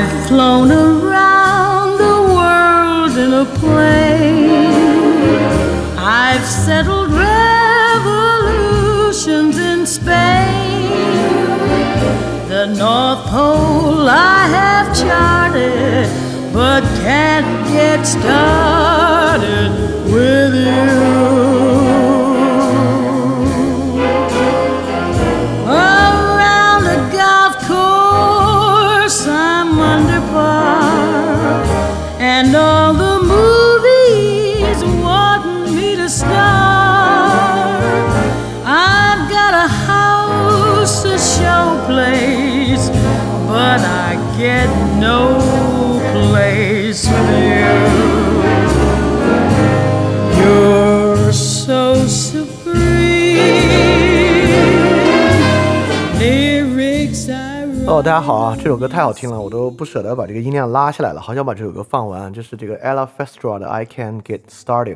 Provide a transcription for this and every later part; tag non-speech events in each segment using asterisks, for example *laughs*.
I've flown around the world in a plane. I've settled revolutions in Spain. The North Pole I have charted, but can't get started with you. 大家好啊！这首歌太好听了，我都不舍得把这个音量拉下来了，好想把这首歌放完。这是这个 Ella Fitzgerald 的《I Can Get Started》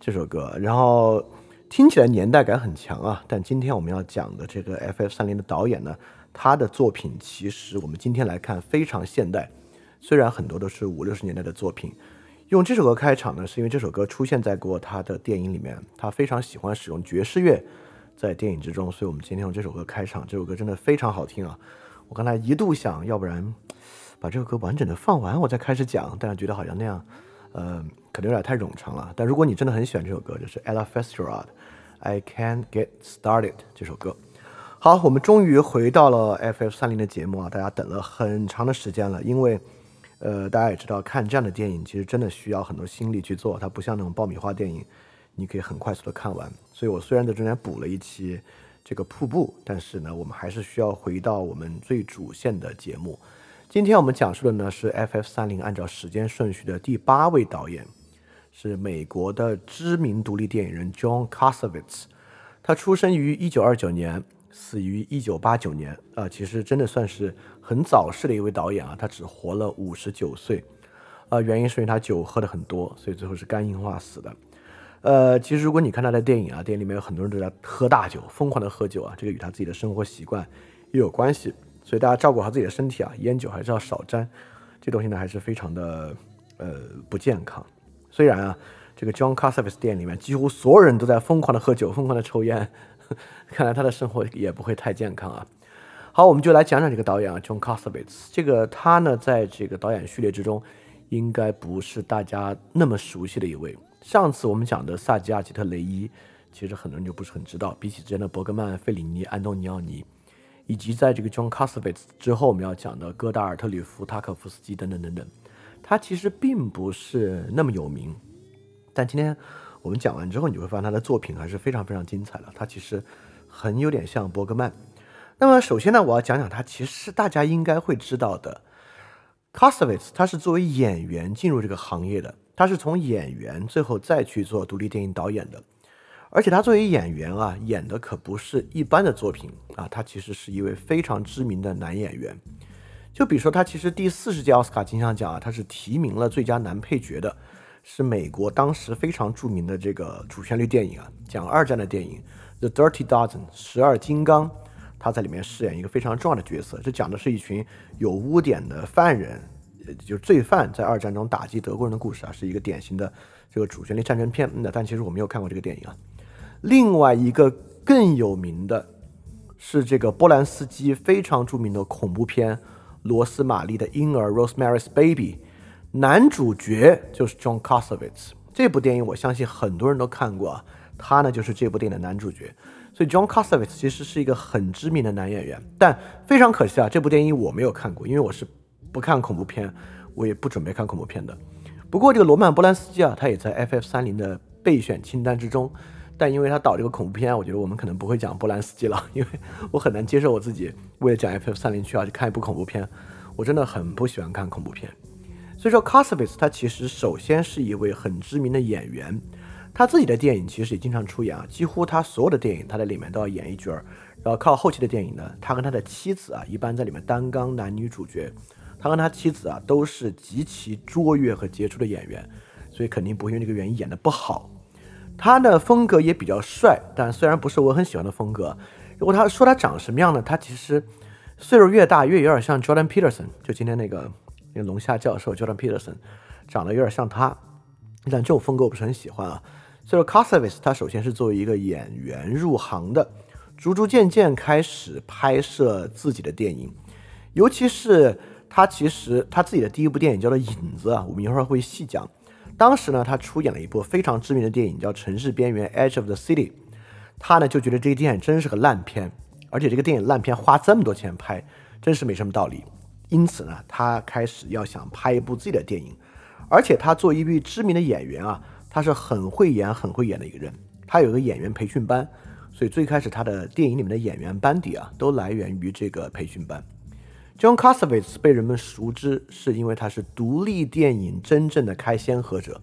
这首歌，然后听起来年代感很强啊。但今天我们要讲的这个 FF 三零的导演呢，他的作品其实我们今天来看非常现代，虽然很多都是五六十年代的作品。用这首歌开场呢，是因为这首歌出现在过他的电影里面，他非常喜欢使用爵士乐在电影之中，所以我们今天用这首歌开场。这首歌真的非常好听啊！我刚才一度想要不然把这首歌完整的放完，我再开始讲，但是觉得好像那样，呃，可能有点太冗长了。但如果你真的很喜欢这首歌，就是 Ella Fitzgerald，《I Can't Get Started》这首歌。好，我们终于回到了 FF 三零的节目啊！大家等了很长的时间了，因为，呃，大家也知道，看这样的电影其实真的需要很多心力去做，它不像那种爆米花电影，你可以很快速的看完。所以我虽然在中间补了一期这个瀑布，但是呢，我们还是需要回到我们最主线的节目。今天我们讲述的呢是 FF 三零按照时间顺序的第八位导演，是美国的知名独立电影人 John Cassavetes。他出生于一九二九年，死于一九八九年。啊、其实真的算是很早逝的一位导演啊，他只活了五十九岁。啊、原因是因为他酒喝的很多，所以最后是肝硬化死的。呃，其实如果你看他的电影啊，电影里面有很多人都在喝大酒，疯狂的喝酒啊，这个与他自己的生活习惯也有关系。所以大家照顾好自己的身体啊，烟酒还是要少沾，这东西呢还是非常的呃不健康。虽然啊，这个 John c a s a v e s 店里面几乎所有人都在疯狂的喝酒，疯狂的抽烟，*laughs* 看来他的生活也不会太健康啊。好，我们就来讲讲这个导演啊，John Cassavetes。这个他呢，在这个导演序列之中，应该不是大家那么熟悉的一位。上次我们讲的萨基亚吉特雷伊，其实很多人就不是很知道。比起之前的伯格曼、费里尼、安东尼奥尼，以及在这个 John Cassavetes 之后我们要讲的戈达尔、特吕弗、塔可夫斯基等等等等，他其实并不是那么有名。但今天我们讲完之后，你就会发现他的作品还是非常非常精彩的。他其实很有点像伯格曼。那么首先呢，我要讲讲他其实是大家应该会知道的 Cassavetes，他是作为演员进入这个行业的，他是从演员最后再去做独立电影导演的。而且他作为演员啊，演的可不是一般的作品啊，他其实是一位非常知名的男演员。就比如说，他其实第四十届奥斯卡金像奖啊，他是提名了最佳男配角的，是美国当时非常著名的这个主旋律电影啊，讲二战的电影《The Dirty Dozen》十二金刚，他在里面饰演一个非常重要的角色。这讲的是一群有污点的犯人，就是罪犯在二战中打击德国人的故事啊，是一个典型的这个主旋律战争片。那但其实我没有看过这个电影啊。另外一个更有名的是这个波兰斯基非常著名的恐怖片《罗斯玛丽的婴儿》（Rosemary's Baby），男主角就是 John Cassavetes。这部电影我相信很多人都看过啊，他呢就是这部电影的男主角。所以 John Cassavetes 其实是一个很知名的男演员，但非常可惜啊，这部电影我没有看过，因为我是不看恐怖片，我也不准备看恐怖片的。不过这个罗曼·波兰斯基啊，他也在 FF 三零的备选清单之中，但因为他导这个恐怖片，我觉得我们可能不会讲波兰斯基了，因为我很难接受我自己为了讲 FF 三零去要去看一部恐怖片，我真的很不喜欢看恐怖片。所以说 Cassavetes 他其实首先是一位很知名的演员，他自己的电影其实也经常出演啊，几乎他所有的电影他在里面都要演一角儿。然后靠后期的电影呢，他跟他的妻子啊，一般在里面担纲男女主角。他跟他妻子啊都是极其卓越和杰出的演员，所以肯定不会因为这个原因演得不好。他的风格也比较帅，但虽然不是我很喜欢的风格。如果他说他长什么样呢？他其实岁数越大越有点像 Jordan Peterson，就今天那个那个龙虾教授 Jordan Peterson，长得有点像他，但这种风格我不是很喜欢啊。所以说 c a s a v i s 他首先是作为一个演员入行的，逐逐渐渐开始拍摄自己的电影，尤其是他其实他自己的第一部电影叫做《影子》啊，我们一会儿会细讲。当时呢，他出演了一部非常知名的电影叫《城市边缘》（Edge of the City），他呢就觉得这个电影真是个烂片。而且这个电影烂片花这么多钱拍，真是没什么道理。因此呢，他开始要想拍一部自己的电影。而且他作为一位知名的演员啊，他是很会演、很会演的一个人。他有个演员培训班，所以最开始他的电影里面的演员班底啊，都来源于这个培训班。John c a s s a v e t s 被人们熟知，是因为他是独立电影真正的开先河者。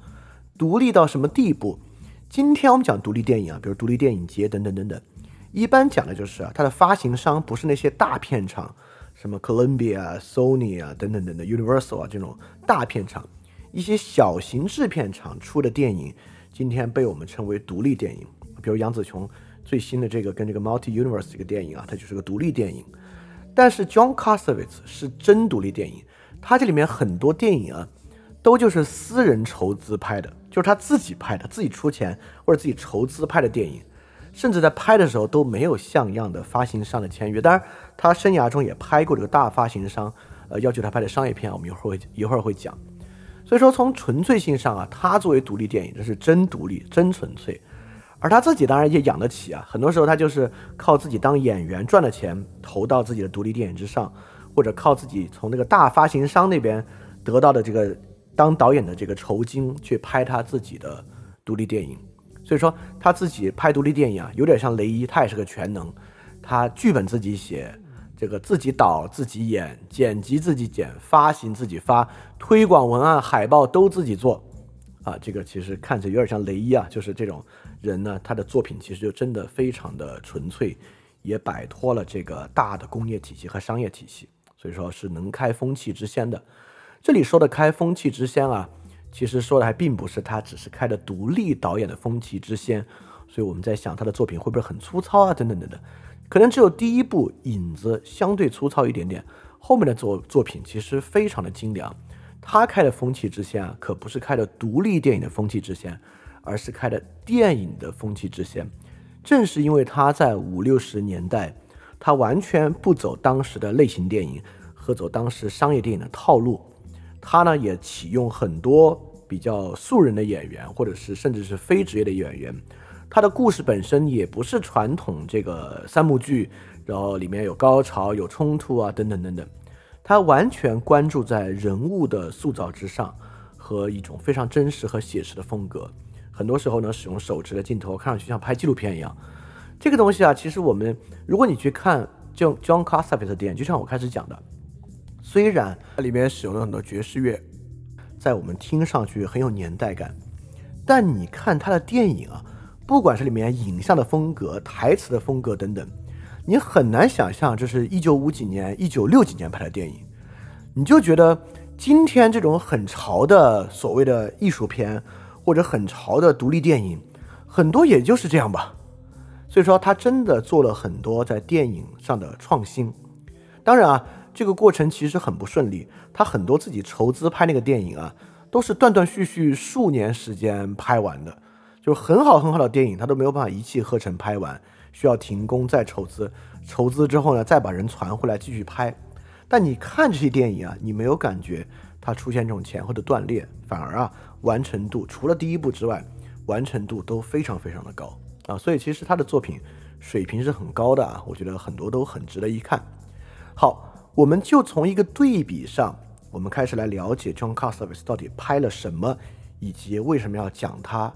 独立到什么地步？今天我们讲独立电影啊，比如独立电影节等等等等。一般讲的就是啊，它的发行商不是那些大片厂，什么 Columbia、Sony 啊等等等等，Universal 啊这种大片厂，一些小型制片厂出的电影，今天被我们称为独立电影。比如杨紫琼最新的这个跟这个 Multi Universe 这个电影啊，它就是个独立电影。但是 John Cassavetes 是真独立电影，他这里面很多电影啊，都就是私人筹资拍的，就是他自己拍的，自己出钱或者自己筹资拍的电影。甚至在拍的时候都没有像样的发行商的签约。当然，他生涯中也拍过这个大发行商，呃，要求他拍的商业片，我们一会儿会一会儿会讲。所以说，从纯粹性上啊，他作为独立电影，这是真独立、真纯粹。而他自己当然也养得起啊，很多时候他就是靠自己当演员赚的钱投到自己的独立电影之上，或者靠自己从那个大发行商那边得到的这个当导演的这个酬金去拍他自己的独立电影。所以说他自己拍独立电影啊，有点像雷伊，他也是个全能，他剧本自己写，这个自己导自己演，剪辑自己剪，发行自己发，推广文案海报都自己做，啊，这个其实看着有点像雷伊啊，就是这种人呢，他的作品其实就真的非常的纯粹，也摆脱了这个大的工业体系和商业体系，所以说是能开风气之先的。这里说的开风气之先啊。其实说的还并不是他只是开的独立导演的风气之先，所以我们在想他的作品会不会很粗糙啊？等等等等，可能只有第一部《影子》相对粗糙一点点，后面的作作品其实非常的精良。他开的风气之先啊，可不是开的独立电影的风气之先，而是开的电影的风气之先。正是因为他在五六十年代，他完全不走当时的类型电影和走当时商业电影的套路。他呢也启用很多比较素人的演员，或者是甚至是非职业的演员。他的故事本身也不是传统这个三幕剧，然后里面有高潮、有冲突啊等等等等。他完全关注在人物的塑造之上，和一种非常真实和写实的风格。很多时候呢，使用手持的镜头，看上去像拍纪录片一样。这个东西啊，其实我们如果你去看 John John c a s s a v e t 的电影，就像我开始讲的。虽然它里面使用了很多爵士乐，在我们听上去很有年代感，但你看他的电影啊，不管是里面影像的风格、台词的风格等等，你很难想象这是一九五几年、一九六几年拍的电影。你就觉得今天这种很潮的所谓的艺术片或者很潮的独立电影，很多也就是这样吧。所以说，他真的做了很多在电影上的创新。当然啊。这个过程其实很不顺利，他很多自己筹资拍那个电影啊，都是断断续续数年时间拍完的，就是很好很好的电影，他都没有办法一气呵成拍完，需要停工再筹资，筹资之后呢，再把人传回来继续拍。但你看这些电影啊，你没有感觉它出现这种前后的断裂，反而啊，完成度除了第一部之外，完成度都非常非常的高啊，所以其实他的作品水平是很高的啊，我觉得很多都很值得一看。好。我们就从一个对比上，我们开始来了解 John Cassavetes 到底拍了什么，以及为什么要讲他。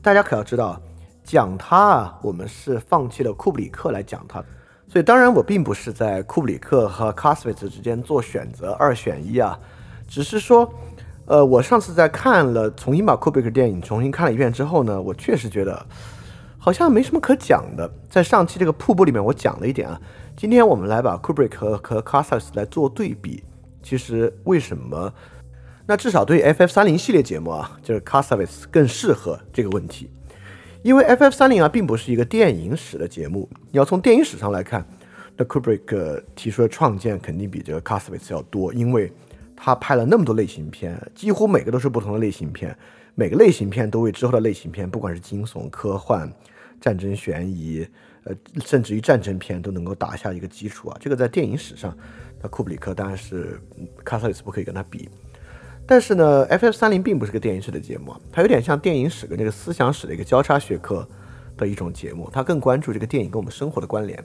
大家可要知道，讲他啊，我们是放弃了库布里克来讲他。所以当然我并不是在库布里克和 Cassavetes 之间做选择，二选一啊，只是说，呃，我上次在看了重新把库布里克电影重新看了一遍之后呢，我确实觉得好像没什么可讲的。在上期这个瀑布里面，我讲了一点啊。今天我们来把 Kubrick 和和 Cassavetes 来做对比。其实为什么？那至少对 FF 三零系列节目啊，就是 Casas 更适合这个问题。因为 FF 三零啊，并不是一个电影史的节目。你要从电影史上来看，那 Kubrick 提出的创建肯定比这个 c a s a v i t z 要多，因为他拍了那么多类型片，几乎每个都是不同的类型片，每个类型片都为之后的类型片，不管是惊悚、科幻、战争、悬疑，呃，甚至于战争片都能够打下一个基础啊。这个在电影史上，那库布里克当然是卡萨里斯不可以跟他比。但是呢，FF 三零并不是个电影史的节目，它有点像电影史跟这个思想史的一个交叉学科的一种节目，它更关注这个电影跟我们生活的关联。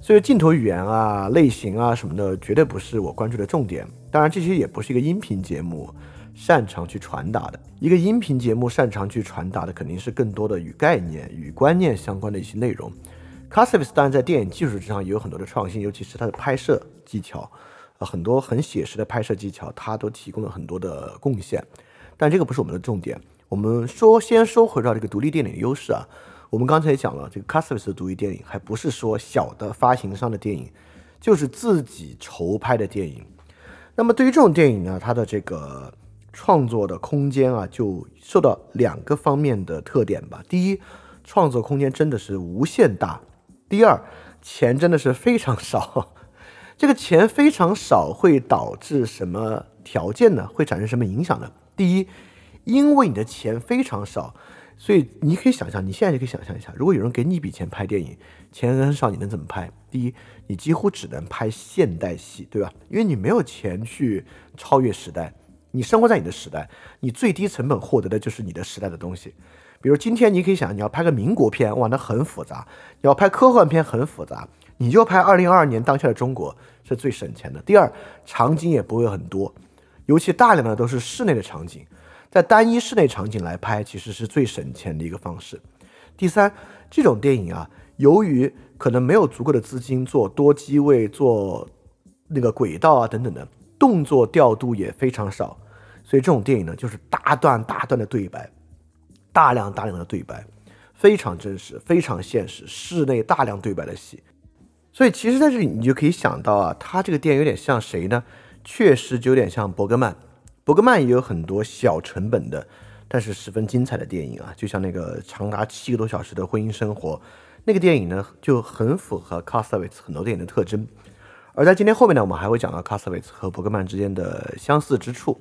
所以镜头语言啊、类型啊什么的，绝对不是我关注的重点。当然，这些也不是一个音频节目擅长去传达的。一个音频节目擅长去传达的，肯定是更多的与概念、与观念相关的一些内容。c a s a v i s 当然在电影技术之上也有很多的创新，尤其是它的拍摄技巧。很多很写实的拍摄技巧，它都提供了很多的贡献，但这个不是我们的重点。我们说，先说回到这个独立电影的优势啊。我们刚才也讲了，这个 c a s a v i s 的独立电影，还不是说小的发行商的电影，就是自己筹拍的电影。那么对于这种电影呢，它的这个创作的空间啊，就受到两个方面的特点吧。第一，创作空间真的是无限大；第二，钱真的是非常少。*laughs* 这个钱非常少，会导致什么条件呢？会产生什么影响呢？第一，因为你的钱非常少，所以你可以想象，你现在就可以想象一下，如果有人给你一笔钱拍电影，钱很少，你能怎么拍？第一，你几乎只能拍现代戏，对吧？因为你没有钱去超越时代，你生活在你的时代，你最低成本获得的就是你的时代的东西。比如今天你可以想，你要拍个民国片，哇，那很复杂；你要拍科幻片，很复杂。你就拍二零二二年当下的中国是最省钱的。第二，场景也不会很多，尤其大量的都是室内的场景，在单一室内场景来拍，其实是最省钱的一个方式。第三，这种电影啊，由于可能没有足够的资金做多机位、做那个轨道啊等等的动作调度也非常少，所以这种电影呢，就是大段大段的对白，大量大量的对白，非常真实，非常现实，室内大量对白的戏。所以其实在这里你就可以想到啊，他这个电影有点像谁呢？确实就有点像伯格曼。伯格曼也有很多小成本的，但是十分精彩的电影啊，就像那个长达七个多小时的婚姻生活，那个电影呢就很符合 c a s a v i t z 很多电影的特征。而在今天后面呢，我们还会讲到 c a s a v i t z 和伯格曼之间的相似之处。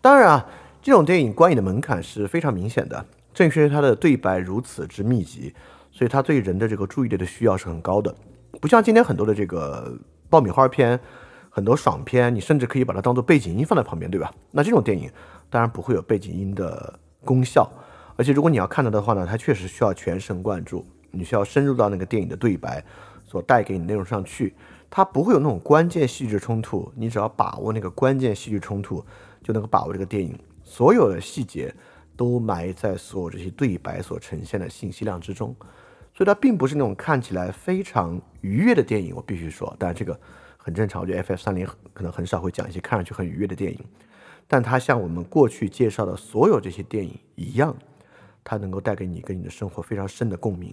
当然啊，这种电影观影的门槛是非常明显的，正是因为它的对白如此之密集，所以它对人的这个注意力的需要是很高的。不像今天很多的这个爆米花片，很多爽片，你甚至可以把它当做背景音放在旁边，对吧？那这种电影当然不会有背景音的功效，而且如果你要看它的话呢，它确实需要全神贯注，你需要深入到那个电影的对白所带给你内容上去，它不会有那种关键戏剧冲突，你只要把握那个关键戏剧冲突，就能够把握这个电影所有的细节都埋在所有这些对白所呈现的信息量之中。所以它并不是那种看起来非常愉悦的电影，我必须说，但这个很正常。我觉得 FF 三零可能很少会讲一些看上去很愉悦的电影，但它像我们过去介绍的所有这些电影一样，它能够带给你跟你的生活非常深的共鸣。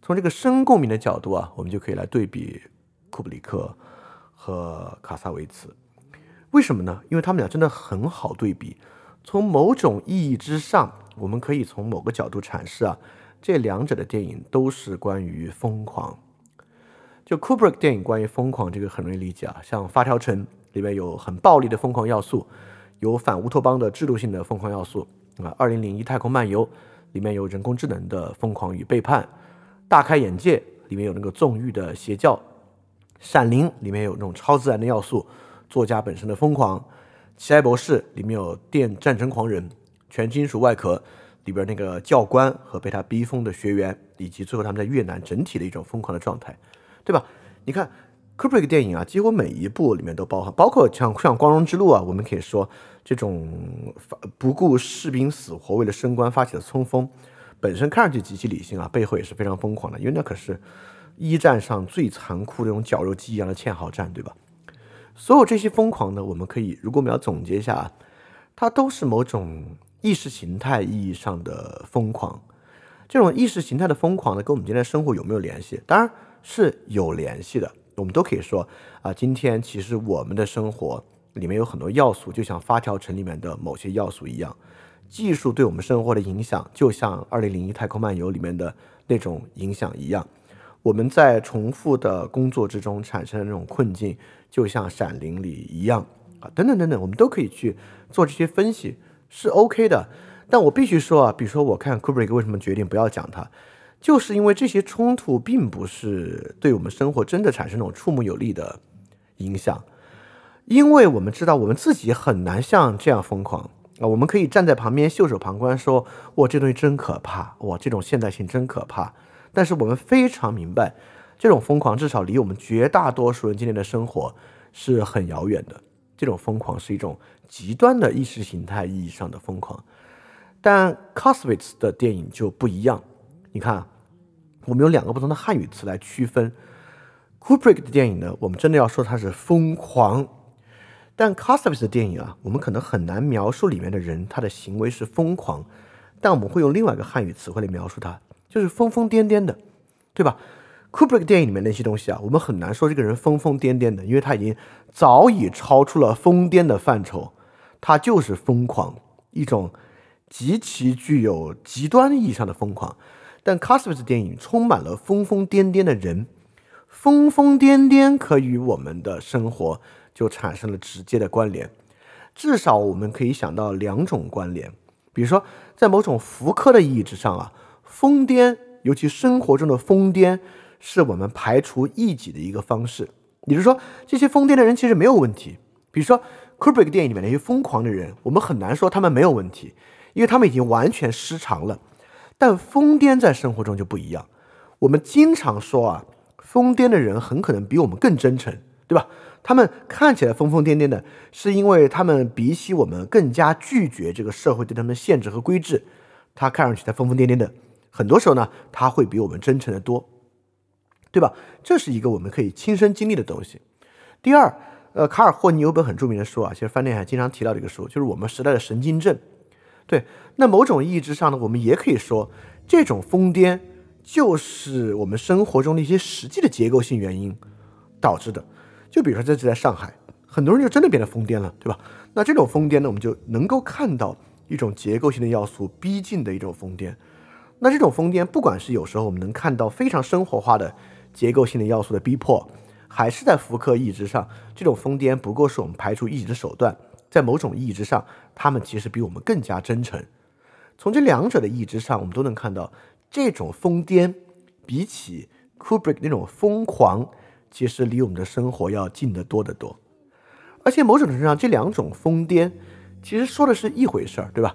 从这个深共鸣的角度啊，我们就可以来对比库布里克和卡萨维茨。为什么呢？因为他们俩真的很好对比。从某种意义之上，我们可以从某个角度阐释啊。这两者的电影都是关于疯狂。就 Kubrick 电影关于疯狂，这个很容易理解啊。像《发条城》里面有很暴力的疯狂要素，有反乌托邦的制度性的疯狂要素啊。《二零零一太空漫游》里面有人工智能的疯狂与背叛，《大开眼界》里面有那个纵欲的邪教，《闪灵》里面有那种超自然的要素，作家本身的疯狂，《奇爱博士》里面有电战争狂人，全金属外壳。里边那个教官和被他逼疯的学员，以及最后他们在越南整体的一种疯狂的状态，对吧？你看 Kubrick 电影啊，几乎每一部里面都包含，包括像像《光荣之路》啊，我们可以说这种不顾士兵死活为了升官发起的冲锋，本身看上去极其理性啊，背后也是非常疯狂的，因为那可是一战上最残酷这种绞肉机一样的堑壕战，对吧？所有这些疯狂呢，我们可以如果我们要总结一下，它都是某种。意识形态意义上的疯狂，这种意识形态的疯狂呢，跟我们今天生活有没有联系？当然是有联系的。我们都可以说啊，今天其实我们的生活里面有很多要素，就像发条城里面的某些要素一样。技术对我们生活的影响，就像《二零零一太空漫游》里面的那种影响一样。我们在重复的工作之中产生的那种困境，就像《闪灵》里一样啊，等等等等，我们都可以去做这些分析，是 OK 的。但我必须说啊，比如说我看库布里克为什么决定不要讲它，就是因为这些冲突并不是对我们生活真的产生那种触目有力的影响，因为我们知道我们自己很难像这样疯狂啊，我们可以站在旁边袖手旁观，说哇这东西真可怕，哇这种现代性真可怕。但是我们非常明白，这种疯狂至少离我们绝大多数人今天的生活是很遥远的。这种疯狂是一种极端的意识形态意义上的疯狂。但 c o s w i t z 的电影就不一样。你看，我们有两个不同的汉语词来区分。Kubrick 的电影呢，我们真的要说它是疯狂；但 c o s w i t z 的电影啊，我们可能很难描述里面的人他的行为是疯狂，但我们会用另外一个汉语词汇来描述他。就是疯疯癫癫的，对吧？Kubrick 电影里面那些东西啊，我们很难说这个人疯疯癫癫的，因为他已经早已超出了疯癫的范畴，他就是疯狂，一种极其具有极端意义上的疯狂。但 c a s w i t z 电影充满了疯疯癫癫的人，疯疯癫癫可与我们的生活就产生了直接的关联，至少我们可以想到两种关联，比如说在某种福柯的意义之上啊。疯癫，尤其生活中的疯癫，是我们排除异己的一个方式。也就是说，这些疯癫的人其实没有问题。比如说，Kubrick 电影里面那些疯狂的人，我们很难说他们没有问题，因为他们已经完全失常了。但疯癫在生活中就不一样。我们经常说啊，疯癫的人很可能比我们更真诚，对吧？他们看起来疯疯癫癫的，是因为他们比起我们更加拒绝这个社会对他们的限制和规制。他看上去他疯疯癫癫的。很多时候呢，他会比我们真诚的多，对吧？这是一个我们可以亲身经历的东西。第二，呃，卡尔霍尼有本很著名的书啊，其实饭店还经常提到这个书，就是我们时代的神经症。对，那某种意义之上呢，我们也可以说，这种疯癫就是我们生活中的一些实际的结构性原因导致的。就比如说这次在上海，很多人就真的变得疯癫了，对吧？那这种疯癫呢，我们就能够看到一种结构性的要素逼近的一种疯癫。那这种疯癫，不管是有时候我们能看到非常生活化的结构性的要素的逼迫，还是在福柯意义上，这种疯癫不过是我们排除异己的手段。在某种意义之上，他们其实比我们更加真诚。从这两者的意义之上，我们都能看到，这种疯癫比起 Kubrick 那种疯狂，其实离我们的生活要近得多得多。而且某种程度上，这两种疯癫其实说的是一回事儿，对吧？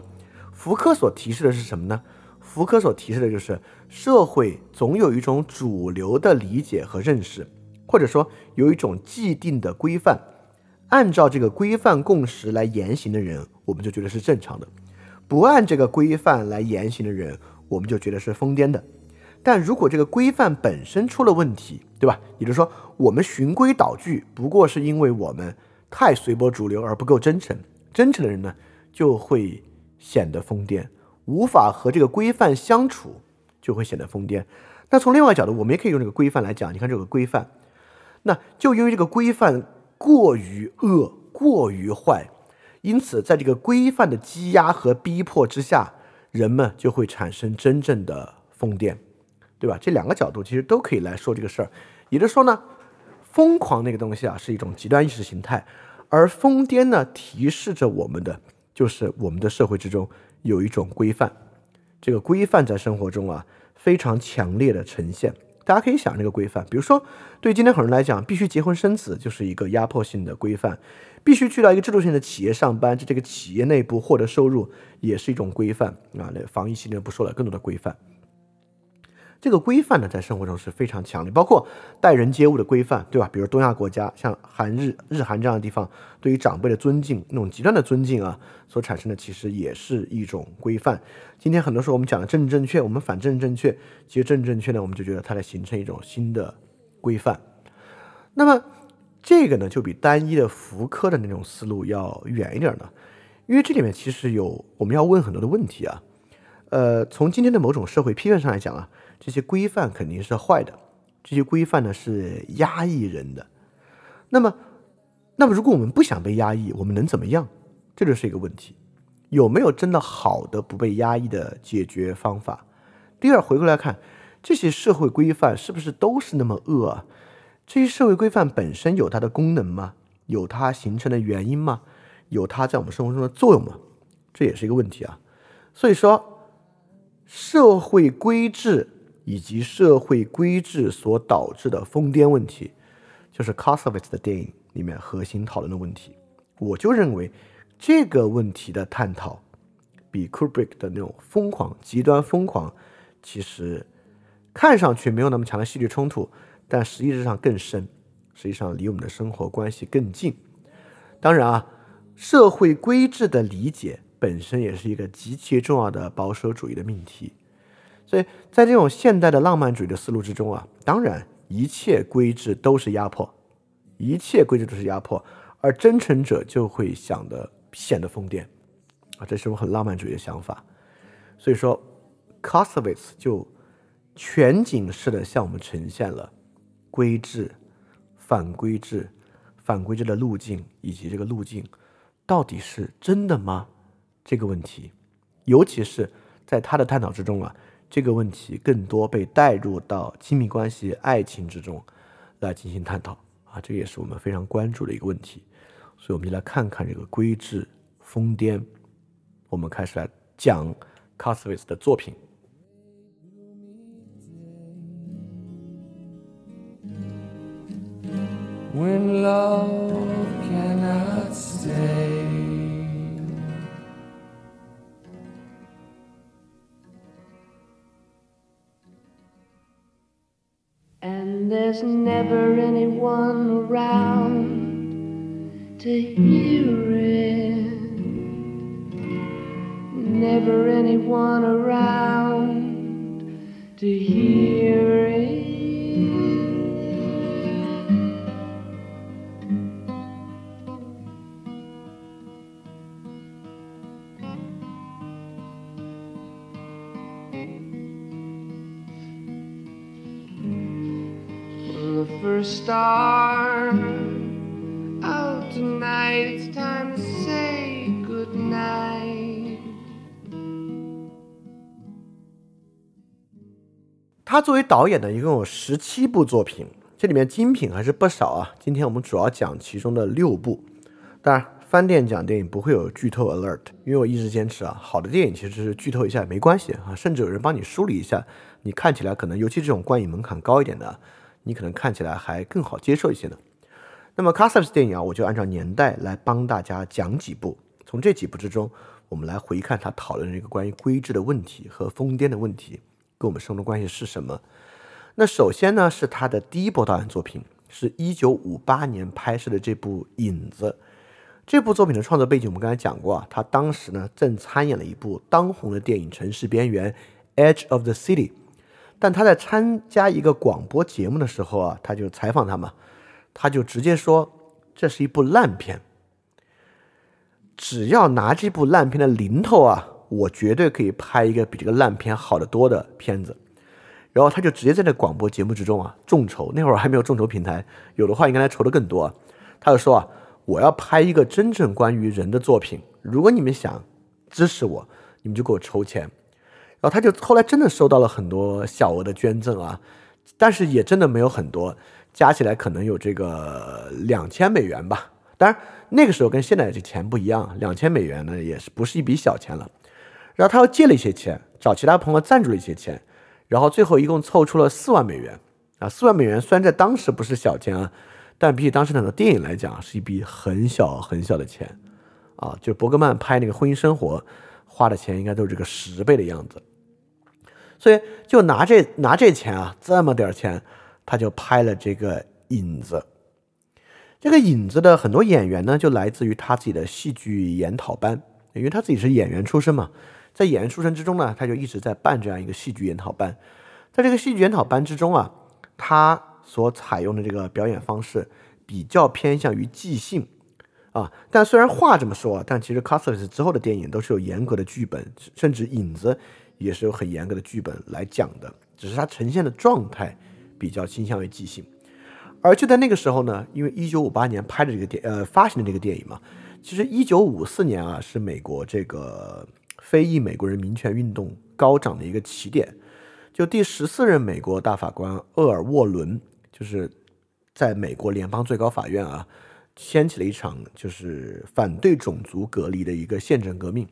福柯所提示的是什么呢？福柯所提示的就是社会总有一种主流的理解和认识，或者说有一种既定的规范，按照这个规范共识来言行的人，我们就觉得是正常的；不按这个规范来言行的人，我们就觉得是疯癫的。但如果这个规范本身出了问题，对吧？也就是说，我们循规蹈矩，不过是因为我们太随波逐流而不够真诚，真诚的人呢，就会显得疯癫。无法和这个规范相处，就会显得疯癫。那从另外角度，我们也可以用这个规范来讲。你看这个规范，那就因为这个规范过于恶、过于坏，因此在这个规范的积压和逼迫之下，人们就会产生真正的疯癫，对吧？这两个角度其实都可以来说这个事儿。也就是说呢，疯狂那个东西啊，是一种极端意识形态，而疯癫呢，提示着我们的就是我们的社会之中。有一种规范，这个规范在生活中啊非常强烈的呈现。大家可以想这个规范，比如说对今天很多人来讲，必须结婚生子就是一个压迫性的规范；必须去到一个制度性的企业上班，在这个企业内部获得收入也是一种规范啊。那防疫系列不说了，更多的规范。这个规范呢，在生活中是非常强烈，包括待人接物的规范，对吧？比如东亚国家，像韩日、日韩这样的地方，对于长辈的尊敬，那种极端的尊敬啊，所产生的其实也是一种规范。今天很多时候我们讲的政治正确，我们反政治正确，其实政治正确呢，我们就觉得它在形成一种新的规范。那么这个呢，就比单一的福柯的那种思路要远一点呢，因为这里面其实有我们要问很多的问题啊。呃，从今天的某种社会批判上来讲啊。这些规范肯定是坏的，这些规范呢是压抑人的。那么，那么如果我们不想被压抑，我们能怎么样？这就是一个问题。有没有真的好的不被压抑的解决方法？第二，回过来看，这些社会规范是不是都是那么恶啊？这些社会规范本身有它的功能吗？有它形成的原因吗？有它在我们生活中的作用吗？这也是一个问题啊。所以说，社会规制以及社会规制所导致的疯癫问题，就是 Kossovitz 的电影里面核心讨论的问题。我就认为这个问题的探讨，比 Kubrick 的那种疯狂、极端疯狂，其实看上去没有那么强的戏剧冲突，但实际上更深，实际上离我们的生活关系更近。当然啊，社会规制的理解本身也是一个极其重要的保守主义的命题。所以在这种现代的浪漫主义的思路之中啊，当然一切规制都是压迫，一切规制都是压迫。而真诚者就会想的显得疯癫，啊，这是我很浪漫主义的想法。所以说 c o s o v i t z 就全景式的向我们呈现了规制、反规制、反规制的路径，以及这个路径到底是真的吗？这个问题，尤其是在他的探讨之中啊，这个问题更多被带入到亲密关系、爱情之中来进行探讨啊，这也是我们非常关注的一个问题。所以，我们就来看看这个规制疯癫。我们开始来讲 c o s w i t z 的作品。When love cannot stay. And there's never anyone around to hear it. Never anyone around to hear it. The first star tonight. It's time to say good night. 他作为导演呢，一共有十七部作品，这里面精品还是不少啊。今天我们主要讲其中的六部。当然，翻店讲电影不会有剧透 alert，因为我一直坚持啊，好的电影其实是剧透一下也没关系啊，甚至有人帮你梳理一下，你看起来可能，尤其这种观影门槛高一点的，你可能看起来还更好接受一些呢。那么 c a s s a v 电影啊，我就按照年代来帮大家讲几部。从这几部之中，我们来回看他讨论这个关于规制的问题和疯癫的问题，跟我们生活关系是什么？那首先呢，是他的第一部导演作品，是一九五八年拍摄的这部《影子》。这部作品的创作背景我们刚才讲过啊，他当时呢正参演了一部当红的电影《城市边缘》（Edge of the City），但他在参加一个广播节目的时候啊，他就采访他嘛。他就直接说这是一部烂片，只要拿这部烂片的零头啊，我绝对可以拍一个比这个烂片好得多的片子。然后他就直接在那广播节目之中啊众筹，那会儿还没有众筹平台，有的话应该来筹的更多。他就说啊，我要拍一个真正关于人的作品，如果你们想支持我，你们就给我筹钱。然后他就后来真的收到了很多小额的捐赠啊，但是也真的没有很多。加起来可能有这个两千美元吧，当然那个时候跟现在这钱不一样，两千美元呢也是不是一笔小钱了。然后他又借了一些钱，找其他朋友赞助了一些钱，然后最后一共凑出了四万美元啊！四万美元虽然在当时不是小钱啊，但比起当时很多电影来讲是一笔很小很小的钱啊！就伯格曼拍那个《婚姻生活》花的钱应该都是这个十倍的样子，所以就拿这拿这钱啊，这么点钱。他就拍了这个影子，这个影子的很多演员呢，就来自于他自己的戏剧研讨班，因为他自己是演员出身嘛，在演员出身之中呢，他就一直在办这样一个戏剧研讨班。在这个戏剧研讨班之中啊，他所采用的这个表演方式比较偏向于即兴啊，但虽然话这么说，但其实 c a s t l e s 之后的电影都是有严格的剧本，甚至影子也是有很严格的剧本来讲的，只是它呈现的状态。比较倾向于即兴，而就在那个时候呢，因为一九五八年拍的这个电呃发行的这个电影嘛，其实一九五四年啊是美国这个非裔美国人民权运动高涨的一个起点。就第十四任美国大法官厄尔沃伦，就是在美国联邦最高法院啊，掀起了一场就是反对种族隔离的一个宪政革命。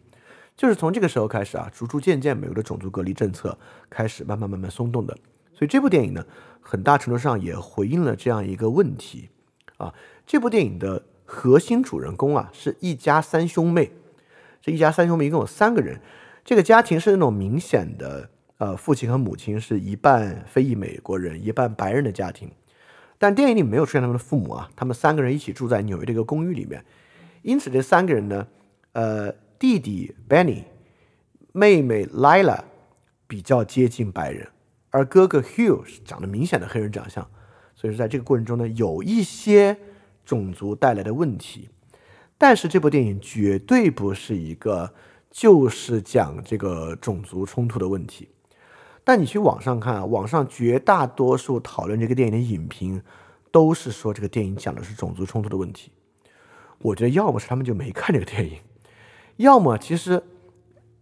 就是从这个时候开始啊，逐逐渐渐，美国的种族隔离政策开始慢慢慢慢松动的。所以这部电影呢，很大程度上也回应了这样一个问题啊。这部电影的核心主人公啊，是一家三兄妹。这一家三兄妹一共有三个人，这个家庭是那种明显的。呃，父亲和母亲是一半非裔美国人，一半白人的家庭，但电影里没有出现他们的父母啊。他们三个人一起住在纽约的一个公寓里面，因此这三个人呢，呃，弟弟 Benny，妹妹 Lila 比较接近白人，而哥哥 Hugh 是长得明显的黑人长相，所以说在这个过程中呢，有一些种族带来的问题。但是这部电影绝对不是一个就是讲这个种族冲突的问题。但你去网上看啊，网上绝大多数讨论这个电影的影评，都是说这个电影讲的是种族冲突的问题。我觉得要么是他们就没看这个电影，要么其实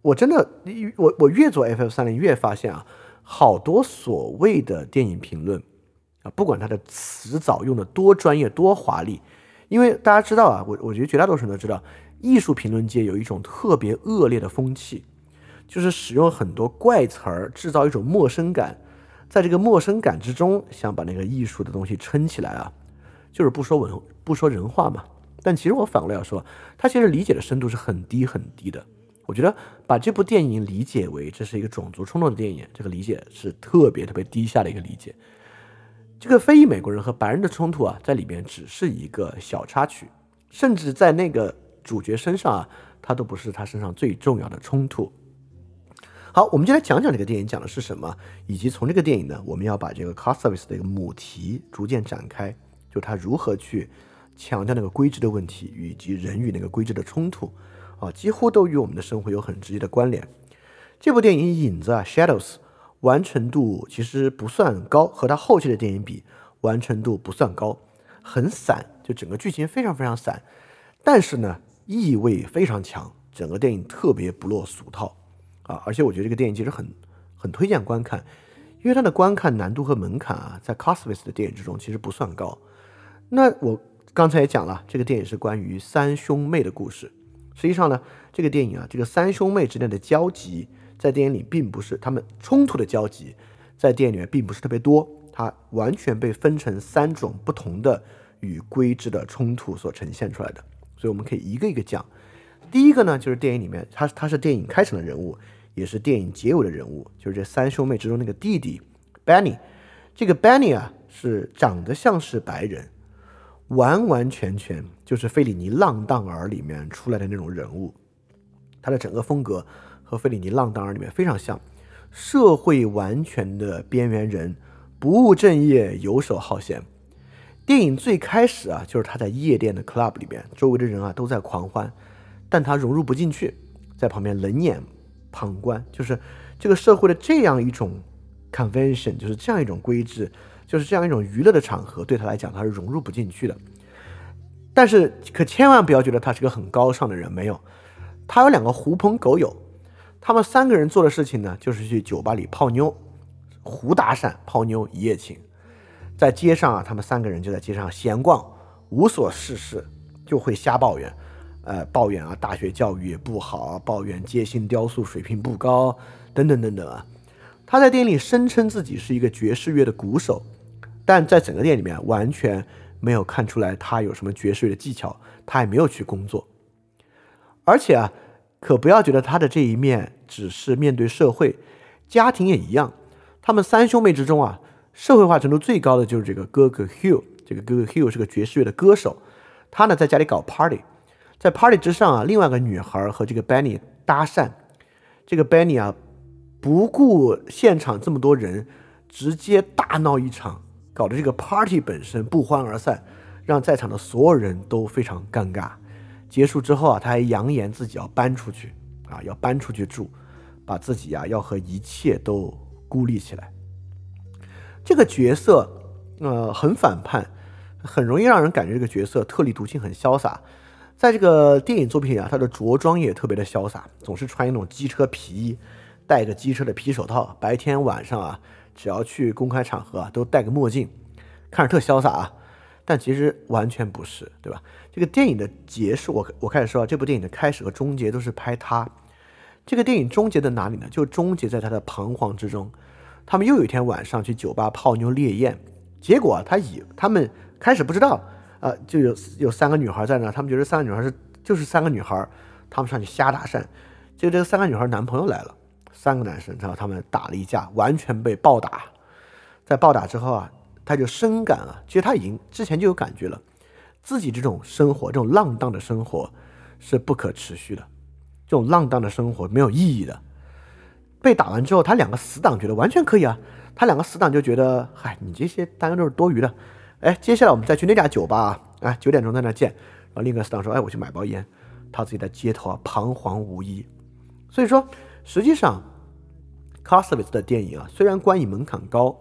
我真的，我我越做 FF 三零越发现啊，好多所谓的电影评论啊，不管它的词藻用的多专业多华丽，因为大家知道啊，我我觉得绝大多数人都知道，艺术评论界有一种特别恶劣的风气。就是使用很多怪词儿，制造一种陌生感，在这个陌生感之中，想把那个艺术的东西撑起来啊，就是不说文不说人话嘛。但其实我反过来要说，他其实理解的深度是很低很低的。我觉得把这部电影理解为这是一个种族冲突的电影，这个理解是特别特别低下的一个理解。这个非裔美国人和白人的冲突啊，在里边只是一个小插曲，甚至在那个主角身上啊，他都不是他身上最重要的冲突。好，我们就来讲讲这个电影讲的是什么，以及从这个电影呢，我们要把这个 cost service 的一个母题逐渐展开，就它如何去强调那个规制的问题，以及人与那个规制的冲突，啊，几乎都与我们的生活有很直接的关联。这部电影影子啊，Shadows 完成度其实不算高，和它后期的电影比，完成度不算高，很散，就整个剧情非常非常散，但是呢，意味非常强，整个电影特别不落俗套。啊，而且我觉得这个电影其实很很推荐观看，因为它的观看难度和门槛啊，在 c o s m i s 的电影之中其实不算高。那我刚才也讲了，这个电影是关于三兄妹的故事。实际上呢，这个电影啊，这个三兄妹之间的交集，在电影里并不是他们冲突的交集，在电影里面并不是特别多，它完全被分成三种不同的与规制的冲突所呈现出来的。所以我们可以一个一个讲。第一个呢，就是电影里面，他他是电影开场的人物。也是电影结尾的人物，就是这三兄妹之中那个弟弟，Benny。这个 Benny 啊，是长得像是白人，完完全全就是费里尼《浪荡儿》里面出来的那种人物。他的整个风格和费里尼《浪荡儿》里面非常像，社会完全的边缘人，不务正业，游手好闲。电影最开始啊，就是他在夜店的 club 里边，周围的人啊都在狂欢，但他融入不进去，在旁边冷眼。旁观就是这个社会的这样一种 convention，就是这样一种规制，就是这样一种娱乐的场合，对他来讲他是融入不进去的。但是可千万不要觉得他是个很高尚的人，没有，他有两个狐朋狗友，他们三个人做的事情呢，就是去酒吧里泡妞、胡搭讪、泡妞、一夜情。在街上啊，他们三个人就在街上闲逛，无所事事，就会瞎抱怨。呃，抱怨啊，大学教育也不好，抱怨街心雕塑水平不高，等等等等啊。他在电影里声称自己是一个爵士乐的鼓手，但在整个电影里面完全没有看出来他有什么爵士乐的技巧，他也没有去工作。而且啊，可不要觉得他的这一面只是面对社会，家庭也一样。他们三兄妹之中啊，社会化程度最高的就是这个哥哥 Hugh，这个哥哥 Hugh 是个爵士乐的歌手，他呢在家里搞 party。在 party 之上啊，另外一个女孩和这个 Benny 搭讪，这个 Benny 啊，不顾现场这么多人，直接大闹一场，搞得这个 party 本身不欢而散，让在场的所有人都非常尴尬。结束之后啊，他还扬言自己要搬出去啊，要搬出去住，把自己呀要和一切都孤立起来。这个角色呃很反叛，很容易让人感觉这个角色特立独行，很潇洒。在这个电影作品里啊，他的着装也特别的潇洒，总是穿一种机车皮衣，戴个机车的皮手套，白天晚上啊，只要去公开场合啊，都戴个墨镜，看着特潇洒啊。但其实完全不是，对吧？这个电影的结束，我我开始说啊，这部电影的开始和终结都是拍他。这个电影终结在哪里呢？就终结在他的彷徨之中。他们又有一天晚上去酒吧泡妞烈焰，结果他以他们开始不知道，呃，就有有三个女孩在那，他们觉得三个女孩是就是三个女孩，他们上去瞎搭讪，结果这三个女孩男朋友来了，三个男生，然后他们打了一架，完全被暴打。在暴打之后啊。他就深感啊，其实他已经之前就有感觉了，自己这种生活，这种浪荡的生活是不可持续的，这种浪荡的生活没有意义的。被打完之后，他两个死党觉得完全可以啊，他两个死党就觉得，嗨，你这些大家都是多余的。哎，接下来我们再去那家酒吧啊，哎，九点钟在那见。然后另一个死党说，哎，我去买包烟。他自己在街头啊，彷徨无依。所以说，实际上 c a s v i t 的电影啊，虽然观影门槛高。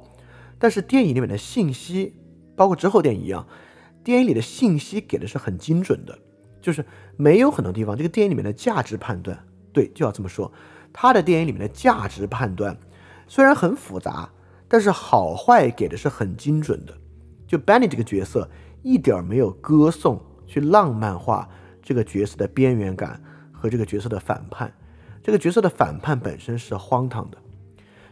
但是电影里面的信息，包括之后电影一样，电影里的信息给的是很精准的，就是没有很多地方，这个电影里面的价值判断，对，就要这么说，他的电影里面的价值判断虽然很复杂，但是好坏给的是很精准的。就 Benny 这个角色一点没有歌颂去浪漫化这个角色的边缘感和这个角色的反叛，这个角色的反叛本身是荒唐的。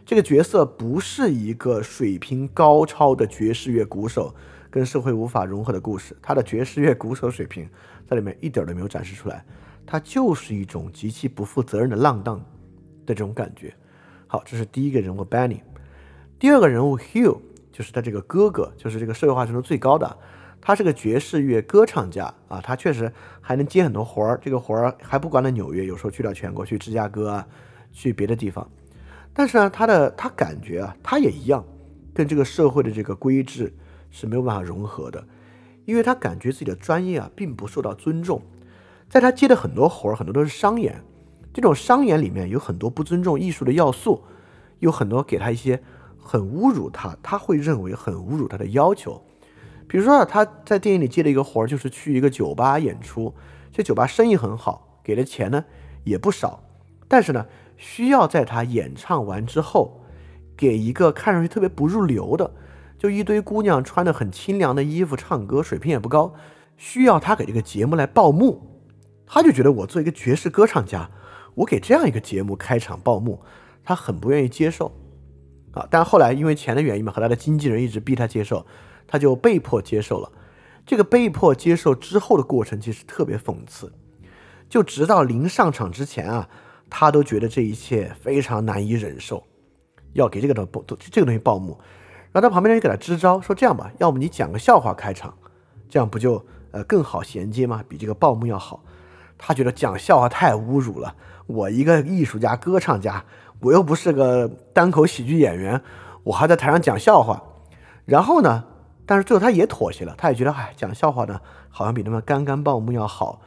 这个角色不是一个水平高超的爵士乐鼓手，跟社会无法融合的故事。他的爵士乐鼓手水平在里面一点都没有展示出来，他就是一种极其不负责任的浪荡的这种感觉。好，这是第一个人物 Benny。第二个人物 Hugh 就是他这个哥哥，就是这个社会化程度最高的。他是个爵士乐歌唱家啊，他确实还能接很多活儿，这个活儿还不管在纽约，有时候去到全国，去芝加哥啊，去别的地方。但是呢，他的他感觉啊，他也一样，跟这个社会的这个规制是没有办法融合的，因为他感觉自己的专业啊并不受到尊重，在他接的很多活儿，很多都是商演，这种商演里面有很多不尊重艺术的要素，有很多给他一些很侮辱他，他会认为很侮辱他的要求，比如说啊，他在电影里接了一个活儿，就是去一个酒吧演出，这酒吧生意很好，给的钱呢也不少，但是呢。需要在他演唱完之后，给一个看上去特别不入流的，就一堆姑娘穿的很清凉的衣服唱歌，水平也不高，需要他给这个节目来报幕，他就觉得我做一个爵士歌唱家，我给这样一个节目开场报幕，他很不愿意接受，啊，但后来因为钱的原因嘛，和他的经纪人一直逼他接受，他就被迫接受了。这个被迫接受之后的过程其实特别讽刺，就直到临上场之前啊。他都觉得这一切非常难以忍受，要给这个东报这个东西报幕，然后他旁边人给他支招，说这样吧，要么你讲个笑话开场，这样不就呃更好衔接吗？比这个报幕要好。他觉得讲笑话太侮辱了，我一个艺术家、歌唱家，我又不是个单口喜剧演员，我还在台上讲笑话。然后呢，但是最后他也妥协了，他也觉得哎，讲笑话呢好像比他们干干报幕要好。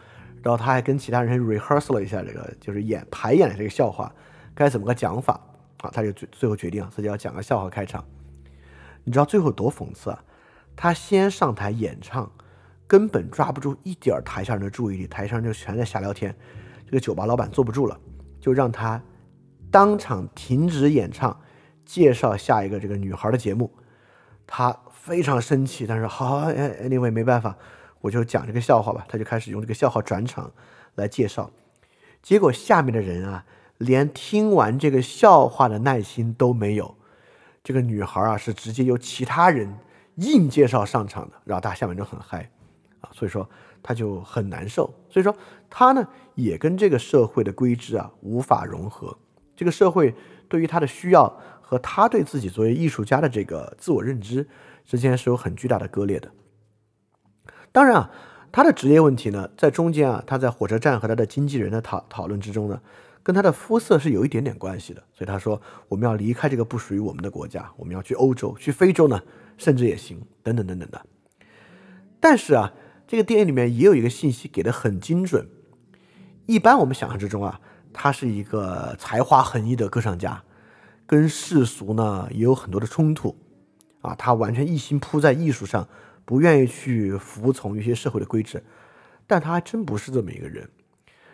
然后他还跟其他人 rehearsal 了一下这个，就是演排演这个笑话该怎么个讲法啊？他就最最后决定自己要讲个笑话开场。你知道最后多讽刺啊？他先上台演唱，根本抓不住一点台下人的注意力，台上人就全在瞎聊天。这个酒吧老板坐不住了，就让他当场停止演唱，介绍下一个这个女孩的节目。他非常生气，但是好，anyway 没办法。我就讲这个笑话吧，他就开始用这个笑话转场来介绍，结果下面的人啊，连听完这个笑话的耐心都没有。这个女孩啊，是直接由其他人硬介绍上场的，然后大家下面就很嗨啊，所以说他就很难受。所以说他呢，也跟这个社会的规制啊无法融合。这个社会对于他的需要和他对自己作为艺术家的这个自我认知之间是有很巨大的割裂的。当然啊，他的职业问题呢，在中间啊，他在火车站和他的经纪人的讨讨论之中呢，跟他的肤色是有一点点关系的。所以他说，我们要离开这个不属于我们的国家，我们要去欧洲，去非洲呢，甚至也行，等等等等的。但是啊，这个电影里面也有一个信息给的很精准。一般我们想象之中啊，他是一个才华横溢的歌唱家，跟世俗呢也有很多的冲突啊，他完全一心扑在艺术上。不愿意去服从一些社会的规制，但他还真不是这么一个人。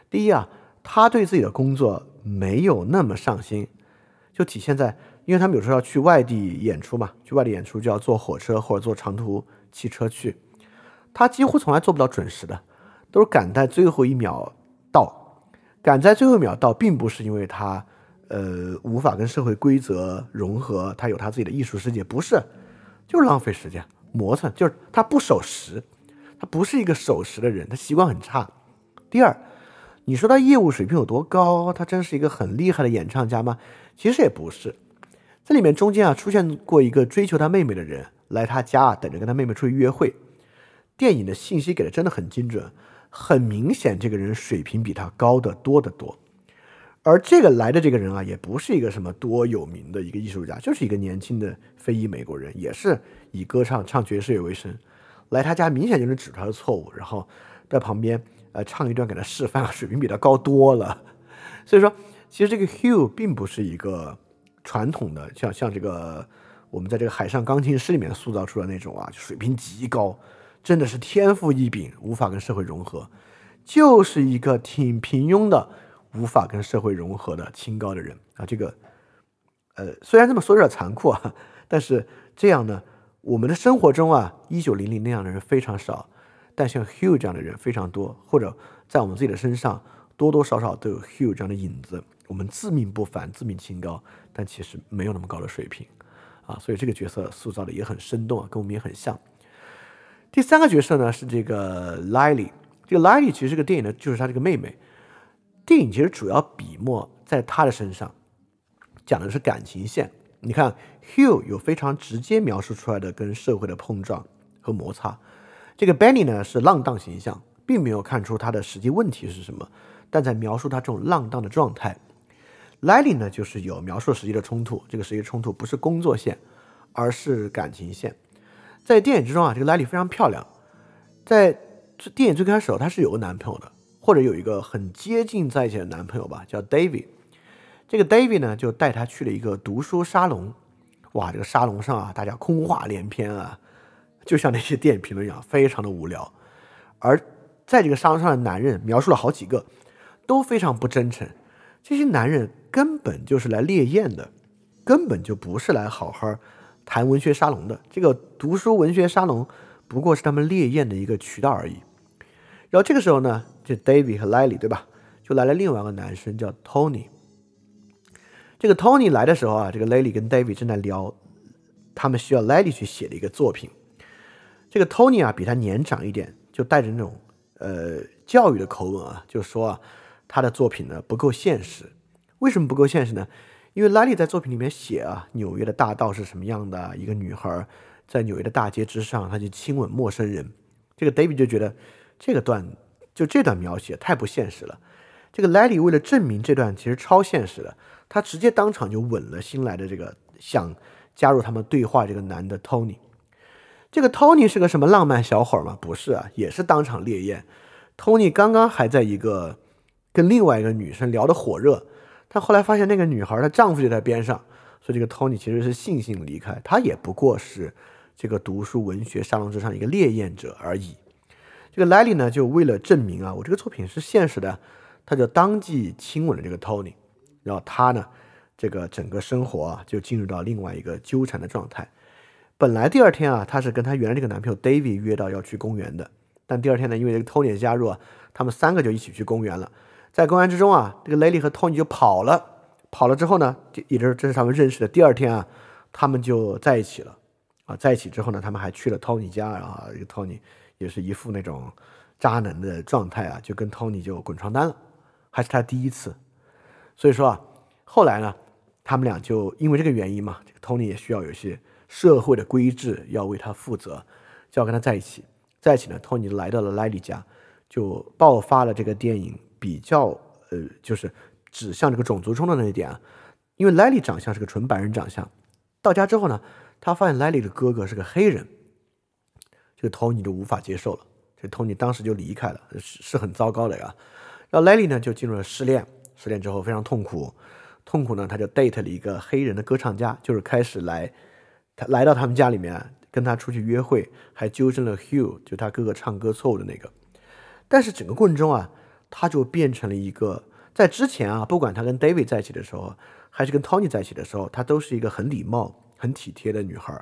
第一啊，他对自己的工作没有那么上心，就体现在，因为他们有时候要去外地演出嘛，去外地演出就要坐火车或者坐长途汽车去，他几乎从来做不到准时的，都是赶在最后一秒到。赶在最后一秒到，并不是因为他，呃，无法跟社会规则融合，他有他自己的艺术世界，不是，就是浪费时间磨蹭，就是他不守时，他不是一个守时的人，他习惯很差。第二，你说他业务水平有多高？他真是一个很厉害的演唱家吗？其实也不是，这里面中间啊出现过一个追求他妹妹的人来他家啊等着跟他妹妹出去约会，电影的信息给的真的很精准。很明显，这个人水平比他高得多得多，而这个来的这个人啊，也不是一个什么多有名的一个艺术家，就是一个年轻的非裔美国人，也是以歌唱唱爵士乐为生。来他家明显就能指出他的错误，然后在旁边呃唱一段给他示范，*laughs* 水平比他高多了。所以说，其实这个 Hugh 并不是一个传统的像像这个我们在这个海上钢琴师里面塑造出的那种啊，水平极高。真的是天赋异禀，无法跟社会融合，就是一个挺平庸的，无法跟社会融合的清高的人啊。这个，呃，虽然这么说有点残酷啊，*laughs* 但是这样呢，我们的生活中啊，一九零零那样的人非常少，但像 Hugh 这样的人非常多，或者在我们自己的身上多多少少都有 Hugh 这样的影子。我们自命不凡，自命清高，但其实没有那么高的水平啊。所以这个角色塑造的也很生动啊，跟我们也很像。第三个角色呢是这个 Lily，这个 Lily 其实这个电影呢就是她这个妹妹。电影其实主要笔墨在他的身上，讲的是感情线。你看 Hugh 有非常直接描述出来的跟社会的碰撞和摩擦，这个 Benny 呢是浪荡形象，并没有看出他的实际问题是什么，但在描述他这种浪荡的状态。Lily 呢就是有描述实际的冲突，这个实际冲突不是工作线，而是感情线。在电影之中啊，这个 Lily 非常漂亮。在电影最开始，她是有个男朋友的，或者有一个很接近在一起的男朋友吧，叫 David。这个 David 呢，就带她去了一个读书沙龙。哇，这个沙龙上啊，大家空话连篇啊，就像那些电影评论一样，非常的无聊。而在这个沙龙上的男人，描述了好几个，都非常不真诚。这些男人根本就是来猎艳的，根本就不是来好好。谈文学沙龙的这个读书文学沙龙，不过是他们烈焰的一个渠道而已。然后这个时候呢，这 David 和 Lily 对吧，就来了另外一个男生叫 Tony。这个 Tony 来的时候啊，这个 Lily 跟 David 正在聊，他们需要 Lily 去写的一个作品。这个 Tony 啊，比他年长一点，就带着那种呃教育的口吻啊，就说啊，他的作品呢不够现实。为什么不够现实呢？因为 Lily 在作品里面写啊，纽约的大道是什么样的？一个女孩在纽约的大街之上，她就亲吻陌生人。这个 David 就觉得这个段就这段描写太不现实了。这个莱利为了证明这段其实超现实的，他直接当场就吻了新来的这个想加入他们对话这个男的 Tony。这个 Tony 是个什么浪漫小伙吗？不是啊，也是当场烈焰。Tony 刚刚还在一个跟另外一个女生聊得火热。但后来发现那个女孩她丈夫就在边上，所以这个 Tony 其实是悻悻离开。他也不过是这个读书文学沙龙之上一个烈焰者而已。这个 Lily 呢，就为了证明啊，我这个作品是现实的，他就当即亲吻了这个 Tony。然后他呢，这个整个生活啊，就进入到另外一个纠缠的状态。本来第二天啊，他是跟他原来这个男朋友 David 约到要去公园的，但第二天呢，因为这个 Tony 的加入啊，他们三个就一起去公园了。在公园之中啊，这个雷利和托尼就跑了。跑了之后呢，也就是这是他们认识的第二天啊，他们就在一起了。啊，在一起之后呢，他们还去了托尼家啊。这个托尼也是一副那种渣男的状态啊，就跟托尼就滚床单了，还是他第一次。所以说啊，后来呢，他们俩就因为这个原因嘛，这个托尼也需要有些社会的规制要为他负责，就要跟他在一起。在一起呢，托尼来到了莱利家，就爆发了这个电影。比较呃，就是指向这个种族冲突那一点啊，因为莱利长相是个纯白人长相，到家之后呢，他发现莱利的哥哥是个黑人，这个 Tony 就无法接受了，这 Tony 当时就离开了，是是很糟糕的呀。然后莱利呢就进入了失恋，失恋之后非常痛苦，痛苦呢他就 date 了一个黑人的歌唱家，就是开始来他来到他们家里面跟他出去约会，还纠正了 Hugh 就他哥哥唱歌错误的那个，但是整个过程中啊。他就变成了一个在之前啊，不管他跟 David 在一起的时候，还是跟 Tony 在一起的时候，她都是一个很礼貌、很体贴的女孩。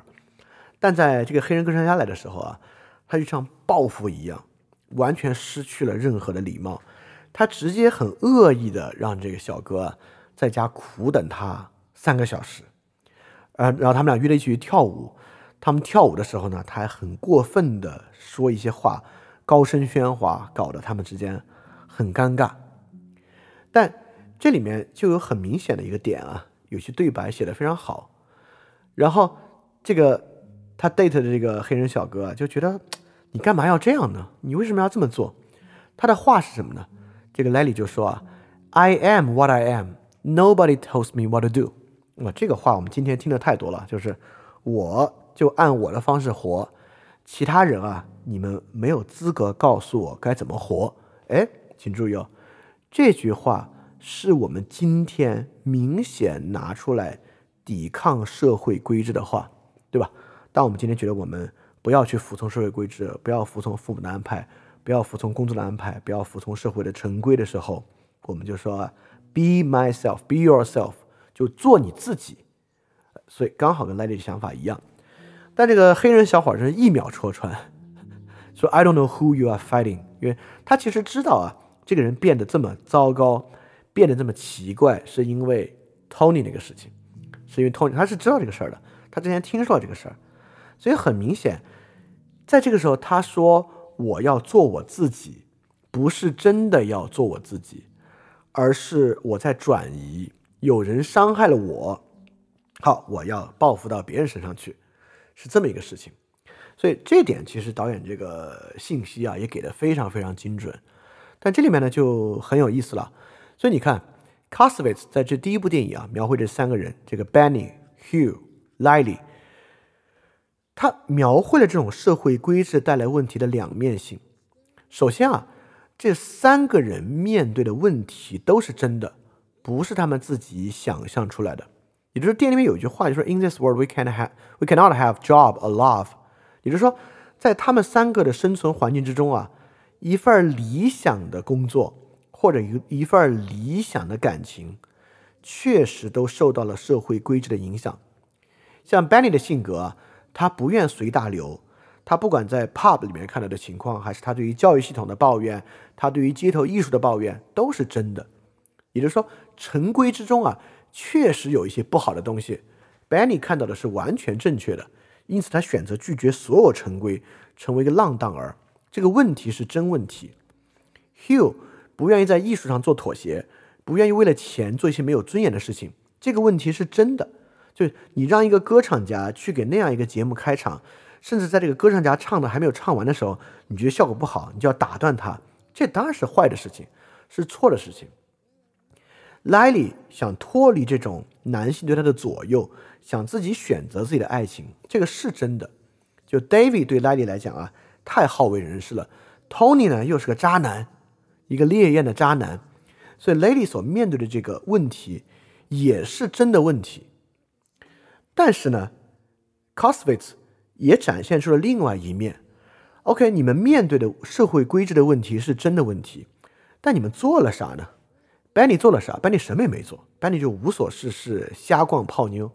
但在这个黑人歌唱家来的时候啊，他就像报复一样，完全失去了任何的礼貌。他直接很恶意的让这个小哥在家苦等他三个小时，呃，然后他们俩约了一起去跳舞。他们跳舞的时候呢，他还很过分的说一些话，高声喧哗，搞得他们之间很尴尬。但这里面就有很明显的一个点啊，有些对白写的非常好。然后这个他 date 的这个黑人小哥啊，就觉得 *tsk* 你干嘛要这样呢？你为什么要这么做？他的话是什么呢？这个 Lily 就说啊，I am what I am. Nobody tells me what to do。哇，这个话我们今天听的太多了，就是我就按我的方式活，其他人啊，你们没有资格告诉我该怎么活。哎，请注意哦。这句话是我们今天明显拿出来抵抗社会规制的话，对吧？当我们今天觉得我们不要去服从社会规制，不要服从父母的安排，不要服从工作的安排，不要服从社会的成规的时候，我们就说 “be myself, be yourself”，就做你自己。所以刚好跟莱利的想法一样。但这个黑人小伙是一秒戳穿，说 “I don't know who you are fighting”，因为他其实知道啊。这个人变得这么糟糕，变得这么奇怪，是因为 Tony 那个事情，是因为 Tony 他是知道这个事儿的，他之前听说了这个事儿，所以很明显，在这个时候他说我要做我自己，不是真的要做我自己，而是我在转移，有人伤害了我，好，我要报复到别人身上去，是这么一个事情，所以这点其实导演这个信息啊也给的非常非常精准。但这里面呢就很有意思了，所以你看 c a s v i t z 在这第一部电影啊，描绘这三个人，这个 Benny、Hugh、Lily，他描绘了这种社会规制带来问题的两面性。首先啊，这三个人面对的问题都是真的，不是他们自己想象出来的。也就是电影里面有一句话，就说 “In this world, we can't have, we cannot have job or love”，也就是说，在他们三个的生存环境之中啊。一份理想的工作，或者一一份理想的感情，确实都受到了社会规制的影响。像 Benny 的性格啊，他不愿随大流，他不管在 pub 里面看到的情况，还是他对于教育系统的抱怨，他对于街头艺术的抱怨，都是真的。也就是说，陈规之中啊，确实有一些不好的东西。Benny 看到的是完全正确的，因此他选择拒绝所有陈规，成为一个浪荡儿。这个问题是真问题。Hugh 不愿意在艺术上做妥协，不愿意为了钱做一些没有尊严的事情。这个问题是真的。就你让一个歌唱家去给那样一个节目开场，甚至在这个歌唱家唱的还没有唱完的时候，你觉得效果不好，你就要打断他，这当然是坏的事情，是错的事情。Lily 想脱离这种男性对他的左右，想自己选择自己的爱情，这个是真的。就 David 对 Lily 来讲啊。太好为人师了，Tony 呢又是个渣男，一个烈焰的渣男，所以 Lady 所面对的这个问题也是真的问题。但是呢 c o s v i t z 也展现出了另外一面。OK，你们面对的社会规制的问题是真的问题，但你们做了啥呢？Benny 做了啥？Benny 什么也没做，Benny 就无所事事，瞎逛泡妞。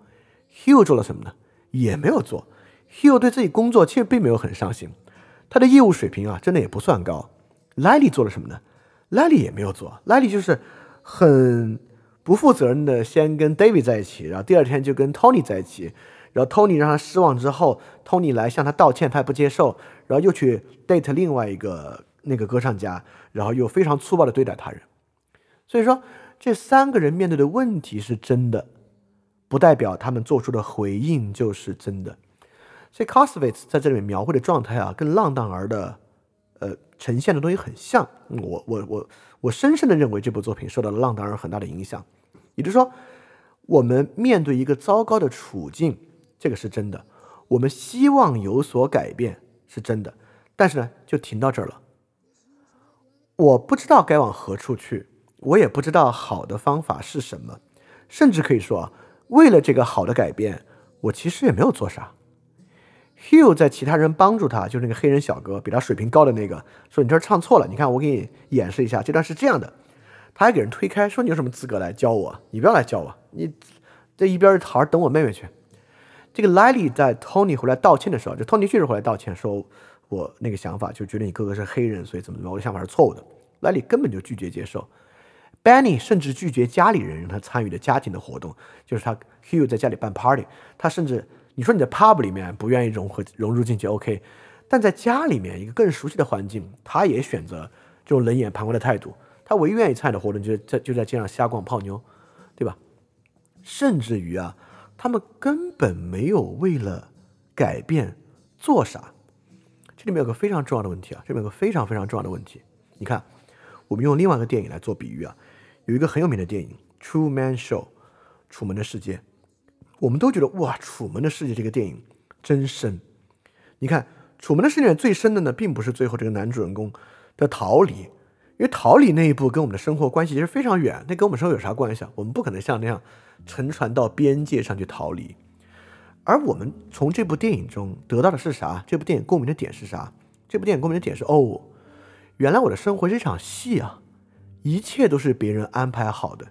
Hugh 做了什么呢？也没有做。Hugh 对自己工作其实并没有很上心。他的业务水平啊，真的也不算高。Lily 做了什么呢？？Lily 也没有做，，Lily 就是很不负责任的，先跟 David 在一起，然后第二天就跟 Tony 在一起，然后 Tony 让他失望之后，Tony 来向他道歉，他也不接受，然后又去 date 另外一个那个歌唱家，然后又非常粗暴的对待他人。所以说，这三个人面对的问题是真的，不代表他们做出的回应就是真的。所以 c o s v i t z 在这里面描绘的状态啊，跟浪荡儿的，呃，呈现的东西很像。我我我我深深的认为这部作品受到了浪荡儿很大的影响。也就是说，我们面对一个糟糕的处境，这个是真的；我们希望有所改变，是真的。但是呢，就停到这儿了。我不知道该往何处去，我也不知道好的方法是什么，甚至可以说，为了这个好的改变，我其实也没有做啥。Hugh 在其他人帮助他，就是那个黑人小哥，比他水平高的那个，说你这儿唱错了，你看我给你演示一下，这段是这样的。他还给人推开，说你有什么资格来教我？你不要来教我，你在一边好好等我妹妹去。这个 Lily 在 Tony 回来道歉的时候，就 Tony 确实回来道歉，说我那个想法就觉得你哥哥是黑人，所以怎么怎么，我的想法是错误的。Lily 根本就拒绝接受，Benny 甚至拒绝家里人让他参与的家庭的活动，就是他 Hugh 在家里办 party，他甚至你说你在 pub 里面不愿意融合融入进去 OK，但在家里面一个更熟悉的环境，他也选择这种冷眼旁观的态度。他唯一愿意参与的活动就是在就在街上瞎逛泡妞，对吧？甚至于啊。他们根本没有为了改变做啥，这里面有个非常重要的问题啊，这里面有个非常非常重要的问题。你看，我们用另外一个电影来做比喻啊，有一个很有名的电影《True Man Show》，楚门的世界，我们都觉得哇，楚门的世界这个电影真深。你看，楚门的世界最深的呢，并不是最后这个男主人公的逃离，因为逃离那一步跟我们的生活关系其实非常远，那跟我们生活有啥关系啊？我们不可能像那样。乘船到边界上去逃离，而我们从这部电影中得到的是啥？这部电影共鸣的点是啥？这部电影共鸣的点是：哦，原来我的生活是一场戏啊，一切都是别人安排好的。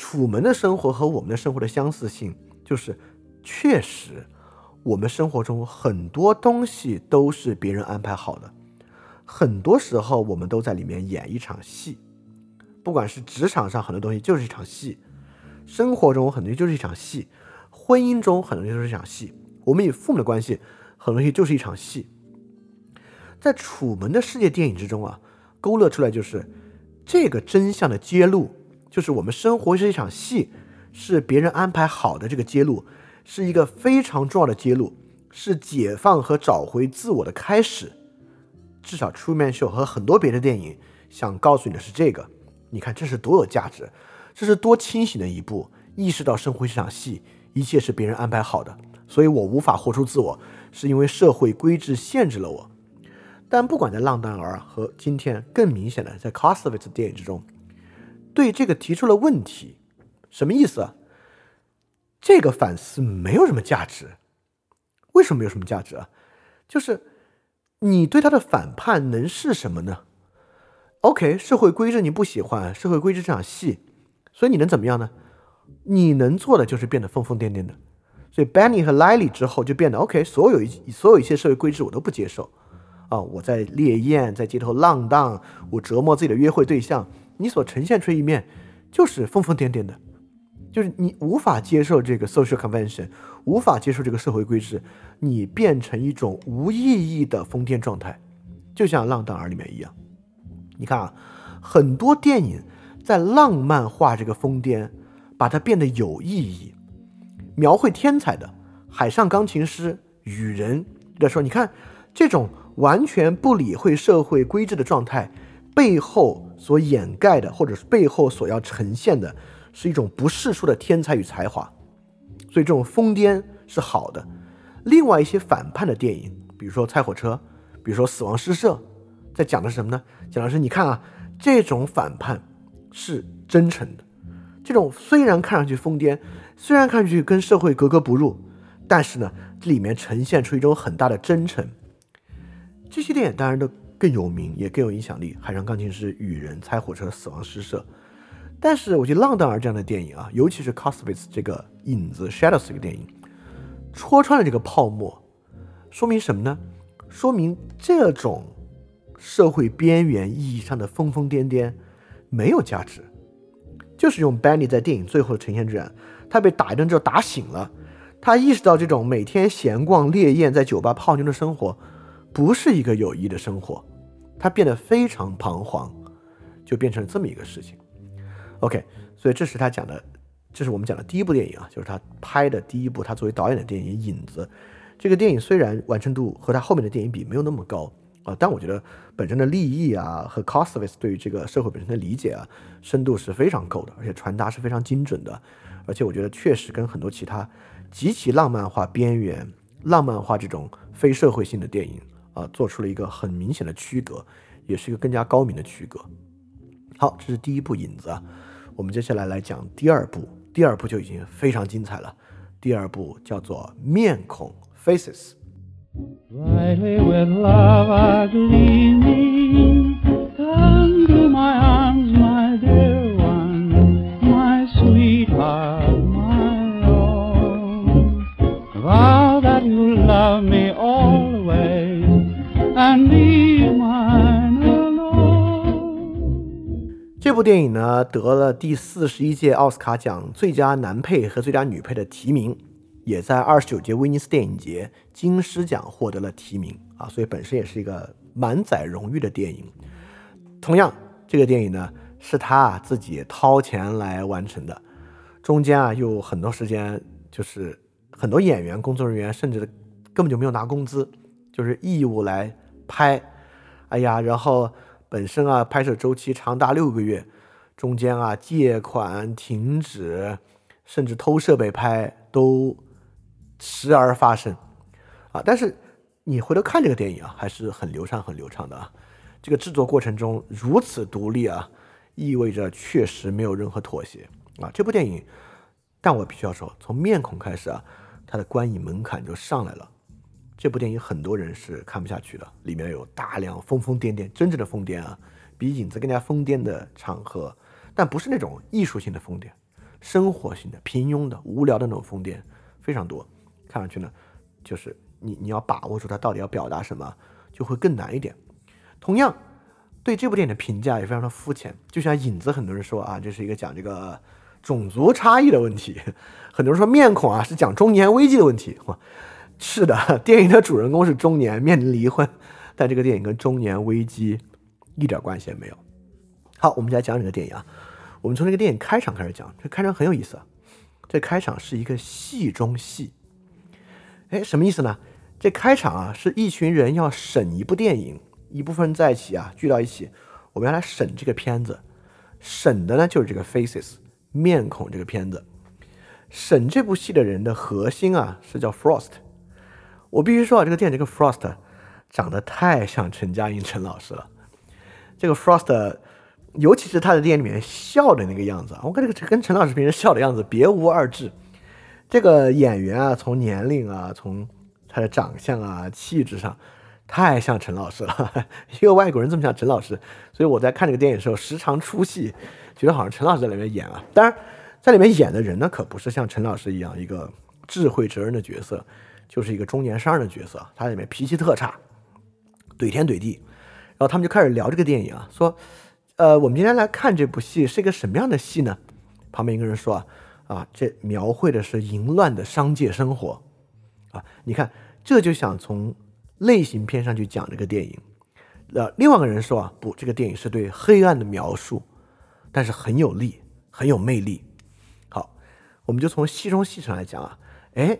楚门的生活和我们的生活的相似性，就是确实，我们生活中很多东西都是别人安排好的，很多时候我们都在里面演一场戏，不管是职场上很多东西就是一场戏。生活中很多就是一场戏，婚姻中很多就是一场戏，我们与父母的关系很多东西就是一场戏。在《楚门的世界》电影之中啊，勾勒出来就是这个真相的揭露，就是我们生活是一场戏，是别人安排好的。这个揭露是一个非常重要的揭露，是解放和找回自我的开始。至少《出面秀》和很多别的电影想告诉你的是这个。你看，这是多有价值。这是多清醒的一步，意识到生活是场戏，一切是别人安排好的，所以我无法活出自我，是因为社会规制限制了我。但不管在《浪荡儿》和今天更明显的在《c o s t o v i t 电影之中，对这个提出了问题，什么意思？这个反思没有什么价值。为什么没有什么价值啊？就是你对他的反叛能是什么呢？OK，社会规制你不喜欢，社会规制这场戏。所以你能怎么样呢？你能做的就是变得疯疯癫癫的。所以 Benny 和 Lily 之后就变得 OK，所有一所有一切社会规制我都不接受啊！我在烈焰，在街头浪荡，我折磨自己的约会对象。你所呈现出一面就是疯疯癫癫的，就是你无法接受这个 social convention，无法接受这个社会规制，你变成一种无意义的疯癫状态，就像《浪荡儿》里面一样。你看啊，很多电影。在浪漫化这个疯癫，把它变得有意义。描绘天才的海上钢琴师雨人在说：“你看，这种完全不理会社会规制的状态，背后所掩盖的，或者是背后所要呈现的，是一种不世出的天才与才华。所以，这种疯癫是好的。另外一些反叛的电影，比如说《猜火车》，比如说《死亡诗社》，在讲的是什么呢？讲的是你看啊，这种反叛。是真诚的，这种虽然看上去疯癫，虽然看上去跟社会格格不入，但是呢，这里面呈现出一种很大的真诚。这些电影当然都更有名，也更有影响力，《海上钢琴师》《雨人》《猜火车》《死亡诗社》。但是我觉得《浪荡儿》这样的电影啊，尤其是《c o s t w i t z 这个影子《Shadows》这个电影，戳穿了这个泡沫，说明什么呢？说明这种社会边缘意义上的疯疯癫癫。没有价值，就是用 Benny 在电影最后的呈现这样，他被打一顿之后打醒了，他意识到这种每天闲逛烈焰在酒吧泡妞的生活，不是一个有意义的生活，他变得非常彷徨，就变成了这么一个事情。OK，所以这是他讲的，这是我们讲的第一部电影啊，就是他拍的第一部他作为导演的电影《影子》。这个电影虽然完成度和他后面的电影比没有那么高。啊，但我觉得本身的利益啊和 c o s t v i s 对于这个社会本身的理解啊，深度是非常够的，而且传达是非常精准的，而且我觉得确实跟很多其他极其浪漫化边缘、浪漫化这种非社会性的电影啊，做出了一个很明显的区隔，也是一个更加高明的区隔。好，这是第一步影子啊，我们接下来来讲第二步，第二步就已经非常精彩了，第二步叫做面孔 Faces。Brightly with love are 这部电影呢，得了第四十一届奥斯卡奖最佳男配和最佳女配的提名，也在二十九届威尼斯电影节金狮奖获得了提名啊，所以本身也是一个满载荣誉的电影。同样，这个电影呢是他自己掏钱来完成的，中间啊有很多时间，就是很多演员、工作人员甚至根本就没有拿工资，就是义务来拍。哎呀，然后本身啊拍摄周期长达六个月，中间啊借款、停止，甚至偷设备拍都时而发生啊。但是你回头看这个电影啊，还是很流畅、很流畅的啊。这个制作过程中如此独立啊，意味着确实没有任何妥协啊。这部电影，但我必须要说，从面孔开始啊，它的观影门槛就上来了。这部电影很多人是看不下去的，里面有大量疯疯癫癫，真正的疯癫啊，比影子更加疯癫的场合，但不是那种艺术性的疯癫，生活性的、平庸的、无聊的那种疯癫非常多。看上去呢，就是你你要把握住它到底要表达什么，就会更难一点。同样，对这部电影的评价也非常的肤浅。就像影子，很多人说啊，这是一个讲这个种族差异的问题；*laughs* 很多人说面孔啊是讲中年危机的问题。*laughs* 是的，*laughs* 电影的主人公是中年，面临离婚，但这个电影跟中年危机一点关系也没有。好，我们来讲这个电影啊。我们从这个电影开场开始讲，这开场很有意思。这开场是一个戏中戏。哎，什么意思呢？这开场啊，是一群人要审一部电影。一部分人在一起啊，聚到一起，我们要来审这个片子。审的呢就是这个 faces 面孔这个片子。审这部戏的人的核心啊是叫 Frost。我必须说啊，这个电影这个 Frost 长得太像陈嘉映陈老师了。这个 Frost，尤其是他的电影里面笑的那个样子啊，我看这个跟陈老师平时笑的样子别无二致。这个演员啊，从年龄啊，从他的长相啊，气质上。太像陈老师了，*laughs* 一个外国人这么像陈老师，所以我在看这个电影的时候，时常出戏，觉得好像陈老师在里面演啊。当然，在里面演的人呢，可不是像陈老师一样一个智慧哲人的角色，就是一个中年商人的角色。他里面脾气特差，怼天怼地。然后他们就开始聊这个电影啊，说，呃，我们今天来看这部戏是一个什么样的戏呢？旁边一个人说啊，啊，这描绘的是淫乱的商界生活啊。你看，这就想从。类型片上去讲这个电影，呃，另外一个人说啊，不，这个电影是对黑暗的描述，但是很有力，很有魅力。好，我们就从戏中戏上来讲啊，哎，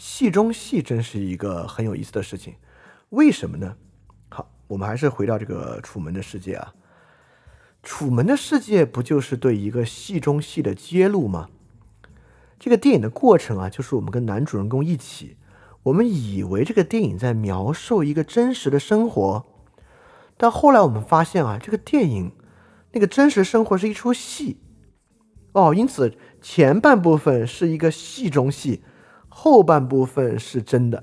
戏中戏真是一个很有意思的事情，为什么呢？好，我们还是回到这个楚门的世界啊，楚门的世界不就是对一个戏中戏的揭露吗？这个电影的过程啊，就是我们跟男主人公一起。我们以为这个电影在描述一个真实的生活，但后来我们发现啊，这个电影那个真实生活是一出戏哦，因此前半部分是一个戏中戏，后半部分是真的。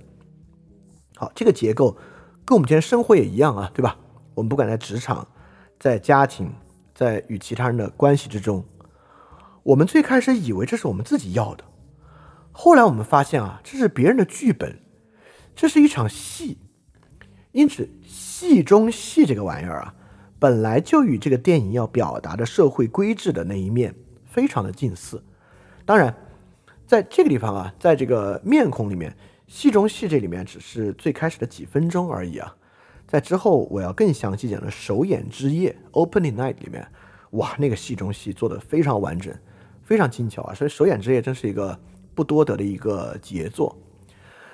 好，这个结构跟我们今天生活也一样啊，对吧？我们不管在职场、在家庭、在与其他人的关系之中，我们最开始以为这是我们自己要的。后来我们发现啊，这是别人的剧本，这是一场戏，因此戏中戏这个玩意儿啊，本来就与这个电影要表达的社会规制的那一面非常的近似。当然，在这个地方啊，在这个面孔里面，戏中戏这里面只是最开始的几分钟而已啊。在之后我要更详细讲的首演之夜 （Opening Night） 里面，哇，那个戏中戏做的非常完整，非常精巧啊。所以首演之夜真是一个。不多得的一个杰作。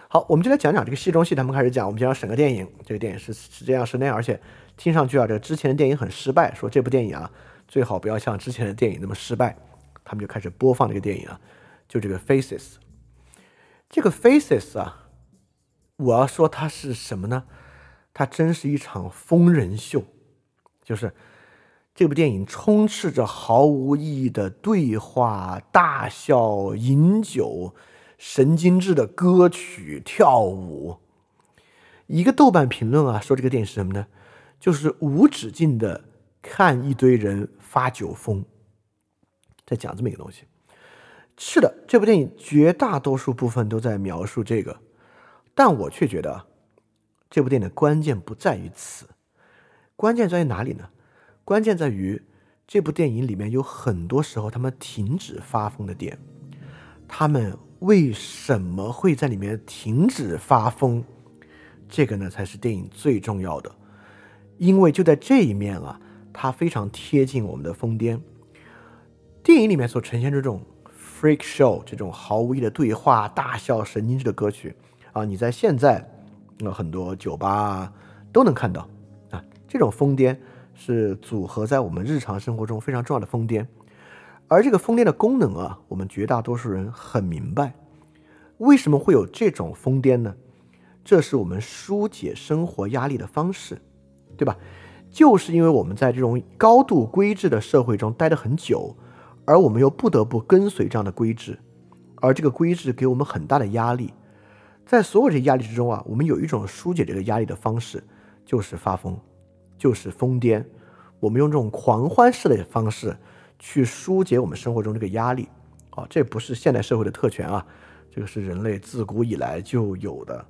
好，我们就来讲讲这个戏中戏。他们开始讲，我们就要审个电影，这个电影是是这样是那样，而且听上去啊，这个之前的电影很失败，说这部电影啊最好不要像之前的电影那么失败。他们就开始播放这个电影啊，就这个 Faces。这个 Faces 啊，我要说它是什么呢？它真是一场疯人秀，就是。这部电影充斥着毫无意义的对话、大笑、饮酒、神经质的歌曲、跳舞。一个豆瓣评论啊，说这个电影是什么呢？就是无止境的看一堆人发酒疯，在讲这么一个东西。是的，这部电影绝大多数部分都在描述这个，但我却觉得这部电影的关键不在于此，关键在于哪里呢？关键在于这部电影里面有很多时候他们停止发疯的点，他们为什么会在里面停止发疯？这个呢才是电影最重要的，因为就在这一面啊，它非常贴近我们的疯癫。电影里面所呈现这种 freak show 这种毫无意义的对话、大笑、神经质的歌曲啊，你在现在那很多酒吧都能看到啊，这种疯癫是组合在我们日常生活中非常重要的疯癫。而这个疯癫的功能啊，我们绝大多数人很明白，为什么会有这种疯癫呢？这是我们疏解生活压力的方式，对吧？就是因为我们在这种高度规制的社会中待得很久，而我们又不得不跟随这样的规制，而这个规制给我们很大的压力。在所有这些压力之中啊，我们有一种疏解这个压力的方式，就是发疯，就是疯癫。我们用这种狂欢式的方式去疏解我们生活中这个压力啊，这不是现代社会的特权啊，这个是人类自古以来就有的。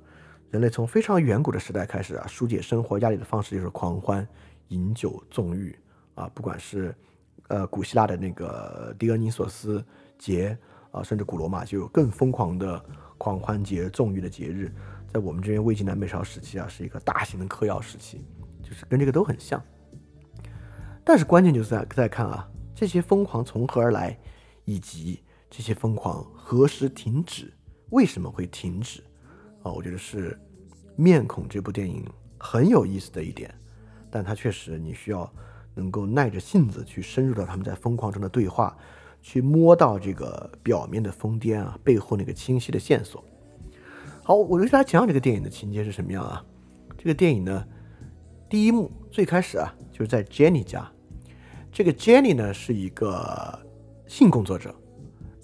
人类从非常远古的时代开始啊，疏解生活压力的方式就是狂欢、饮酒、纵欲啊。不管是呃古希腊的那个狄俄尼索斯节啊，甚至古罗马就有更疯狂的狂欢节、纵欲的节日。在我们这边魏晋南北朝时期啊，是一个大型的嗑药时期，就是跟这个都很像。但是关键就是在在看啊，这些疯狂从何而来，以及这些疯狂何时停止，为什么会停止？啊，我觉得是《面孔》这部电影很有意思的一点，但它确实你需要能够耐着性子去深入到他们在疯狂中的对话，去摸到这个表面的疯癫啊背后那个清晰的线索。好，我就给大家讲讲这个电影的情节是什么样啊？这个电影呢，第一幕最开始啊就是在 Jenny 家，这个 Jenny 呢是一个性工作者，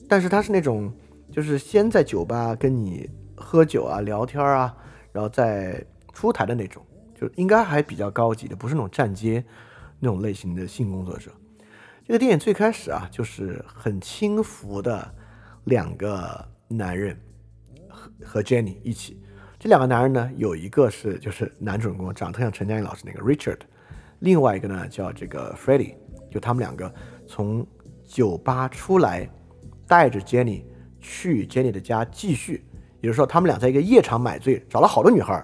但是她是那种就是先在酒吧跟你。喝酒啊，聊天啊，然后再出台的那种，就应该还比较高级的，不是那种站街那种类型的性工作者。这个电影最开始啊，就是很轻浮的两个男人和和 Jenny 一起。这两个男人呢，有一个是就是男主人公，长得特像陈佳映老师那个 Richard，另外一个呢叫这个 Freddie，就他们两个从酒吧出来，带着 Jenny 去 Jenny 的家继续。也就是说，他们俩在一个夜场买醉，找了好多女孩。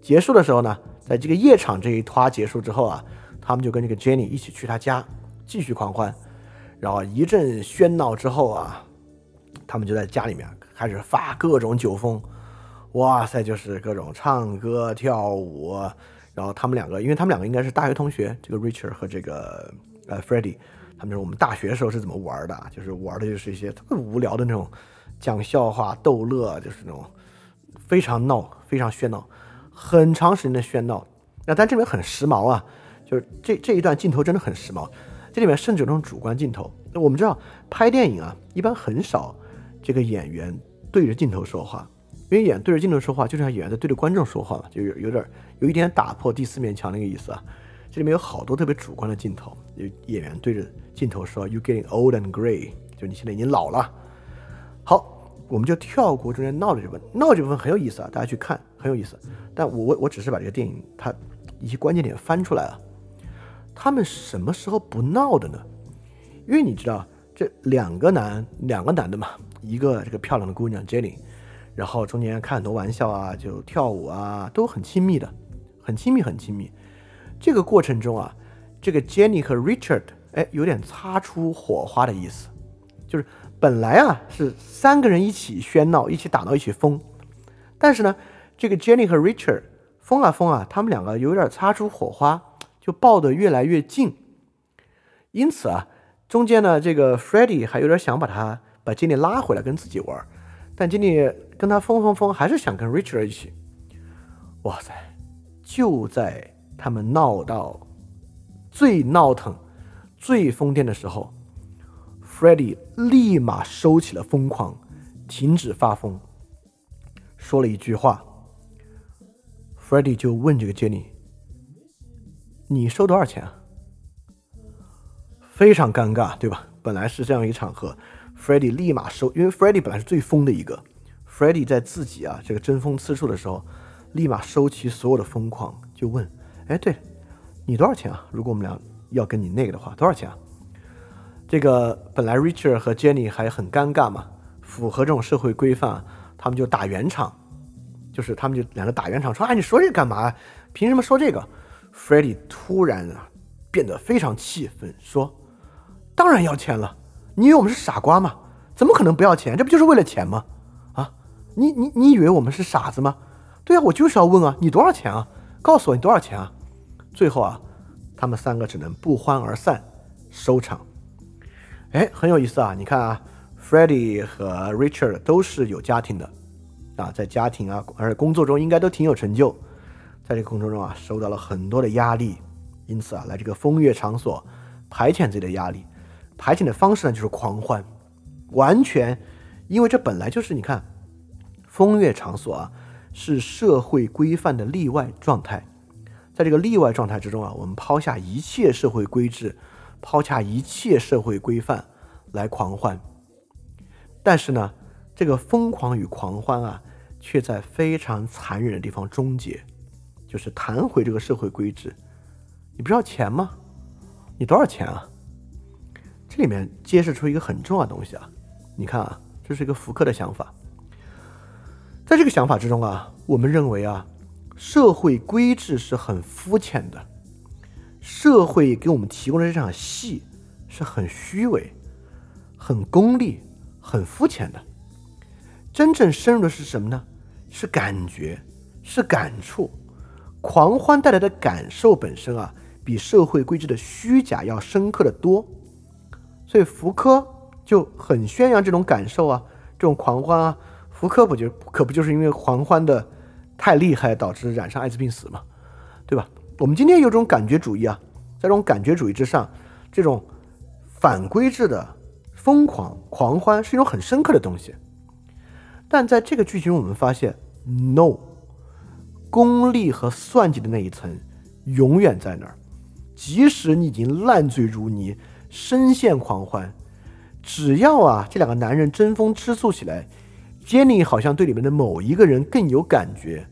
结束的时候呢，在这个夜场这一趴结束之后啊，他们就跟这个 Jenny 一起去他家继续狂欢。然后一阵喧闹之后啊，他们就在家里面开始发各种酒疯。哇塞，就是各种唱歌跳舞。然后他们两个，因为他们两个应该是大学同学，这个 Richard 和这个呃 Freddie，他们说我们大学的时候是怎么玩的？就是玩的就是一些特别无聊的那种。讲笑话逗乐，就是那种非常闹、非常喧闹，很长时间的喧闹。那但这边很时髦啊，就是这这一段镜头真的很时髦。这里面甚至有那种主观镜头。那我们知道拍电影啊，一般很少这个演员对着镜头说话，因为演对着镜头说话，就像演员在对着观众说话嘛，就有有点有一点打破第四面墙那个意思啊。这里面有好多特别主观的镜头，有演员对着镜头说：“You getting old and gray？” 就你现在已经老了。好，我们就跳过中间闹的这部分，闹这部分很有意思啊，大家去看很有意思。但我我我只是把这个电影它一些关键点翻出来了。他们什么时候不闹的呢？因为你知道这两个男两个男的嘛，一个这个漂亮的姑娘 Jenny，然后中间开很多玩笑啊，就跳舞啊，都很亲密的，很亲密很亲密。这个过程中啊，这个 Jenny 和 Richard 哎有点擦出火花的意思，就是。本来啊是三个人一起喧闹，一起打闹，一起疯，但是呢，这个 Jenny 和 Richard 疯啊疯啊，他们两个有点擦出火花，就抱得越来越近。因此啊，中间呢，这个 Freddie 还有点想把他把 Jenny 拉回来跟自己玩，但 Jenny 跟他疯疯疯，还是想跟 Richard 一起。哇塞！就在他们闹到最闹腾、最疯癫的时候。Freddie 立马收起了疯狂，停止发疯，说了一句话。Freddie 就问这个 Jenny：“ 你收多少钱啊？”非常尴尬，对吧？本来是这样一个场合，Freddie 立马收，因为 Freddie 本来是最疯的一个，Freddie 在自己啊这个争风吃醋的时候，立马收起所有的疯狂，就问：“哎，对你多少钱啊？如果我们俩要跟你那个的话，多少钱啊？”这个本来 Richard 和 Jenny 还很尴尬嘛，符合这种社会规范，他们就打圆场，就是他们就两个打圆场，说：“哎，你说这个干嘛？凭什么说这个？”Freddie 突然啊变得非常气愤，说。当然要钱了，你以为我们是傻瓜吗？怎么可能不要钱？这不就是为了钱吗？啊，你你你以为我们是傻子吗？对啊，我就是要问啊，你多少钱啊？告诉我你多少钱啊？最后啊，他们三个只能不欢而散，收场。哎，很有意思啊！你看啊，Freddie 和 Richard 都是有家庭的啊，在家庭啊，而且工作中应该都挺有成就，在这个工作中啊，受到了很多的压力，因此啊，来这个风月场所排遣自己的压力。排遣的方式呢，就是狂欢，完全，因为这本来就是你看，风月场所啊，是社会规范的例外状态，在这个例外状态之中啊，我们抛下一切社会规制，抛下一切社会规范来狂欢，但是呢，这个疯狂与狂欢啊，却在非常残忍的地方终结，就是弹回这个社会规制，你不是要钱吗？你多少钱啊？这里面揭示出一个很重要的东西啊！你看啊，这是一个福柯的想法。在这个想法之中啊，我们认为啊，社会规制是很肤浅的，社会给我们提供的这场戏是很虚伪、很功利、很肤浅的。真正深入的是什么呢？是感觉，是感触。狂欢带来的感受本身啊，比社会规制的虚假要深刻的多。所以福柯就很宣扬这种感受啊，这种狂欢啊。福柯不就可不就是因为狂欢的太厉害，导致染上艾滋病死嘛，对吧？我们今天有种感觉主义啊，在这种感觉主义之上，这种反规制的疯狂狂欢是一种很深刻的东西。但在这个剧情，我们发现，no，功利和算计的那一层永远在那儿，即使你已经烂醉如泥。深陷狂欢，只要啊这两个男人争风吃醋起来，Jenny 好像对里面的某一个人更有感觉，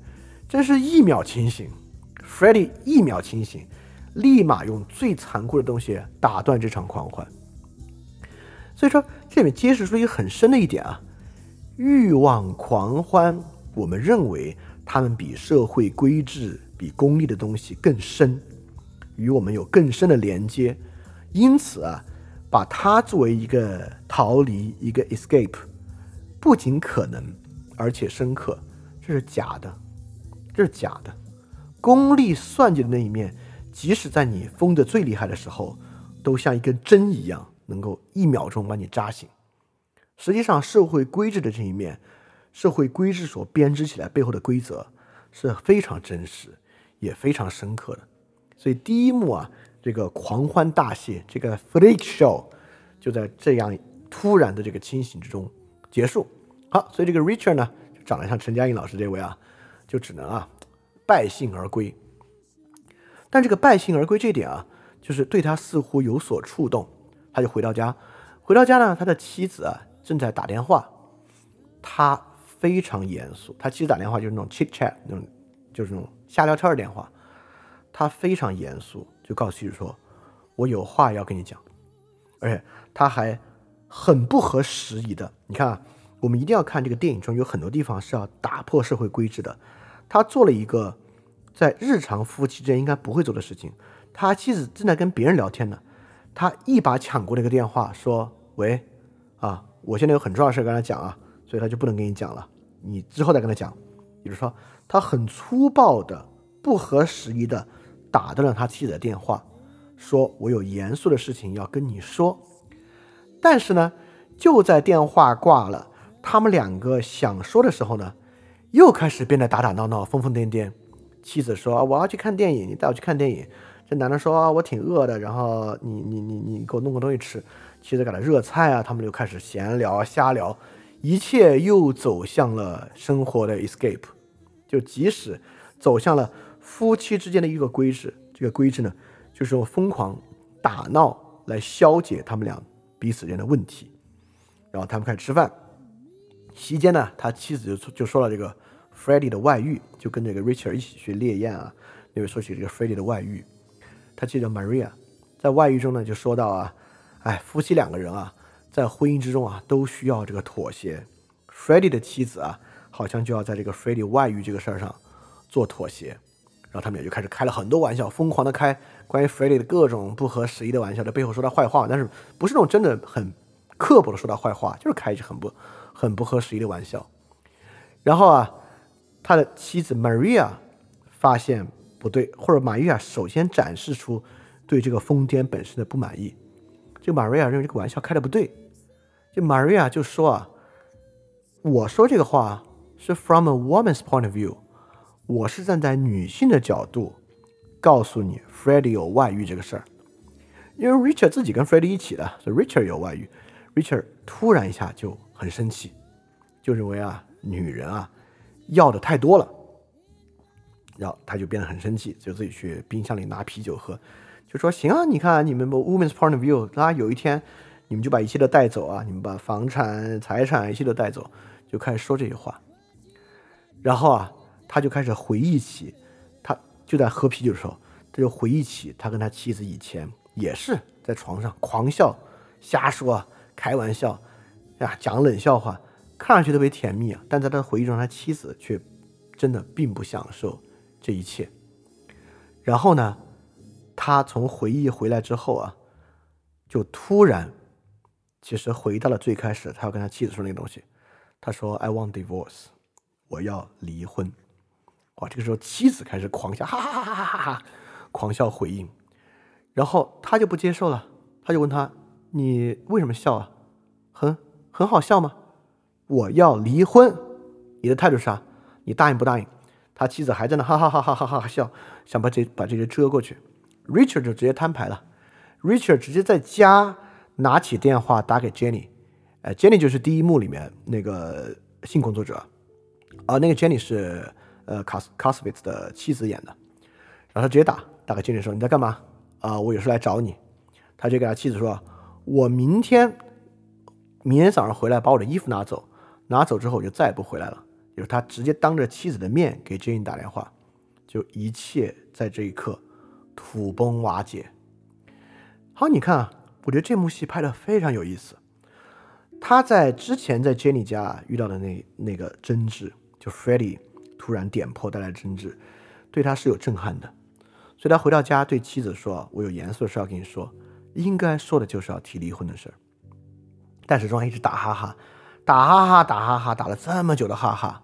真是一秒清醒。Freddie 一秒清醒，立马用最残酷的东西打断这场狂欢。所以说这里面揭示出一个很深的一点啊，欲望狂欢，我们认为他们比社会规制、比功利的东西更深，与我们有更深的连接。因此啊，把它作为一个逃离，一个 escape，不仅可能，而且深刻。这是假的，这是假的。功利算计的那一面，即使在你疯得最厉害的时候，都像一根针一样，能够一秒钟把你扎醒。实际上，社会规制的这一面，社会规制所编织起来背后的规则，是非常真实，也非常深刻的。所以第一幕啊。这个狂欢大戏，这个 freak show，就在这样突然的这个清醒之中结束。好，所以这个 Richard 呢，就长得像陈嘉映老师这位啊，就只能啊败兴而归。但这个败兴而归这点啊，就是对他似乎有所触动，他就回到家。回到家呢，他的妻子啊正在打电话，他非常严肃。他妻子打电话就是那种 chit chat 那种，就是那种瞎聊天的电话，他非常严肃。就告诉妻子说：“我有话要跟你讲，而且他还很不合时宜的。你看啊，我们一定要看这个电影中有很多地方是要打破社会规制的。他做了一个在日常夫妻之间应该不会做的事情。他妻子正在跟别人聊天呢，他一把抢过那个电话说：‘喂，啊，我现在有很重要的事跟他讲啊，所以他就不能跟你讲了，你之后再跟他讲。’也就是说，他很粗暴的、不合时宜的。”打断了他妻子的电话，说：“我有严肃的事情要跟你说。”但是呢，就在电话挂了，他们两个想说的时候呢，又开始变得打打闹闹、疯疯癫癫。妻子说：“我要去看电影，你带我去看电影。”这男的说：“我挺饿的，然后你你你你给我弄个东西吃。”妻子给他热菜啊，他们就开始闲聊、瞎聊，一切又走向了生活的 escape，就即使走向了。夫妻之间的一个规制，这个规制呢，就是用疯狂打闹来消解他们俩彼此间的问题。然后他们开始吃饭，席间呢，他妻子就就说了这个 Freddie 的外遇，就跟这个 Richard 一起去猎艳啊。那位说起这个 Freddie 的外遇，他记得 Maria 在外遇中呢就说到啊，哎，夫妻两个人啊，在婚姻之中啊都需要这个妥协。Freddie 的妻子啊，好像就要在这个 Freddie 外遇这个事儿上做妥协。然后他们俩就开始开了很多玩笑，疯狂的开关于 Freddie 的各种不合时宜的玩笑，在背后说他坏话，但是不是那种真的很。刻薄的说他坏话，就是开一些很不很不合时宜的玩笑。然后啊，他的妻子 Maria 发现不对，或者 Maria 首先展示出对这个疯癫本身的不满意。就 Maria 认为这个玩笑开的不对，就 Maria 就说啊，我说这个话是 from a woman's point of view，我是站在女性的角度告诉你 Freddie 有外遇这个事儿，因为 Richard 自己跟 Freddie 一起的，所以 Richard 有外遇。Richard 突然一下就很生气，就认为啊，女人啊要的太多了，然后他就变得很生气，就自己去冰箱里拿啤酒喝，就说：“行啊，你看你们 woman's point of view，啊，有一天你们就把一切都带走啊，你们把房产、财产一切都带走，就开始说这些话。”然后啊，他就开始回忆起，他就在喝啤酒的时候，他就回忆起他跟他妻子以前也是在床上狂笑、瞎说。开玩笑，呀，讲冷笑话，看上去特别甜蜜啊，但在他回忆中，他妻子却真的并不享受这一切。然后呢，他从回忆回来之后啊，就突然，其实回到了最开始，他要跟他妻子说那个东西。他说：“I want divorce，我要离婚。”哇，这个时候妻子开始狂笑，哈哈哈哈哈哈，狂笑回应。然后他就不接受了，他就问他。你为什么笑啊？很很好笑吗？我要离婚，你的态度是啥？你答应不答应？他妻子还在那哈哈哈哈哈哈笑，想把这把这些遮过去。Richard 就直接摊牌了，Richard 直接在家拿起电话打给 Jenny，呃，Jenny 就是第一幕里面那个性工作者，啊，那个 Jenny 是呃 Cos Coswitz 的妻子演的，然后他直接打打给 Jenny 说你在干嘛？啊，我有事来找你。他就给他妻子说。我明天，明天早上回来把我的衣服拿走，拿走之后我就再也不回来了。就是他直接当着妻子的面给 Jenny 打电话，就一切在这一刻土崩瓦解。好，你看啊，我觉得这幕戏拍的非常有意思。他在之前在 Jenny 家遇到的那那个争执，就 Freddie 突然点破带来的争执，对他是有震撼的。所以他回到家对妻子说：“我有严肃的事要跟你说。”应该说的就是要提离婚的事儿，但是庄一直打哈哈，打哈哈，打哈哈，打了这么久的哈哈，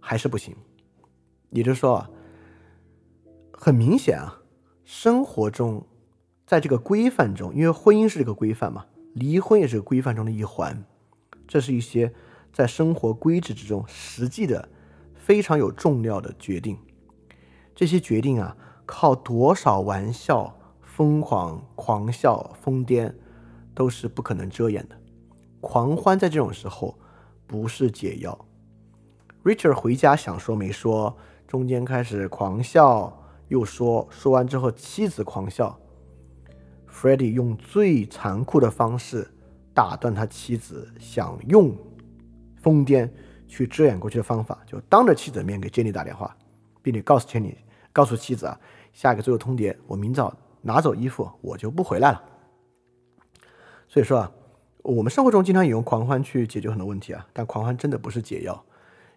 还是不行。也就是说，很明显啊，生活中，在这个规范中，因为婚姻是这个规范嘛，离婚也是规范中的一环。这是一些在生活规制之中实际的非常有重要的决定。这些决定啊，靠多少玩笑。疯狂、狂笑、疯癫，都是不可能遮掩的。狂欢在这种时候不是解药。Richard 回家想说没说，中间开始狂笑，又说，说完之后妻子狂笑。Freddie 用最残酷的方式打断他妻子想用疯癫去遮掩过去的方法，就当着妻子的面给 Jenny 打电话，并且告诉 Jenny，告诉妻子啊，下一个最后通牒，我明早。拿走衣服，我就不回来了。所以说啊，我们生活中经常也用狂欢去解决很多问题啊，但狂欢真的不是解药，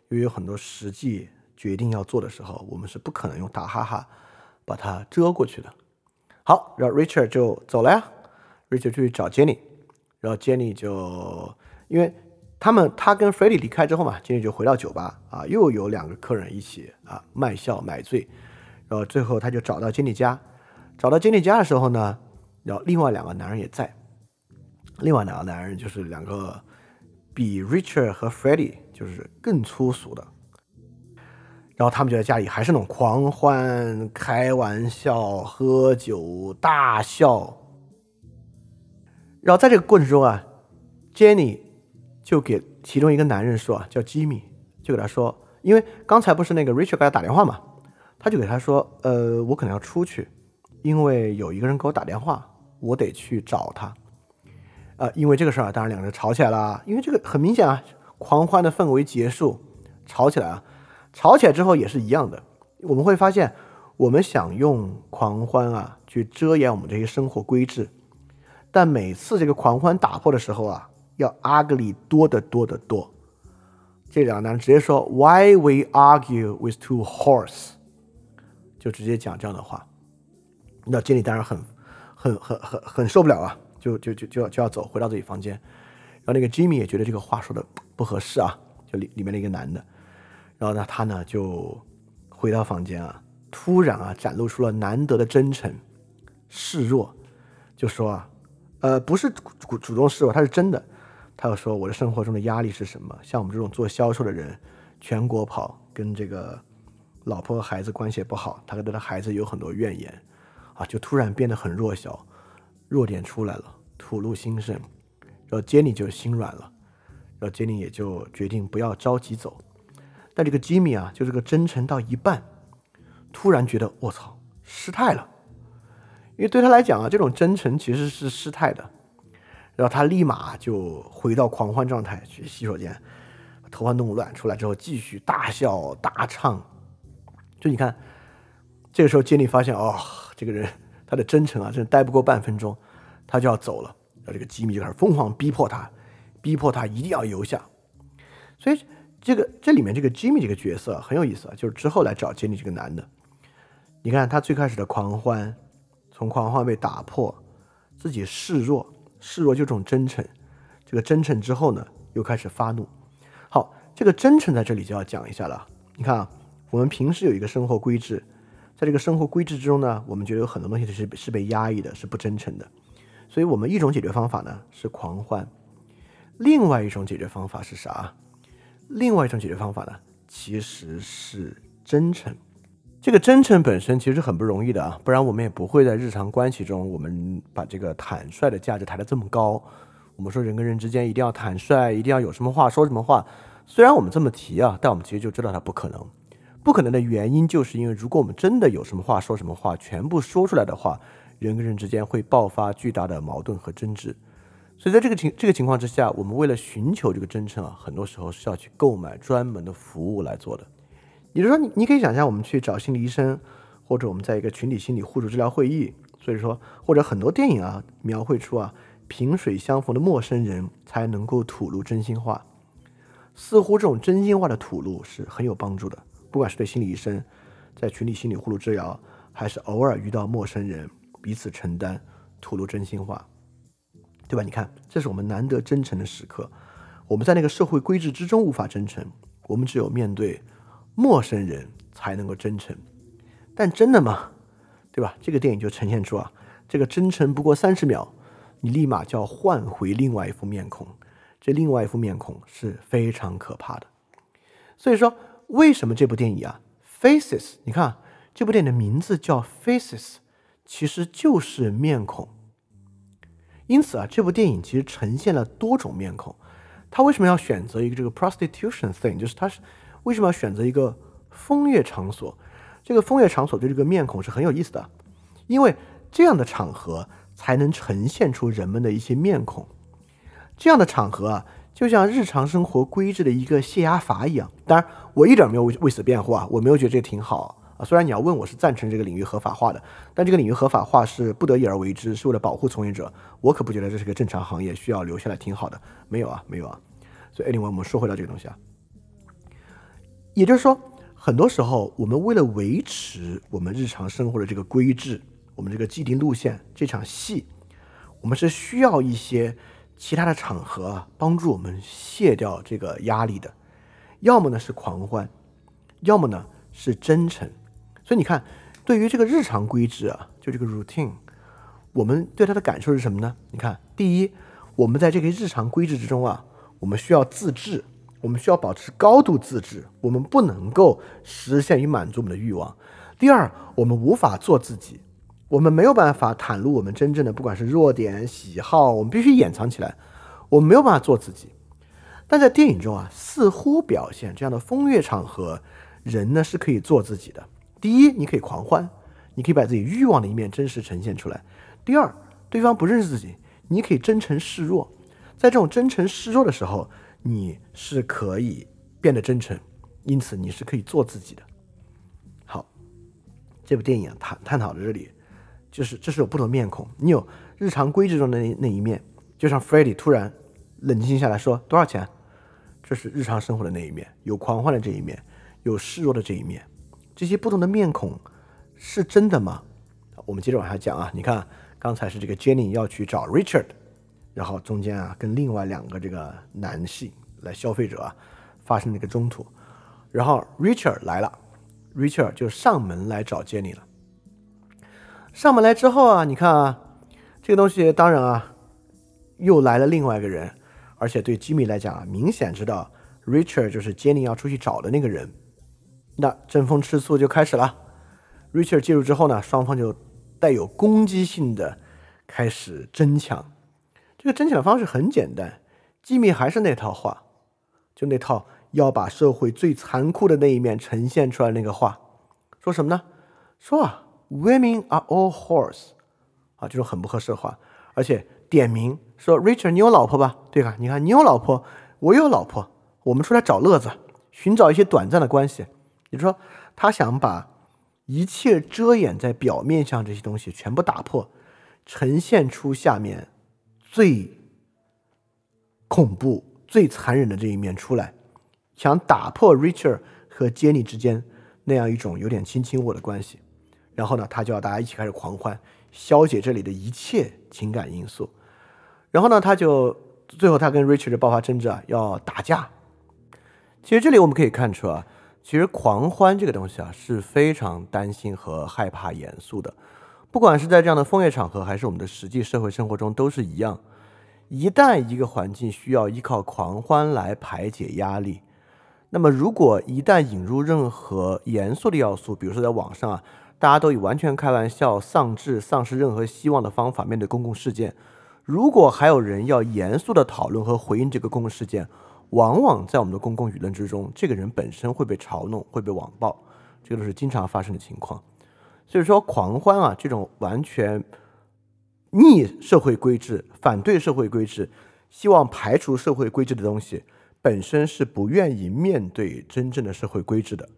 因为有很多实际决定要做的时候，我们是不可能用打哈哈把它遮过去的。好，然后 Richard 就走了呀，Richard 去找 Jenny，然后 Jenny 就因为他们他跟 Freddie 离开之后嘛，Jenny 就回到酒吧啊，又有两个客人一起啊卖笑买醉，然后最后他就找到 Jenny 家。找到 Jenny 家的时候呢，然后另外两个男人也在。另外两个男人就是两个比 Richard 和 Freddie 就是更粗俗的。然后他们就在家里还是那种狂欢、开玩笑、喝酒、大笑。然后在这个过程中啊，Jenny 就给其中一个男人说啊，叫 Jimmy，就给他说，因为刚才不是那个 Richard 给他打电话嘛，他就给他说，呃，我可能要出去。因为有一个人给我打电话，我得去找他。呃，因为这个事儿，当然两个人吵起来了。因为这个很明显啊，狂欢的氛围结束，吵起来啊，吵起来之后也是一样的。我们会发现，我们想用狂欢啊去遮掩我们这些生活规制，但每次这个狂欢打破的时候啊，要 ugly 多得多得多。这两个男人直接说 “Why we argue with two horse”，就直接讲这样的话。那经理当然很、很、很、很、很受不了啊，就就就就要就要走，回到自己房间。然后那个 Jimmy 也觉得这个话说的不合适啊，就里里面的一个男的。然后呢，他呢就回到房间啊，突然啊展露出了难得的真诚、示弱，就说啊，呃，不是主主动示弱，他是真的。他又说：“我的生活中的压力是什么？像我们这种做销售的人，全国跑，跟这个老婆和孩子关系也不好，他跟他的孩子有很多怨言，啊，就突然变得很弱小，弱点出来了，吐露心声。然后杰尼就心软了，然后杰尼也就决定不要着急走。但这个吉米啊，就这个真诚到一半，突然觉得我操，失态了，因为对他来讲啊，这种真诚其实是失态的。”然后他立马就回到狂欢状态，去洗手间，头发弄乱，出来之后继续大笑大唱。就你看，这个时候杰尼发现，哦，这个人他的真诚啊，真待不过半分钟，他就要走了。然后这个吉米就开始疯狂逼迫他，逼迫他一定要留下。所以这个这里面这个 Jimmy 这个角色很有意思啊，就是之后来找杰尼这个男的。你看他最开始的狂欢，从狂欢被打破，自己示弱。示弱就这种真诚，这个真诚之后呢，又开始发怒。好，这个真诚在这里就要讲一下了。你看啊，我们平时有一个生活规制，在这个生活规制之中呢，我们觉得有很多东西是是被压抑的，是不真诚的。所以我们一种解决方法呢是狂欢，另外一种解决方法是啥？另外一种解决方法呢，其实是真诚。这个真诚本身其实很不容易的啊，不然我们也不会在日常关系中，我们把这个坦率的价值抬得这么高。我们说人跟人之间一定要坦率，一定要有什么话说什么话。虽然我们这么提啊，但我们其实就知道它不可能。不可能的原因就是因为，如果我们真的有什么话说什么话，全部说出来的话，人跟人之间会爆发巨大的矛盾和争执。所以在这个情这个情况之下，我们为了寻求这个真诚啊，很多时候是要去购买专门的服务来做的。也就是说，你你可以想象，我们去找心理医生，或者我们在一个群体心理互助治疗会议，所以说，或者很多电影啊，描绘出啊，萍水相逢的陌生人才能够吐露真心话。似乎这种真心话的吐露是很有帮助的，不管是对心理医生，在群体心理互助治疗，还是偶尔遇到陌生人，彼此承担，吐露真心话，对吧？你看，这是我们难得真诚的时刻。我们在那个社会规制之中无法真诚，我们只有面对。陌生人才能够真诚，但真的吗？对吧？这个电影就呈现出啊，这个真诚不过三十秒，你立马就要换回另外一副面孔，这另外一副面孔是非常可怕的。所以说，为什么这部电影啊，Faces？你看这部电影的名字叫 Faces，其实就是面孔。因此啊，这部电影其实呈现了多种面孔。他为什么要选择一个这个 prostitution thing？就是他是。为什么要选择一个风月场所？这个风月场所对这个面孔是很有意思的，因为这样的场合才能呈现出人们的一些面孔。这样的场合啊，就像日常生活规制的一个泄压阀一样。当然，我一点没有为为此辩护啊，我没有觉得这挺好啊。虽然你要问我是赞成这个领域合法化的，但这个领域合法化是不得已而为之，是为了保护从业者。我可不觉得这是个正常行业，需要留下来挺好的。没有啊，没有啊。所以，anyway，我们说回到这个东西啊。也就是说，很多时候我们为了维持我们日常生活的这个规制，我们这个既定路线，这场戏，我们是需要一些其他的场合帮助我们卸掉这个压力的。要么呢是狂欢，要么呢是真诚。所以你看，对于这个日常规制啊，就这个 routine，我们对它的感受是什么呢？你看，第一，我们在这个日常规制之中啊，我们需要自制。我们需要保持高度自制，我们不能够实现与满足我们的欲望。第二，我们无法做自己，我们没有办法袒露我们真正的，不管是弱点、喜好，我们必须掩藏起来。我们没有办法做自己。但在电影中啊，似乎表现这样的风月场合，人呢是可以做自己的。第一，你可以狂欢，你可以把自己欲望的一面真实呈现出来。第二，对方不认识自己，你可以真诚示弱。在这种真诚示弱的时候，你是可以变得真诚，因此你是可以做自己的。好，这部电影，探探讨的这里，就是这是有不同面孔，你有日常规制中的那那一面，就像 f r e d d y 突然冷静下来说多少钱，这是日常生活的那一面，有狂欢的这一面，有示弱的这一面，这些不同的面孔是真的吗？我们接着往下讲啊，你看刚才是这个 Jenny 要去找 Richard，然后中间啊跟另外两个这个男性来消费者啊发生了一个冲突，然后 Richard 来了，Richard 就上门来找 Jenny 了。上门来之后啊，你看啊，这个东西当然啊又来了另外一个人，而且对 Jimmy 来讲啊，明显知道 Richard 就是 Jenny 要出去找的那个人，那争风吃醋就开始了。Richard 介入之后呢，双方就带有攻击性的开始争抢。这个争抢的方式很简单，吉米还是那套话，就那套要把社会最残酷的那一面呈现出来那个话。说什么呢？说啊，Women are all whores，啊，这种很不合适的话，而且点名说 Richard，你有老婆吧？对吧？你看你有老婆，我有老婆，我们出来找乐子，寻找一些短暂的关系。也就是说，他想把。一切遮掩在表面上这些东西全部打破，呈现出下面最恐怖、最残忍的这一面出来，想打破 Richard 和 Jenny 之间那样一种有点卿卿我的关系。然后呢，他就要大家一起开始狂欢，消解这里的一切情感因素。然后呢，他就最后他跟 Richard 爆发争执啊，要打架。其实这里我们可以看出啊。其实狂欢这个东西啊，是非常担心和害怕严肃的。不管是在这样的风月场合，还是我们的实际社会生活中，都是一样。一旦一个环境需要依靠狂欢来排解压力，那么如果一旦引入任何严肃的要素，比如说在网上啊，大家都以完全开玩笑、丧志、丧失任何希望的方法面对公共事件，如果还有人要严肃的讨论和回应这个公共事件，往往在我们的公共舆论之中，这个人本身会被嘲弄，会被网暴，这个都是经常发生的情况。所以说，狂欢啊，这种完全逆社会规制、反对社会规制、希望排除社会规制的东西，本身是不愿意面对真正的社会规制的。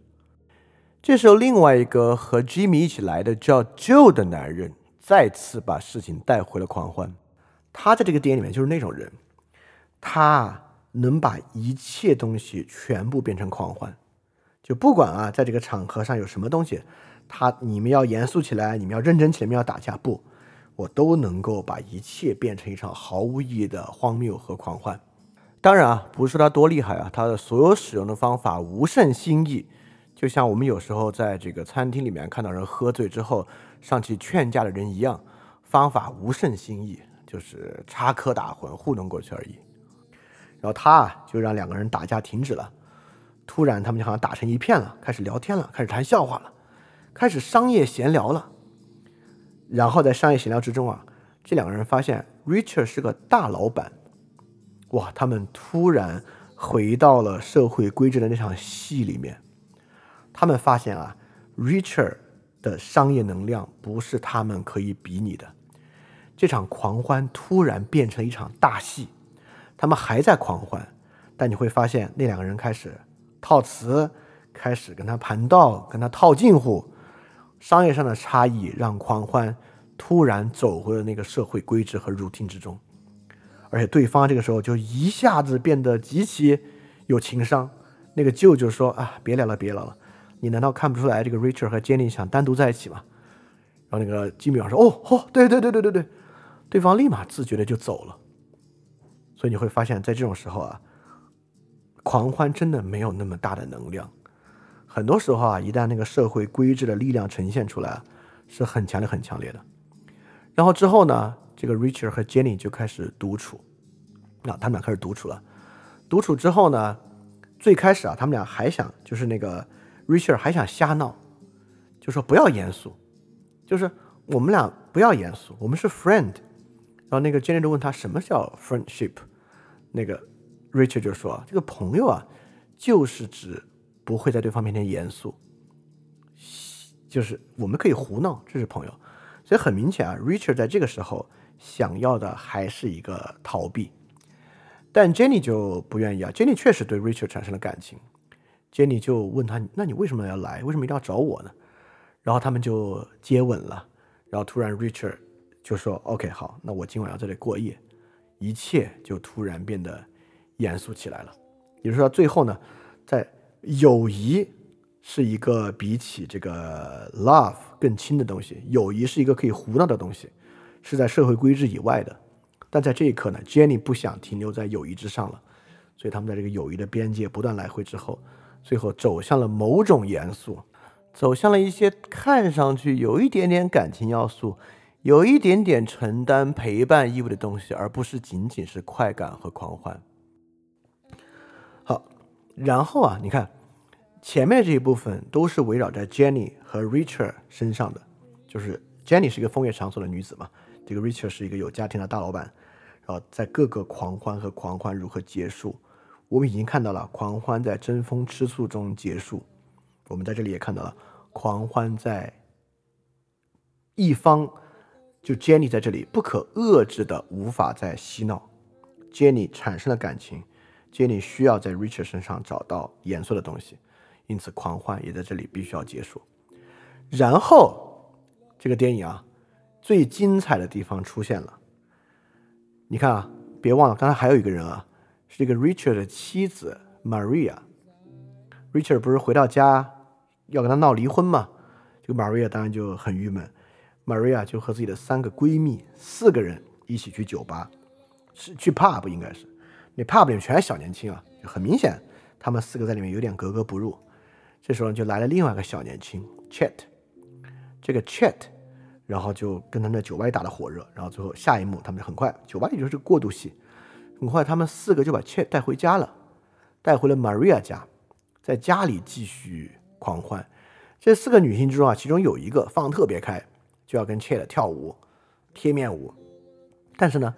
这时候，另外一个和 Jimmy 一起来的叫 Joe 的男人，再次把事情带回了狂欢。他在这个电影里面就是那种人，他。能把一切东西全部变成狂欢，就不管啊，在这个场合上有什么东西，他你们要严肃起来，你们要认真起来，你们要打架，不，我都能够把一切变成一场毫无意义的荒谬和狂欢。当然啊，不是说他多厉害啊，他的所有使用的方法无甚新意，就像我们有时候在这个餐厅里面看到人喝醉之后上去劝架的人一样，方法无甚新意，就是插科打诨糊弄过去而已。然后他啊，就让两个人打架停止了。突然，他们就好像打成一片了，开始聊天了，开始谈笑话了，开始商业闲聊了。然后在商业闲聊之中啊，这两个人发现 Richard 是个大老板。哇！他们突然回到了社会规制的那场戏里面。他们发现啊，Richard 的商业能量不是他们可以比拟的。这场狂欢突然变成一场大戏。他们还在狂欢，但你会发现那两个人开始套词，开始跟他盘道，跟他套近乎。商业上的差异让狂欢突然走回了那个社会规制和 routine 之中，而且对方这个时候就一下子变得极其有情商。那个舅舅说：“啊，别聊了，别聊了，你难道看不出来这个 Richard 和 Jenny 想单独在一起吗？”然后那个吉米说：“哦，哦，对对对对对对。”对方立马自觉的就走了。所以你会发现在这种时候啊，狂欢真的没有那么大的能量。很多时候啊，一旦那个社会规制的力量呈现出来，是很强烈、很强烈的。然后之后呢，这个 Richard 和 Jenny 就开始独处。那他们俩开始独处了。独处之后呢，最开始啊，他们俩还想，就是那个 Richard 还想瞎闹，就说不要严肃，就是我们俩不要严肃，我们是 friend。然后那个 Jenny 就问他什么叫 friendship。那个 Richard 就说：“这个朋友啊，就是指不会在对方面前严肃，就是我们可以胡闹，这是朋友。所以很明显啊，Richard 在这个时候想要的还是一个逃避。但 Jenny 就不愿意啊，Jenny 确实对 Richard 产生了感情。Jenny 就问他：“那你为什么要来？为什么一定要找我呢？”然后他们就接吻了。然后突然 Richard 就说：“OK，好，那我今晚要在这里过夜。”一切就突然变得严肃起来了。也就是说，最后呢，在友谊是一个比起这个 love 更亲的东西，友谊是一个可以胡闹的东西，是在社会规制以外的。但在这一刻呢，Jenny 不想停留在友谊之上了，所以他们在这个友谊的边界不断来回之后，最后走向了某种严肃，走向了一些看上去有一点点感情要素。有一点点承担陪伴义务的东西，而不是仅仅是快感和狂欢。好，然后啊，你看前面这一部分都是围绕在 Jenny 和 Richard 身上的，就是 Jenny 是一个风月场所的女子嘛，这个 Richard 是一个有家庭的大老板，然后在各个狂欢和狂欢如何结束，我们已经看到了狂欢在争风吃醋中结束，我们在这里也看到了狂欢在一方。就 Jenny 在这里不可遏制的无法再嬉闹，Jenny 产生了感情，Jenny 需要在 Richard 身上找到严肃的东西，因此狂欢也在这里必须要结束。然后这个电影啊，最精彩的地方出现了。你看啊，别忘了刚才还有一个人啊，是这个 Richard 的妻子 Maria。Richard 不是回到家要跟他闹离婚嘛？这个 Maria 当然就很郁闷。Maria 就和自己的三个闺蜜，四个人一起去酒吧，是去 pub 应该是，那 pub 里面全是小年轻啊，很明显，他们四个在里面有点格格不入。这时候就来了另外一个小年轻 Chet，这个 Chet，然后就跟他们的酒吧里打得火热，然后最后下一幕，他们就很快，酒吧里就是过渡戏，很快他们四个就把 Chet 带回家了，带回了 Maria 家，在家里继续狂欢。这四个女性之中啊，其中有一个放特别开。就要跟 Chet 跳舞，贴面舞，但是呢，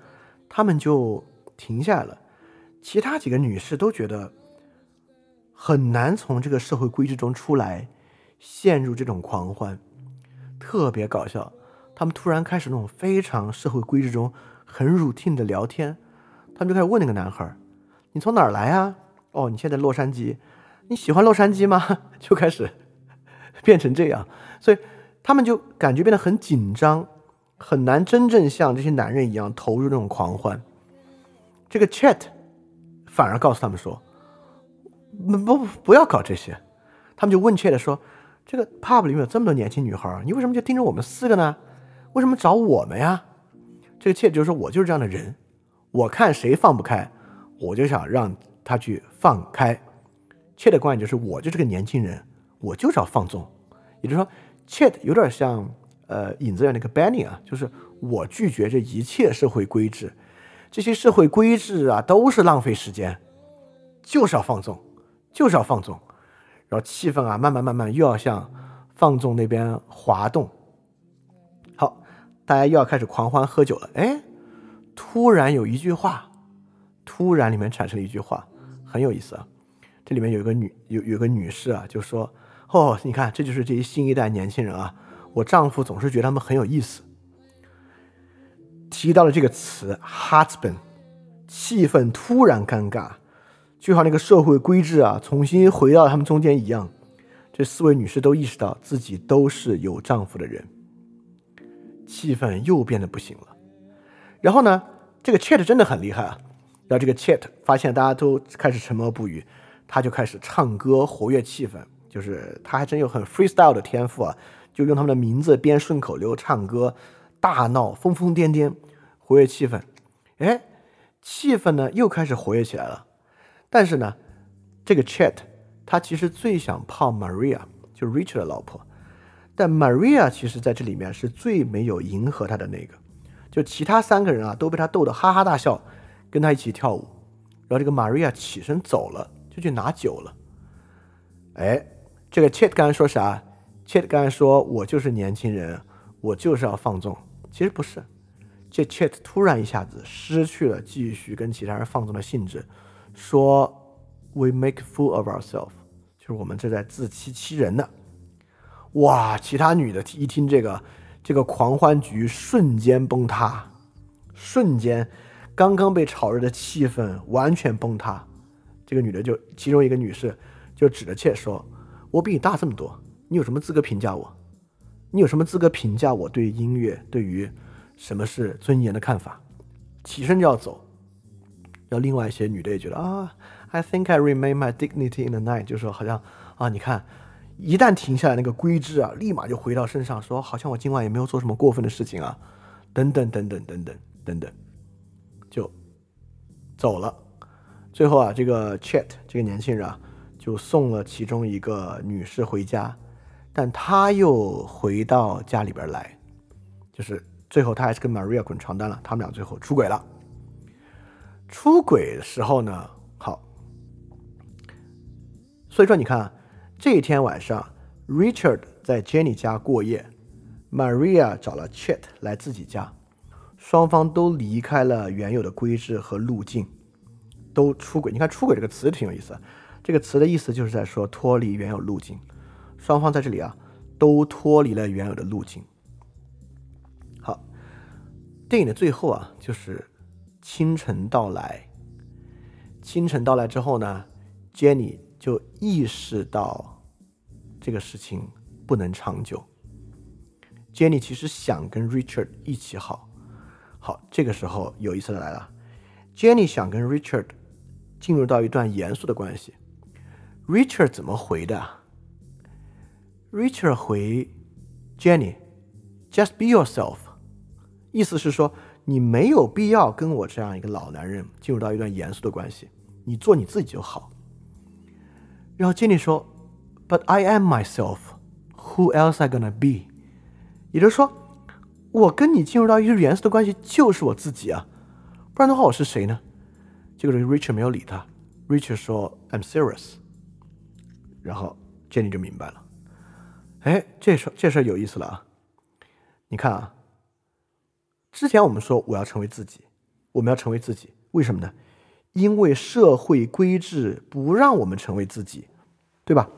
他们就停下来了。其他几个女士都觉得很难从这个社会规制中出来，陷入这种狂欢，特别搞笑。他们突然开始那种非常社会规制中很 routine 的聊天，他们就开始问那个男孩：“你从哪儿来啊？哦，你现在洛杉矶，你喜欢洛杉矶吗？” *laughs* 就开始变成这样，所以。他们就感觉变得很紧张，很难真正像这些男人一样投入这种狂欢。这个 Chat 反而告诉他们说：“不不不要搞这些。”他们就问 Chat 说：“这个 pub 里面有这么多年轻女孩，你为什么就盯着我们四个呢？为什么找我们呀？”这个 Chat 就说：“我就是这样的人，我看谁放不开，我就想让他去放开。”Chat 的观点就是：“我就是个年轻人，我就是要放纵。”也就是说。Chat 有点像，呃，影子的那个 Benny 啊，就是我拒绝这一切社会规制，这些社会规制啊都是浪费时间，就是要放纵，就是要放纵，然后气氛啊慢慢慢慢又要向放纵那边滑动。好，大家又要开始狂欢喝酒了，哎，突然有一句话，突然里面产生了一句话，很有意思啊，这里面有一个女有有个女士啊就说。哦，你看，这就是这些新一代年轻人啊！我丈夫总是觉得他们很有意思。提到了这个词 “husband”，气氛突然尴尬，就像那个社会规制啊重新回到他们中间一样。这四位女士都意识到自己都是有丈夫的人，气氛又变得不行了。然后呢，这个 Chat 真的很厉害啊！然后这个 Chat 发现大家都开始沉默不语，他就开始唱歌活跃气氛。就是他还真有很 freestyle 的天赋啊，就用他们的名字编顺口溜、唱歌、大闹、疯疯癫癫，活跃气氛。哎，气氛呢又开始活跃起来了。但是呢，这个 Chat 他其实最想泡 Maria，就 Richard 的老婆。但 Maria 其实在这里面是最没有迎合他的那个，就其他三个人啊都被他逗得哈哈大笑，跟他一起跳舞。然后这个 Maria 起身走了，就去拿酒了。哎。这个 Chet 刚才说啥？Chet 刚才说我就是年轻人，我就是要放纵。其实不是，这 Chet 突然一下子失去了继续跟其他人放纵的兴致，说 We make fool of ourselves，就是我们这在自欺欺人呢。哇！其他女的一听这个，这个狂欢局瞬间崩塌，瞬间，刚刚被炒热的气氛完全崩塌。这个女的就其中一个女士就指着切说：“我比你大这么多，你有什么资格评价我？你有什么资格评价我对音乐、对于什么是尊严的看法？”起身就要走。然后另外一些女的也觉得啊，I think I remain my dignity in the night，就说好像啊，你看，一旦停下来那个规制啊，立马就回到身上，说好像我今晚也没有做什么过分的事情啊，等等等等等等等等，就走了。最后啊，这个 Chet 这个年轻人啊，就送了其中一个女士回家，但他又回到家里边来，就是最后他还是跟 Maria 滚床单了，他们俩最后出轨了。出轨的时候呢，好，所以说你看，这一天晚上，Richard 在 Jenny 家过夜，Maria 找了 Chet 来自己家，双方都离开了原有的规制和路径，都出轨。你看“出轨”这个词挺有意思，这个词的意思就是在说脱离原有路径，双方在这里啊都脱离了原有的路径。好，电影的最后啊，就是清晨到来。清晨到来之后呢，Jenny 就意识到这个事情不能长久。Jenny 其实想跟 Richard 一起好，好，这个时候有意思的来了，Jenny 想跟 Richard 进入到一段严肃的关系。Richard 怎么回的？Richard 回 Jenny，just be yourself，意思是说你没有必要跟我这样一个老男人进入到一段严肃的关系。你做你自己就好。然后 Jenny 说：“But I am myself. Who else I gonna be？” 也就是说，我跟你进入到一个严肃的关系，就是我自己啊，不然的话，我是谁呢？这个人 Richard 没有理他。Richard 说：“I'm serious。”然后 Jenny 就明白了。哎，这事这事有意思了啊！你看啊，之前我们说我要成为自己，我们要成为自己，为什么呢？因为社会规制不让我们成为自己，对吧？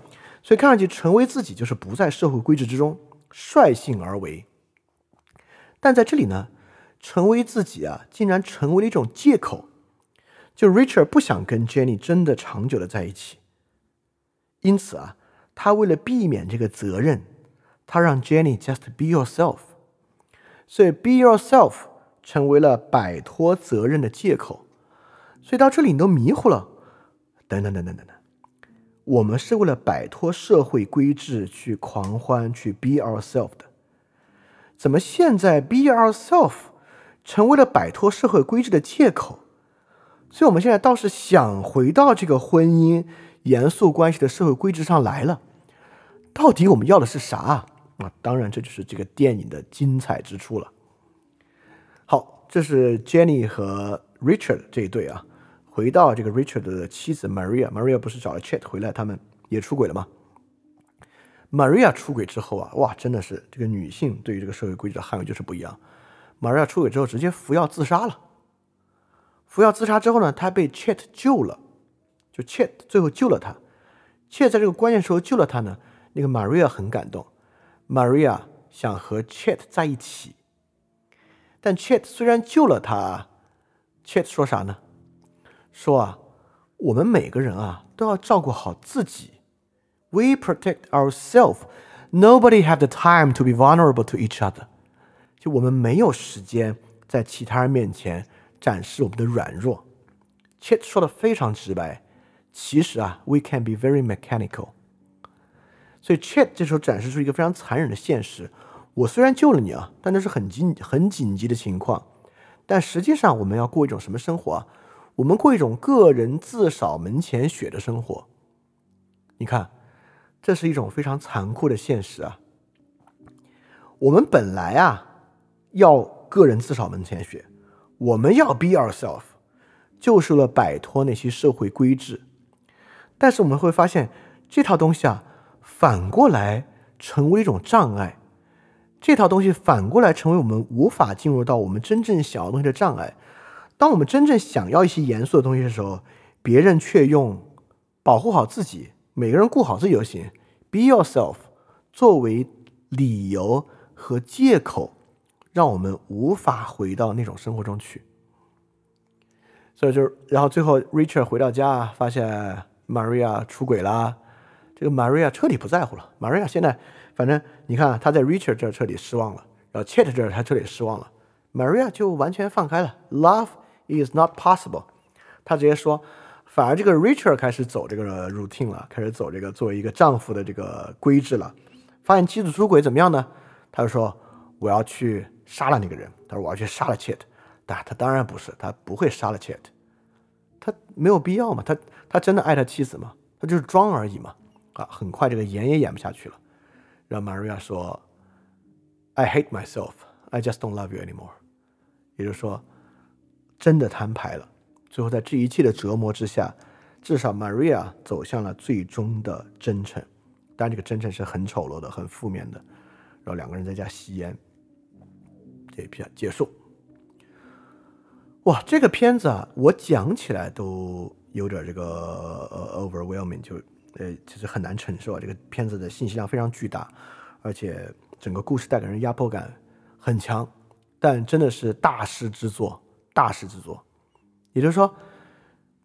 所以看上去成为自己就是不在社会规制之中，率性而为。但在这里呢，成为自己啊，竟然成为了一种借口。就 Richard 不想跟 Jenny 真的长久的在一起，因此啊，他为了避免这个责任，他让 Jenny just be yourself。所以 be yourself 成为了摆脱责任的借口。所以到这里你都迷糊了，等等等等等等，我们是为了摆脱社会规制去狂欢去 be ourselves 的，怎么现在 be ourselves 成为了摆脱社会规制的借口？所以我们现在倒是想回到这个婚姻严肃关系的社会规制上来了，到底我们要的是啥啊？啊，当然这就是这个电影的精彩之处了。好，这是 Jenny 和 Richard 这一对啊。回到这个 Richard 的妻子 Maria，Maria 不是找了 Chet 回来，他们也出轨了吗？Maria 出轨之后啊，哇，真的是这个女性对于这个社会规矩的捍卫就是不一样。Maria 出轨之后直接服药自杀了。服药自杀之后呢，她被 Chet 救了，就 Chet 最后救了他。Chet 在这个关键时候救了他呢，那个 Maria 很感动，Maria 想和 Chet 在一起。但 Chet 虽然救了她，Chet 说啥呢？说啊，我们每个人啊都要照顾好自己。We protect ourselves. Nobody have the time to be vulnerable to each other. 就我们没有时间在其他人面前展示我们的软弱。Chet 说的非常直白。其实啊，we can be very mechanical. 所以 Chet 这时候展示出一个非常残忍的现实。我虽然救了你啊，但那是很紧很紧急的情况。但实际上我们要过一种什么生活啊？我们过一种个人自扫门前雪的生活，你看，这是一种非常残酷的现实啊。我们本来啊要个人自扫门前雪，我们要 be ourselves，就是为了摆脱那些社会规制。但是我们会发现，这套东西啊，反过来成为一种障碍。这套东西反过来成为我们无法进入到我们真正想要东西的障碍。当我们真正想要一些严肃的东西的时候，别人却用保护好自己，每个人顾好自己就行，be yourself，作为理由和借口，让我们无法回到那种生活中去。所以就是，然后最后 Richard 回到家，发现 Maria 出轨啦。这个 Maria 彻底不在乎了。Maria 现在，反正你看他在 Richard 这儿彻底失望了，然后 Chet 这儿他彻底失望了。Maria 就完全放开了，Love is not possible。他直接说，反而这个 Richard 开始走这个 routine 了，开始走这个作为一个丈夫的这个规制了。发现妻子出轨怎么样呢？他就说我要去杀了那个人。他说我要去杀了 Chet。但他当然不是，他不会杀了 Chet。他没有必要嘛？他他真的爱他妻子吗？他就是装而已嘛。啊，很快这个演也演不下去了，让 Maria 说：“I hate myself, I just don't love you anymore。”也就是说，真的摊牌了。最后在这一切的折磨之下，至少 Maria 走向了最终的真诚。但，这个真诚是很丑陋的、很负面的。然后两个人在家吸烟，这一片结束。哇，这个片子啊，我讲起来都有点这个呃 overwhelming，就。呃，其实很难承受啊！这个片子的信息量非常巨大，而且整个故事带给人压迫感很强，但真的是大师之作，大师之作。也就是说，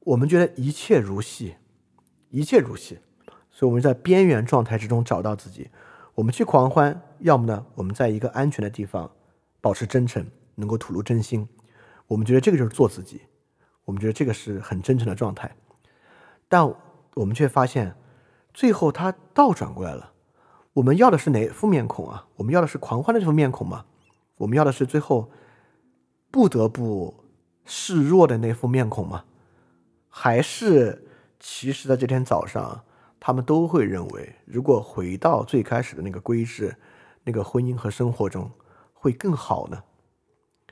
我们觉得一切如戏，一切如戏，所以我们在边缘状态之中找到自己。我们去狂欢，要么呢，我们在一个安全的地方保持真诚，能够吐露真心。我们觉得这个就是做自己，我们觉得这个是很真诚的状态，但我们却发现。最后他倒转过来了，我们要的是哪副面孔啊？我们要的是狂欢的这副面孔吗？我们要的是最后不得不示弱的那副面孔吗？还是其实在这天早上，他们都会认为，如果回到最开始的那个规制、那个婚姻和生活中，会更好呢？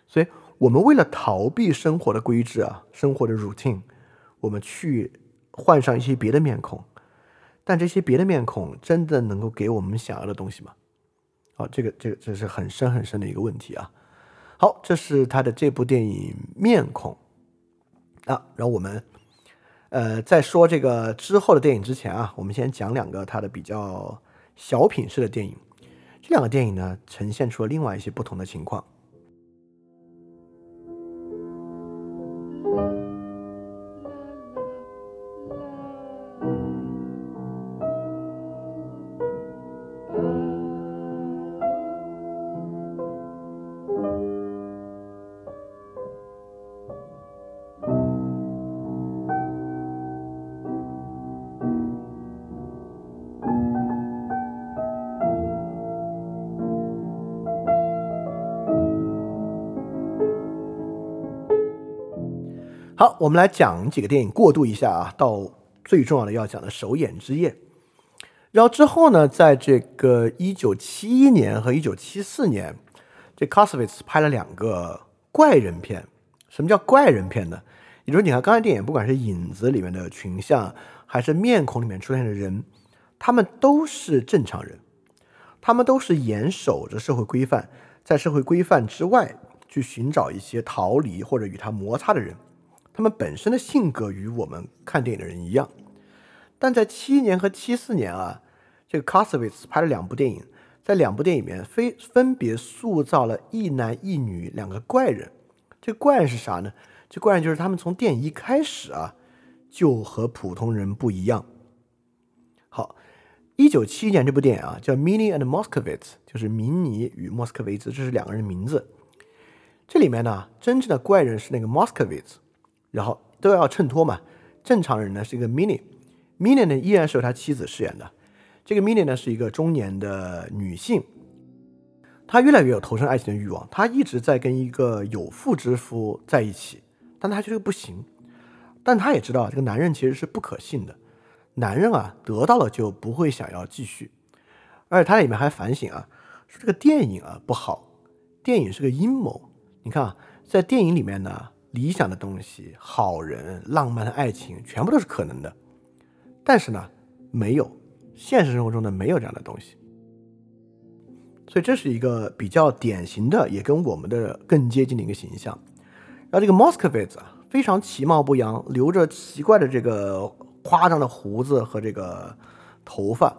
所以，我们为了逃避生活的规制啊，生活的 routine，我们去换上一些别的面孔。但这些别的面孔真的能够给我们想要的东西吗？好，这个这个这是很深很深的一个问题啊。好，这是他的这部电影《面孔》啊。然后我们呃在说这个之后的电影之前啊，我们先讲两个他的比较小品式的电影。这两个电影呢，呈现出了另外一些不同的情况。好，我们来讲几个电影，过渡一下啊，到最重要的要讲的首演之夜。然后之后呢，在这个一九七一年和一九七四年，这 k o s o v i t z 拍了两个怪人片。什么叫怪人片呢？也就是你看刚才电影，不管是影子里面的群像，还是面孔里面出现的人，他们都是正常人，他们都是严守着社会规范，在社会规范之外去寻找一些逃离或者与他摩擦的人。他们本身的性格与我们看电影的人一样，但在七一年和七四年啊，这个 k o s o v i t z 拍了两部电影，在两部电影里面非分别塑造了一男一女两个怪人。这怪人是啥呢？这怪人就是他们从电影一开始啊就和普通人不一样。好，一九七一年这部电影啊叫《Mini and Moskovitz》，就是明尼与莫斯科维兹，这是两个人的名字。这里面呢，真正的怪人是那个 Moskovitz。然后都要衬托嘛，正常人呢是一个 Mini，Mini 呢依然是由他妻子饰演的。这个 Mini 呢是一个中年的女性，她越来越有投身爱情的欲望，她一直在跟一个有妇之夫在一起，但她觉得不行，但她也知道这个男人其实是不可信的，男人啊得到了就不会想要继续，而且他里面还反省啊，说这个电影啊不好，电影是个阴谋。你看啊，在电影里面呢。理想的东西、好人、浪漫的爱情，全部都是可能的，但是呢，没有现实生活中呢，没有这样的东西。所以这是一个比较典型的，也跟我们的更接近的一个形象。然后这个 Moskovitz 啊，非常其貌不扬，留着奇怪的这个夸张的胡子和这个头发，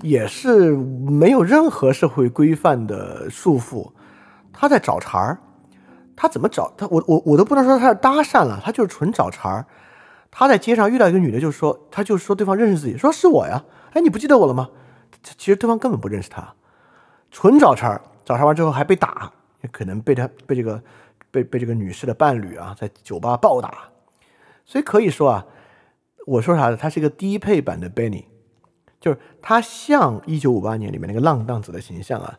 也是没有任何社会规范的束缚。他在找茬儿。他怎么找他？我我我都不能说他是搭讪了，他就是纯找茬儿。他在街上遇到一个女的，就说他就说对方认识自己，说是我呀。哎，你不记得我了吗？其实对方根本不认识他，纯找茬儿。找茬完之后还被打，可能被他被这个被被这个女士的伴侣啊，在酒吧暴打。所以可以说啊，我说啥呢？他是一个低配版的 Benny，就是他像一九五八年里面那个浪荡子的形象啊，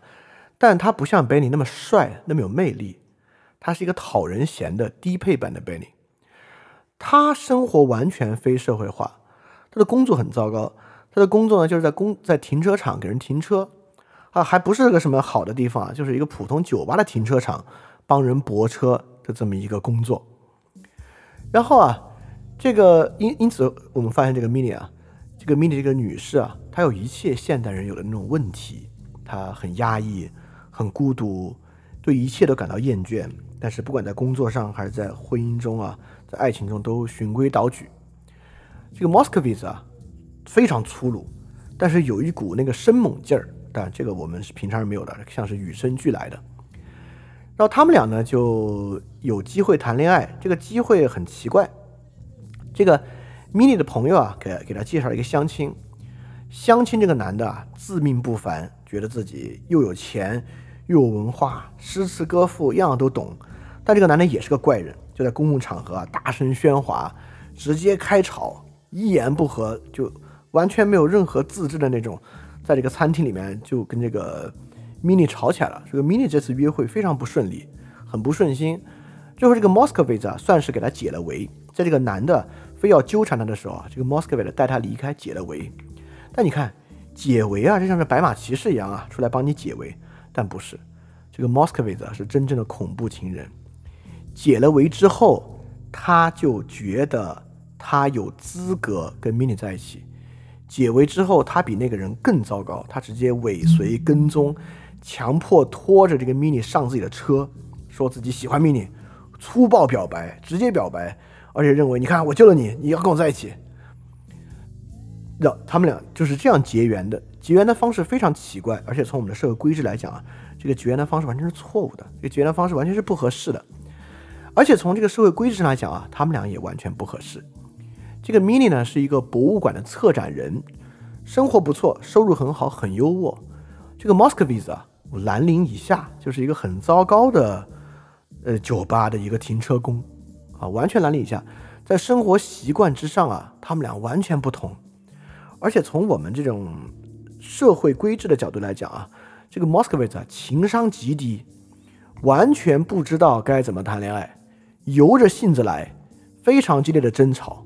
但他不像 Benny 那么帅，那么有魅力。他是一个讨人嫌的低配版的 Benny，他生活完全非社会化，他的工作很糟糕，他的工作呢就是在公在停车场给人停车，啊，还不是个什么好的地方啊，就是一个普通酒吧的停车场帮人泊车的这么一个工作。然后啊，这个因因此我们发现这个 Mini 啊，这个 Mini 这个女士啊，她有一切现代人有的那种问题，她很压抑，很孤独，对一切都感到厌倦。但是不管在工作上还是在婚姻中啊，在爱情中都循规蹈矩。这个 Moscow 啊，非常粗鲁，但是有一股那个生猛劲儿，但这个我们是平常人没有的，像是与生俱来的。然后他们俩呢就有机会谈恋爱，这个机会很奇怪。这个 Mini 的朋友啊，给给他介绍一个相亲，相亲这个男的啊，自命不凡，觉得自己又有钱又有文化，诗词歌赋样样都懂。但这个男的也是个怪人，就在公共场合啊大声喧哗，直接开吵，一言不合就完全没有任何自制的那种，在这个餐厅里面就跟这个 mini 吵起来了。这个 mini 这次约会非常不顺利，很不顺心。最后这个 MOSCOWIT 啊算是给他解了围，在这个男的非要纠缠他的时候啊，这个 MOSCOWIT 带他离开解了围。但你看解围啊，就像是白马骑士一样啊，出来帮你解围，但不是，这个 MOSCOWIT 啊是真正的恐怖情人。解了围之后，他就觉得他有资格跟 Mini 在一起。解围之后，他比那个人更糟糕，他直接尾随跟踪，强迫拖着这个 Mini 上自己的车，说自己喜欢 Mini，粗暴表白，直接表白，而且认为你看我救了你，你要跟我在一起。让他们俩就是这样结缘的，结缘的方式非常奇怪，而且从我们的社会规制来讲啊，这个结缘的方式完全是错误的，这个结缘的方式完全是不合适的。而且从这个社会规制上来讲啊，他们俩也完全不合适。这个 Mini 呢是一个博物馆的策展人，生活不错，收入很好，很优渥。这个 Moscow 啊，蓝领以下，就是一个很糟糕的，呃，酒吧的一个停车工啊，完全蓝领以下。在生活习惯之上啊，他们俩完全不同。而且从我们这种社会规制的角度来讲啊，这个 Moscow 啊，情商极低，完全不知道该怎么谈恋爱。由着性子来，非常激烈的争吵，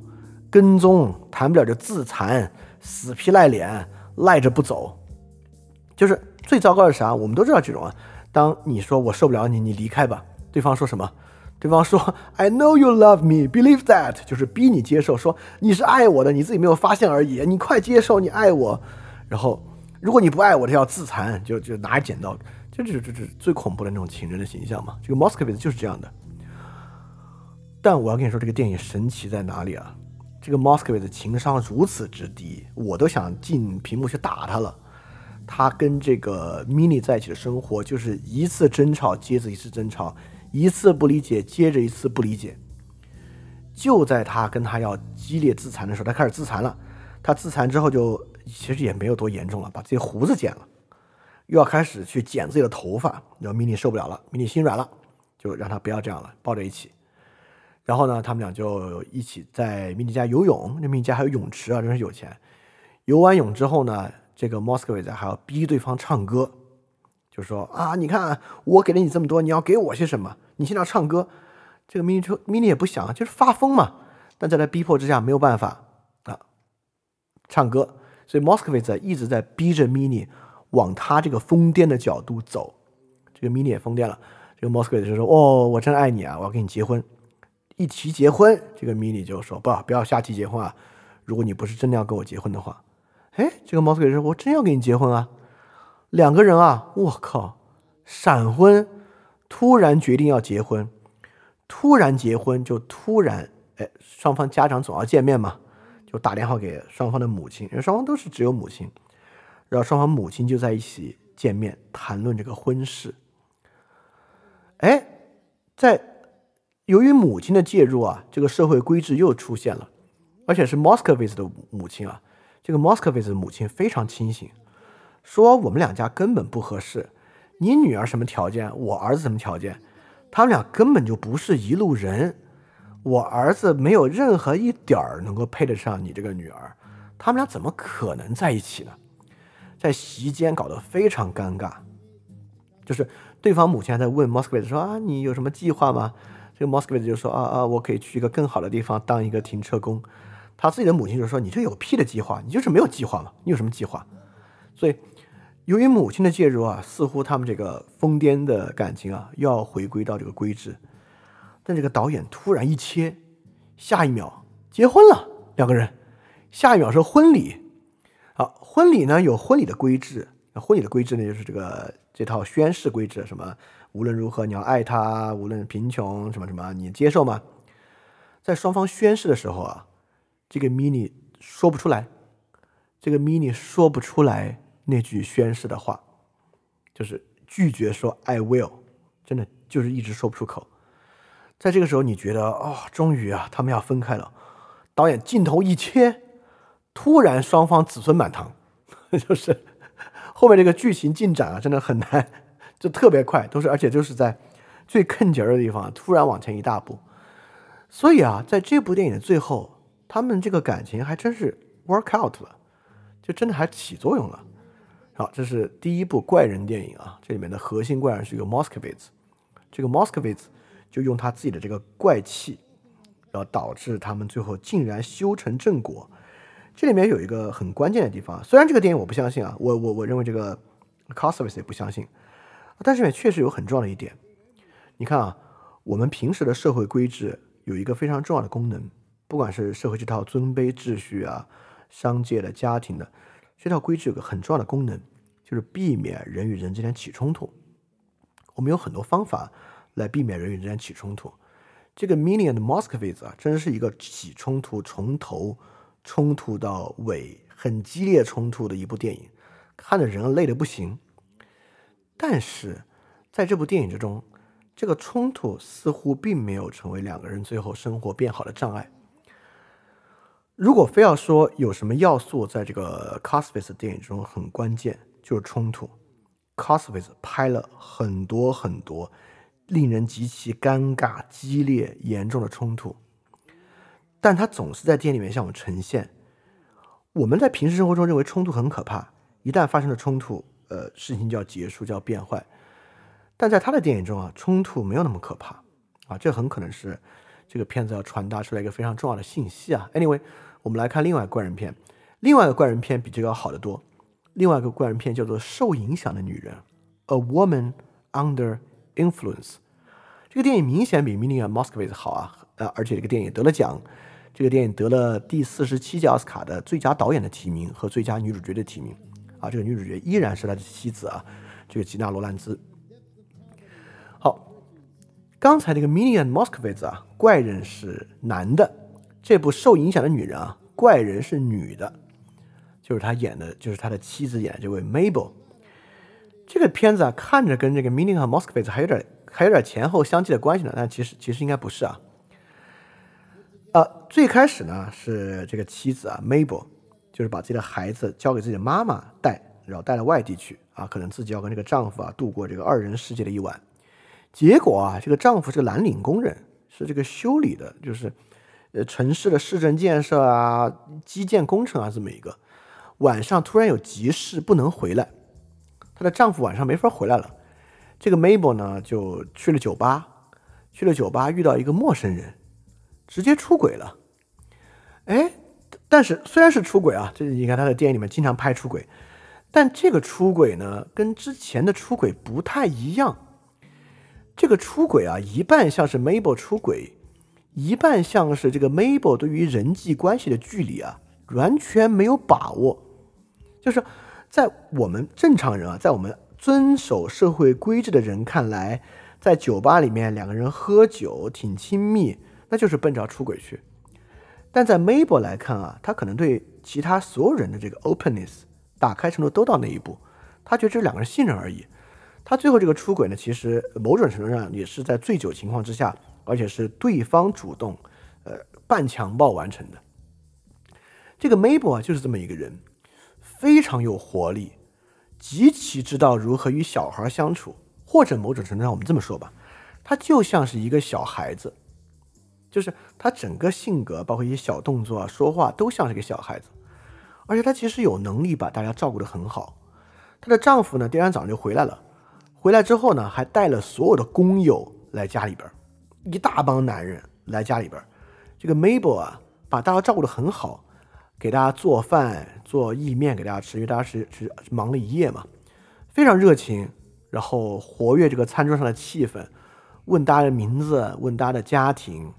跟踪，谈不了就自残，死皮赖脸，赖着不走，就是最糟糕的是啥？我们都知道这种啊。当你说我受不了你，你离开吧，对方说什么？对方说 *laughs* I know you love me, believe that，就是逼你接受，说你是爱我的，你自己没有发现而已，你快接受，你爱我。然后如果你不爱我，他要自残，就就拿剪刀，这这这这最恐怖的那种情人的形象嘛。这个 Moscow 就是这样的。但我要跟你说，这个电影神奇在哪里啊？这个 Moscow 的情商如此之低，我都想进屏幕去打他了。他跟这个 Mini 在一起的生活，就是一次争吵接着一次争吵，一次不理解接着一次不理解。就在他跟他要激烈自残的时候，他开始自残了。他自残之后，就其实也没有多严重了，把自己胡子剪了，又要开始去剪自己的头发。然后 Mini 受不了了，Mini 心软了，就让他不要这样了，抱在一起。然后呢，他们俩就一起在米妮家游泳。那米妮家还有泳池啊，真是有钱。游完泳之后呢，这个 Moscow 还要逼对方唱歌，就说啊，你看我给了你这么多，你要给我些什么？你现在要唱歌。这个米妮说，米妮也不想，就是发疯嘛。但在他逼迫之下，没有办法啊，唱歌。所以 Moscow 一直在逼着米妮往他这个疯癫的角度走。这个米妮也疯癫了。这个 Moscow 就说，哦，我真爱你啊，我要跟你结婚。一提结婚，这个米妮就说：“不，不要瞎提结婚啊！如果你不是真的要跟我结婚的话，哎，这个毛斯克说：我真要跟你结婚啊！两个人啊，我靠，闪婚，突然决定要结婚，突然结婚就突然，哎，双方家长总要见面嘛，就打电话给双方的母亲，因为双方都是只有母亲，然后双方母亲就在一起见面谈论这个婚事。哎，在由于母亲的介入啊，这个社会规制又出现了，而且是 Moscovitz 的母亲啊，这个 Moscovitz 的母亲非常清醒，说我们两家根本不合适，你女儿什么条件，我儿子什么条件，他们俩根本就不是一路人，我儿子没有任何一点儿能够配得上你这个女儿，他们俩怎么可能在一起呢？在席间搞得非常尴尬，就是对方母亲还在问 Moscovitz 说啊，你有什么计划吗？这个 Moscovitz 就说啊啊，我可以去一个更好的地方当一个停车工。他自己的母亲就说，你这有屁的计划，你就是没有计划嘛，你有什么计划？所以由于母亲的介入啊，似乎他们这个疯癫的感情啊，又要回归到这个规制。但这个导演突然一切，下一秒结婚了，两个人，下一秒是婚礼。好，婚礼呢有婚礼的规制，婚礼的规制呢就是这个这套宣誓规制，什么无论如何你要爱他，无论贫穷什么什么，你接受吗？在双方宣誓的时候啊，这个 mini 说不出来，这个 mini 说不出来那句宣誓的话，就是拒绝说 I will，真的就是一直说不出口。在这个时候，你觉得哦，终于啊，他们要分开了，导演镜头一切。突然，双方子孙满堂，*laughs* 就是后面这个剧情进展啊，真的很难，就特别快，都是而且就是在最坑节儿的地方突然往前一大步。所以啊，在这部电影的最后，他们这个感情还真是 work out 了，就真的还起作用了。好，这是第一部怪人电影啊，这里面的核心怪人是一个 Moscovitz，这个 Moscovitz 就用他自己的这个怪气，然后导致他们最后竟然修成正果。这里面有一个很关键的地方，虽然这个电影我不相信啊，我我我认为这个 c o s v i c e 也不相信，但是也确实有很重要的一点。你看啊，我们平时的社会规制有一个非常重要的功能，不管是社会这套尊卑秩序啊，商界的、家庭的，这套规制有个很重要的功能，就是避免人与人之间起冲突。我们有很多方法来避免人与人之间起冲突。这个 Mini and Moscovitz 啊，真是一个起冲突从头。冲突到尾，很激烈冲突的一部电影，看的人累得不行。但是在这部电影之中，这个冲突似乎并没有成为两个人最后生活变好的障碍。如果非要说有什么要素在这个 c o s v i c 电影中很关键，就是冲突。c o s v i c 拍了很多很多令人极其尴尬、激烈、严重的冲突。但他总是在电影里面向我们呈现，我们在平时生活中认为冲突很可怕，一旦发生了冲突，呃，事情就要结束，就要变坏。但在他的电影中啊，冲突没有那么可怕啊，这很可能是这个片子要传达出来一个非常重要的信息啊。Anyway，我们来看另外怪人片，另外一个怪人片比这个要好得多。另外一个怪人片叫做《受影响的女人》，A Woman Under Influence。这个电影明显比《Mini》和 Moscow》好啊，呃，而且这个电影得了奖。这个电影得了第四十七届奥斯卡的最佳导演的提名和最佳女主角的提名，啊，这个女主角依然是他的妻子啊，这个吉娜罗兰兹。好，刚才那个 Mini and Moscovitz 啊，怪人是男的，这部受影响的女人啊，怪人是女的，就是他演的，就是他的妻子演的这位 Mabel。这个片子啊，看着跟这个 Mini 和 Moskovitz 还有点还有点前后相继的关系呢，但其实其实应该不是啊。呃，最开始呢是这个妻子啊，Mabel，就是把自己的孩子交给自己的妈妈带，然后带到外地去啊，可能自己要跟这个丈夫啊度过这个二人世界的一晚。结果啊，这个丈夫是个蓝领工人，是这个修理的，就是呃城市的市政建设啊、基建工程啊这么一个。晚上突然有急事不能回来，她的丈夫晚上没法回来了。这个 Mabel 呢就去了酒吧，去了酒吧遇到一个陌生人。直接出轨了，哎，但是虽然是出轨啊，这你看他的电影里面经常拍出轨，但这个出轨呢，跟之前的出轨不太一样。这个出轨啊，一半像是 Mabel 出轨，一半像是这个 Mabel 对于人际关系的距离啊，完全没有把握。就是在我们正常人啊，在我们遵守社会规制的人看来，在酒吧里面两个人喝酒挺亲密。那就是奔着出轨去，但在 Mabel 来看啊，他可能对其他所有人的这个 openness 打开程度都到那一步，他觉得这两个人信任而已，他最后这个出轨呢，其实某种程度上也是在醉酒情况之下，而且是对方主动，呃，半强暴完成的。这个 Mabel 啊，就是这么一个人，非常有活力，极其知道如何与小孩相处，或者某种程度上我们这么说吧，他就像是一个小孩子，就是他整个性格，包括一些小动作啊，说话都像是个小孩子，而且他其实有能力把大家照顾得很好。她的丈夫呢，第二天早上就回来了。回来之后呢，还带了所有的工友来家里边，一大帮男人来家里边。这个 Mabel 啊，把大家照顾得很好，给大家做饭、做意面给大家吃，因为大家是是忙了一夜嘛，非常热情，然后活跃这个餐桌上的气氛，问大家的名字，问大家的家庭，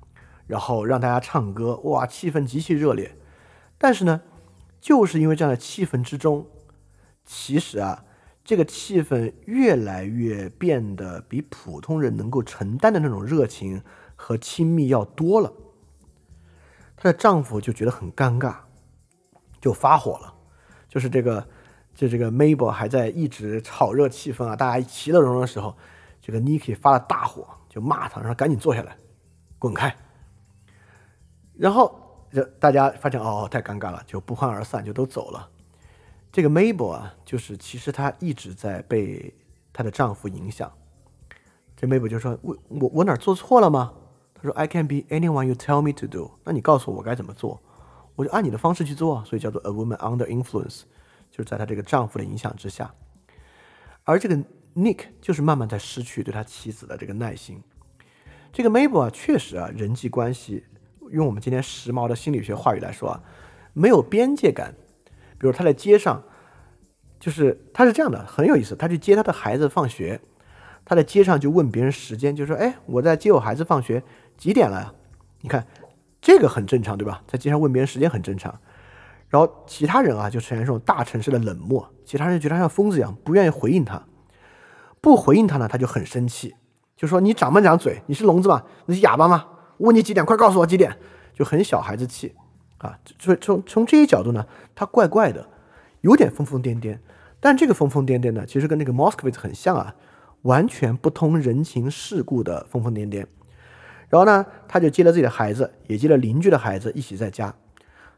然后让大家唱歌，哇，气氛极其热烈。但是呢，就是因为这样的气氛之中，其实啊。这个气氛越来越变得比普通人能够承担的那种热情和亲密要多了。她的丈夫就觉得很尴尬，就发火了。就是这个，就这个 Mabel 还在一直炒热气氛啊，大家其乐融融的时候，这个 Nikki 发了大火，就骂他，说赶紧坐下来，滚开。然后这大家发现哦，太尴尬了，就不欢而散，就都走了。这个 Mabel 啊，就是其实她一直在被她的丈夫影响。这 Mabel 就说：“我我我哪做错了吗？”她说：“I can be anyone you tell me to do。”那你告诉我我该怎么做，我就按你的方式去做。所以叫做 A woman under influence，就是在她这个丈夫的影响之下。而这个 Nick 就是慢慢在失去对他妻子的这个耐心。这个 Mabel 啊，确实啊，人际关系用我们今天时髦的心理学话语来说啊，没有边界感。比如他在街上，就是他是这样的，很有意思。他去接他的孩子放学，他在街上就问别人时间，就说：“哎，我在接我孩子放学，几点了？”你看，这个很正常，对吧？在街上问别人时间很正常。然后其他人啊，就呈现这种大城市的冷漠，其他人觉得他像疯子一样，不愿意回应他。不回应他呢，他就很生气，就说：“你长不长嘴？你是聋子吗？你是哑巴吗？问你几点，快告诉我几点。”就很小孩子气。啊，所以从从这些角度呢，他怪怪的，有点疯疯癫癫。但这个疯疯癫癫呢，其实跟那个 Moskowitz 很像啊，完全不通人情世故的疯疯癫癫。然后呢，他就接了自己的孩子，也接了邻居的孩子一起在家。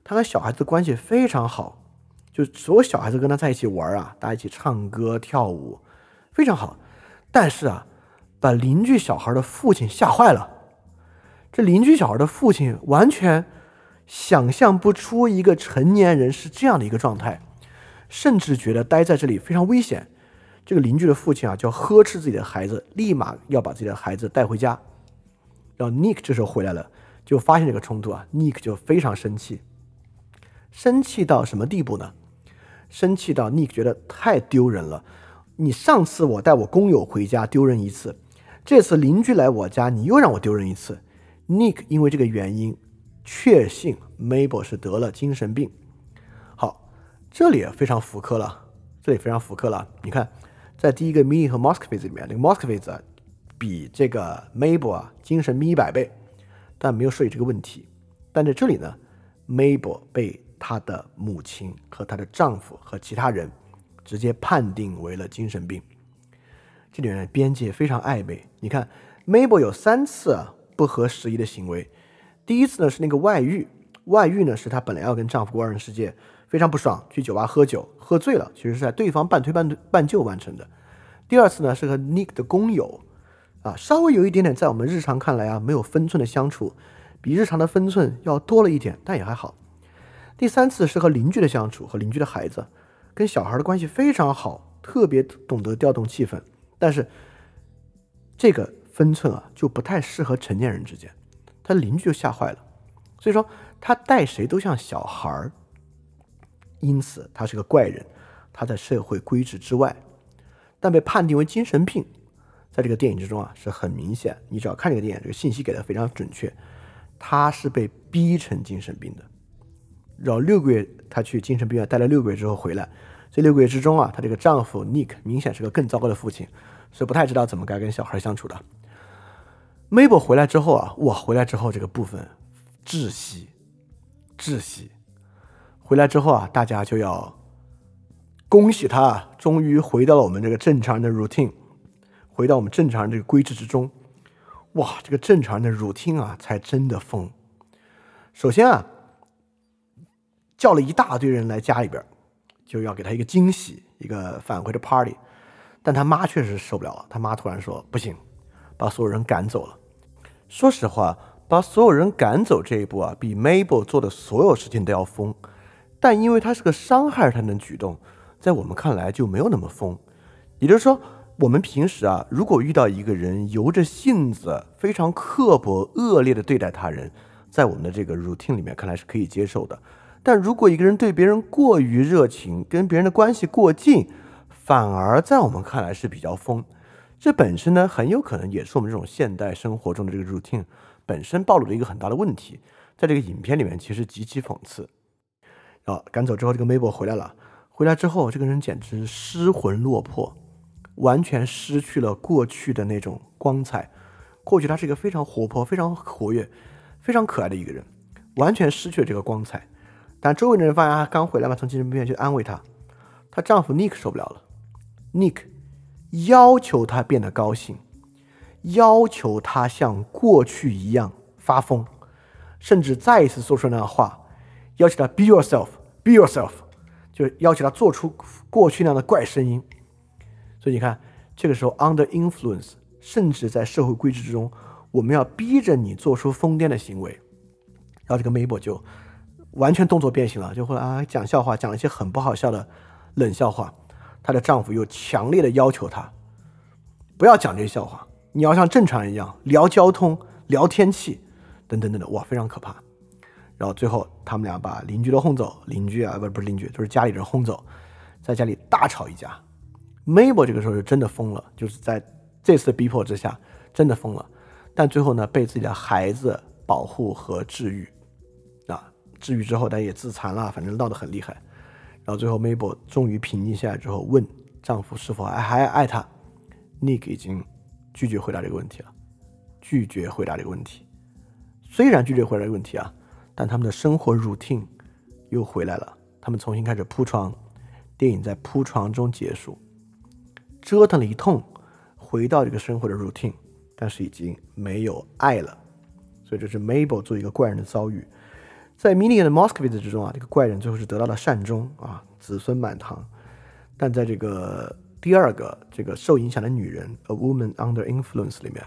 他跟小孩子关系非常好，就所有小孩子跟他在一起玩啊，大家一起唱歌跳舞，非常好。但是啊，把邻居小孩的父亲吓坏了。这邻居小孩的父亲完全。想象不出一个成年人是这样的一个状态，甚至觉得待在这里非常危险。这个邻居的父亲啊，就要呵斥自己的孩子，立马要把自己的孩子带回家。然后 Nick 这时候回来了，就发现这个冲突啊，Nick 就非常生气，生气到什么地步呢？生气到 Nick 觉得太丢人了。你上次我带我工友回家丢人一次，这次邻居来我家，你又让我丢人一次。Nick 因为这个原因。确信 Mabel 是得了精神病。好，这里非常复刻了，这里非常复刻了。你看，在第一个 Me 和 Moskowitz 里面，那个 Moskowitz 啊，比这个 Mabel 啊精神病一百倍，但没有涉及这个问题。但在这里呢，Mabel 被她的母亲和她的丈夫和其他人直接判定为了精神病。这里面边界非常暧昧。你看，Mabel 有三次不合时宜的行为。第一次呢是那个外遇，外遇呢是她本来要跟丈夫过二人世界，非常不爽，去酒吧喝酒，喝醉了，其实是在对方半推半半就完成的。第二次呢是和 Nick 的工友，啊，稍微有一点点在我们日常看来啊没有分寸的相处，比日常的分寸要多了一点，但也还好。第三次是和邻居的相处，和邻居的孩子，跟小孩的关系非常好，特别懂得调动气氛，但是这个分寸啊就不太适合成年人之间。他邻居就吓坏了，所以说他带谁都像小孩儿，因此他是个怪人，他在社会规制之外，但被判定为精神病，在这个电影之中啊是很明显，你只要看这个电影，这个信息给的非常准确，他是被逼成精神病的，然后六个月他去精神病院待了六个月之后回来，这六个月之中啊，她这个丈夫 Nick 明显是个更糟糕的父亲，所以不太知道怎么该跟小孩相处的。Mabel 回来之后啊，哇！回来之后这个部分窒息，窒息。回来之后啊，大家就要恭喜他，终于回到了我们这个正常人的 routine。回到我们正常人这个规制之中。哇，这个正常的 routine 啊，才真的疯。首先啊，叫了一大堆人来家里边，就要给他一个惊喜，一个返回的 party。但他妈确实受不了了，他妈突然说：“不行，把所有人赶走了。”说实话，把所有人赶走这一步啊，比 Mabel 做的所有事情都要疯。但因为他是个伤害他的举动，在我们看来就没有那么疯。也就是说，我们平时啊，如果遇到一个人由着性子非常刻薄、恶劣的对待他人，在我们的这个 routine 里面看来是可以接受的。但如果一个人对别人过于热情，跟别人的关系过近，反而在我们看来是比较疯。这本身呢，很有可能也是我们这种现代生活中的这个 routine 本身暴露的一个很大的问题。在这个影片里面，其实极其讽刺。啊，赶走之后，这个 Mabel 回来了。回来之后，这个人简直失魂落魄，完全失去了过去的那种光彩。过去他是一个非常活泼、非常活跃、非常可爱的一个人，完全失去了这个光彩。但周围的人发现他刚回来嘛，从精神病院去安慰他。她丈夫 Nick 受不了了，Nick 要求他变得高兴，要求他像过去一样发疯，甚至再一次说出那样话，要求他 be yourself，be yourself，就要求他做出过去那样的怪声音。所以你看，这个时候 under influence，甚至在社会规制之中，我们要逼着你做出疯癫的行为。然后这个 Mabel 就完全动作变形了，就会啊讲笑话，讲一些很不好笑的。冷笑话，她的丈夫又强烈的要求她不要讲这些笑话，你要像正常人一样聊交通、聊天气，等等等等，哇，非常可怕。然后最后他们俩把邻居都轰走，邻居啊，不不是邻居，就是家里人轰走，在家里大吵一架。Mabel 这个时候是真的疯了，就是在这次逼迫之下真的疯了，但最后呢被自己的孩子保护和治愈啊，治愈之后但也自残了，反正闹得很厉害。到最后，Mabel 终于平静下来之后，问丈夫是否还还爱她。Nick 已经拒绝回答这个问题了，拒绝回答这个问题。虽然拒绝回答这个问题啊，但他们的生活 routine 又回来了。他们重新开始铺床，电影在铺床中结束，折腾了一通，回到这个生活的 routine，但是已经没有爱了。所以这是 Mabel 做一个怪人的遭遇。在 m i n i g a n 的 Moskowitz 之中啊，这个怪人最后是得到了善终啊，子孙满堂。但在这个第二个这个受影响的女人 A Woman Under Influence 里面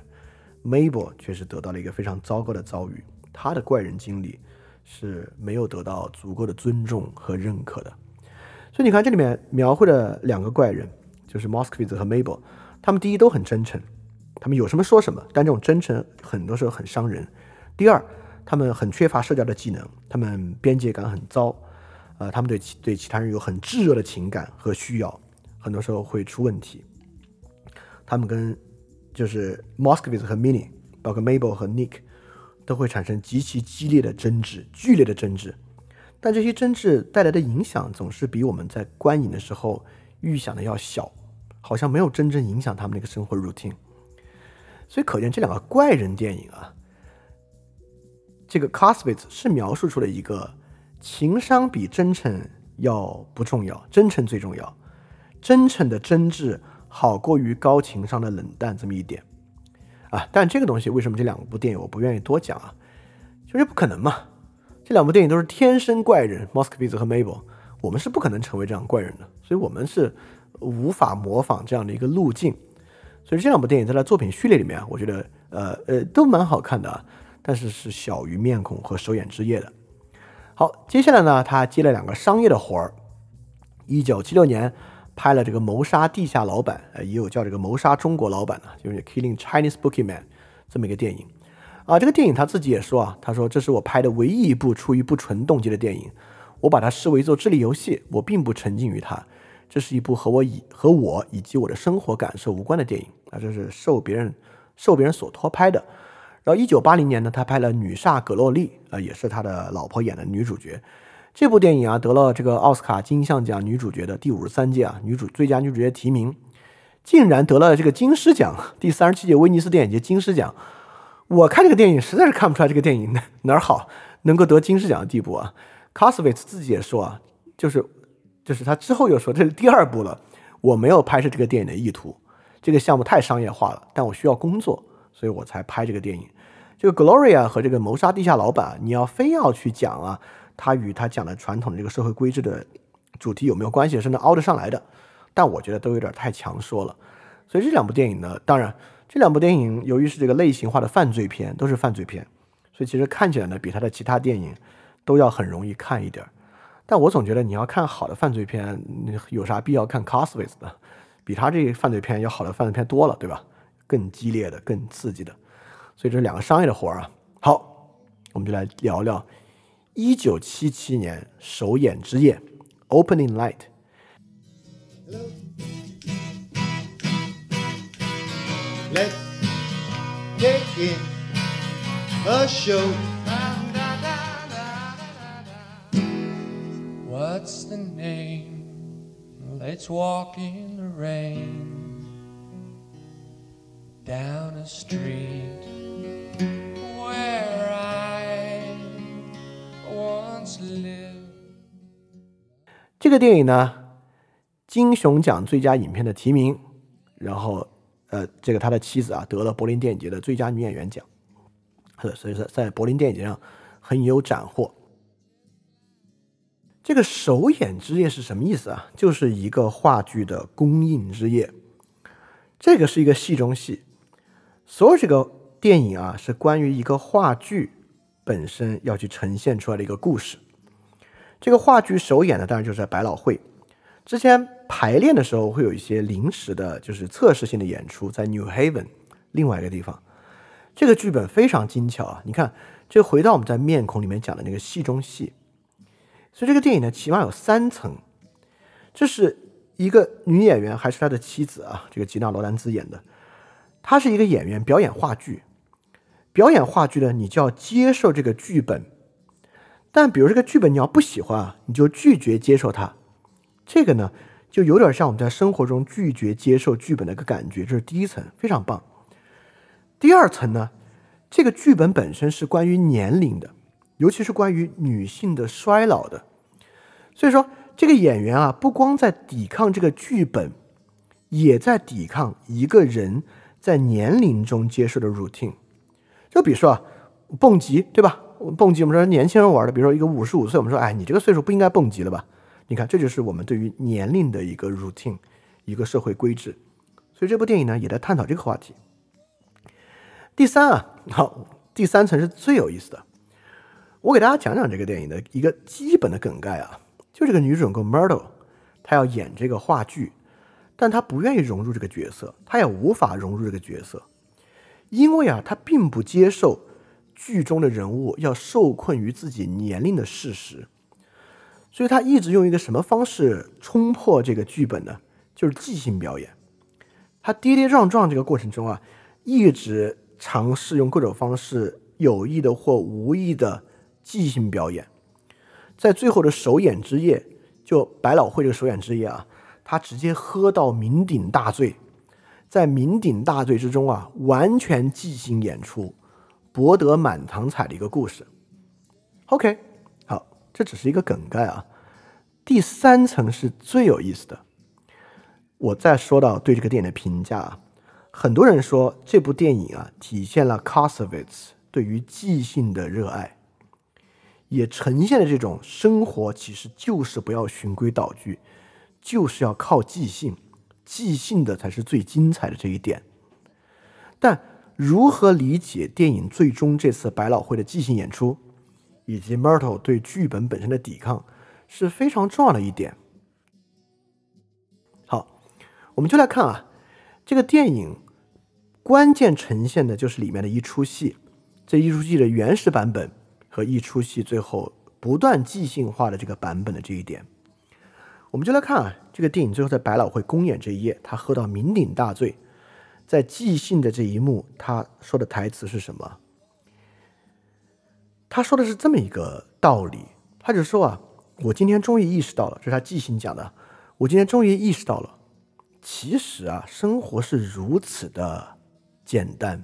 ，Mabel 却是得到了一个非常糟糕的遭遇，她的怪人经历是没有得到足够的尊重和认可的。所以你看这里面描绘的两个怪人，就是 Moskowitz 和 Mabel，他们第一都很真诚，他们有什么说什么，但这种真诚很多时候很伤人。第二。他们很缺乏社交的技能，他们边界感很糟，呃，他们对其对其他人有很炙热的情感和需要，很多时候会出问题。他们跟就是 Moskowitz 和 Mini，包括 Mabel 和 Nick，都会产生极其激烈的争执，剧烈的争执。但这些争执带来的影响总是比我们在观影的时候预想的要小，好像没有真正影响他们那个生活 routine。所以可见这两个怪人电影啊。这个 c o s w i t z 是描述出了一个情商比真诚要不重要，真诚最重要，真诚的真挚好过于高情商的冷淡这么一点啊。但这个东西为什么这两部电影我不愿意多讲啊？就是不可能嘛。这两部电影都是天生怪人，Moskowitz 和 Mabel，我们是不可能成为这样怪人的，所以我们是无法模仿这样的一个路径。所以这两部电影在他作品序列里面，我觉得呃呃都蛮好看的啊。但是是小于面孔和手眼之夜的。好，接下来呢，他接了两个商业的活儿。一九七六年拍了这个《谋杀地下老板》，呃，也有叫这个《谋杀中国老板》的，就是《Killing Chinese Bookie Man》这么一个电影。啊，这个电影他自己也说啊，他说这是我拍的唯一一部出于不纯动机的电影，我把它视为一座智力游戏，我并不沉浸于它。这是一部和我以和我以及我的生活感受无关的电影啊，这是受别人受别人所托拍的。然后，一九八零年呢，他拍了《女煞葛洛丽》，呃，也是他的老婆演的女主角。这部电影啊，得了这个奥斯卡金像奖女主角的第五十三届啊女主最佳女主角提名，竟然得了这个金狮奖，第三十七届威尼斯电影节金狮奖。我看这个电影实在是看不出来这个电影哪儿好，能够得金狮奖的地步啊。卡斯维茨自己也说啊，就是就是他之后又说这是第二部了，我没有拍摄这个电影的意图。这个项目太商业化了，但我需要工作，所以我才拍这个电影。这个 Gloria 和这个谋杀地下老板，你要非要去讲啊，他与他讲的传统的这个社会规制的主题有没有关系，是能凹得上来的。但我觉得都有点太强说了。所以这两部电影呢，当然这两部电影由于是这个类型化的犯罪片，都是犯罪片，所以其实看起来呢，比他的其他电影都要很容易看一点。但我总觉得你要看好的犯罪片，有啥必要看 c o s w i t 的？比他这犯罪片要好的犯罪片多了，对吧？更激烈的、更刺激的。所以这是两个商业的活儿啊。好，我们就来聊聊一九七七年首演之夜，Opening Night。Let's take it a show. What's the name? Let's walk in the rain down a street 这个电影呢，金熊奖最佳影片的提名，然后呃，这个他的妻子啊得了柏林电影节的最佳女演员奖，是所以说在柏林电影节上很有斩获。这个首演之夜是什么意思啊？就是一个话剧的公映之夜。这个是一个戏中戏，所有这个电影啊是关于一个话剧本身要去呈现出来的一个故事。这个话剧首演呢，当然就是在百老汇。之前排练的时候会有一些临时的，就是测试性的演出，在 New Haven 另外一个地方。这个剧本非常精巧啊！你看，这回到我们在面孔里面讲的那个戏中戏。所以这个电影呢，起码有三层。这是一个女演员，还是她的妻子啊？这个吉娜罗兰兹演的。她是一个演员，表演话剧。表演话剧呢，你就要接受这个剧本。但比如这个剧本你要不喜欢啊，你就拒绝接受它。这个呢，就有点像我们在生活中拒绝接受剧本的一个感觉，这是第一层，非常棒。第二层呢，这个剧本本身是关于年龄的，尤其是关于女性的衰老的。所以说，这个演员啊，不光在抵抗这个剧本，也在抵抗一个人在年龄中接受的 routine。就比如说啊，蹦极，对吧？蹦极，我们说年轻人玩的，比如说一个五十五岁，我们说，哎，你这个岁数不应该蹦极了吧？你看，这就是我们对于年龄的一个 routine，一个社会规制。所以这部电影呢，也在探讨这个话题。第三啊，好，第三层是最有意思的。我给大家讲讲这个电影的一个基本的梗概啊，就这个女主人公 Myrtle，她要演这个话剧，但她不愿意融入这个角色，她也无法融入这个角色，因为啊，他并不接受剧中的人物要受困于自己年龄的事实。所以他一直用一个什么方式冲破这个剧本呢？就是即兴表演。他跌跌撞撞这个过程中啊，一直尝试用各种方式，有意的或无意的即兴表演。在最后的首演之夜，就百老汇这个首演之夜啊，他直接喝到酩酊大醉，在酩酊大醉之中啊，完全即兴演出，博得满堂彩的一个故事。OK 好。这只是一个梗概啊，第三层是最有意思的。我再说到对这个电影的评价啊，很多人说这部电影啊体现了 k o s o v i t z 对于即兴的热爱，也呈现了这种生活其实就是不要循规蹈矩，就是要靠即兴，即兴的才是最精彩的这一点。但如何理解电影最终这次百老汇的即兴演出？以及 Myrtle 对剧本本身的抵抗是非常重要的一点。好，我们就来看啊，这个电影关键呈现的就是里面的一出戏，这一出戏的原始版本和一出戏最后不断即兴化的这个版本的这一点。我们就来看啊，这个电影最后在百老汇公演这一夜，他喝到酩酊大醉，在即兴的这一幕，他说的台词是什么？他说的是这么一个道理，他就说啊，我今天终于意识到了，这是他即兴讲的。我今天终于意识到了，其实啊，生活是如此的简单。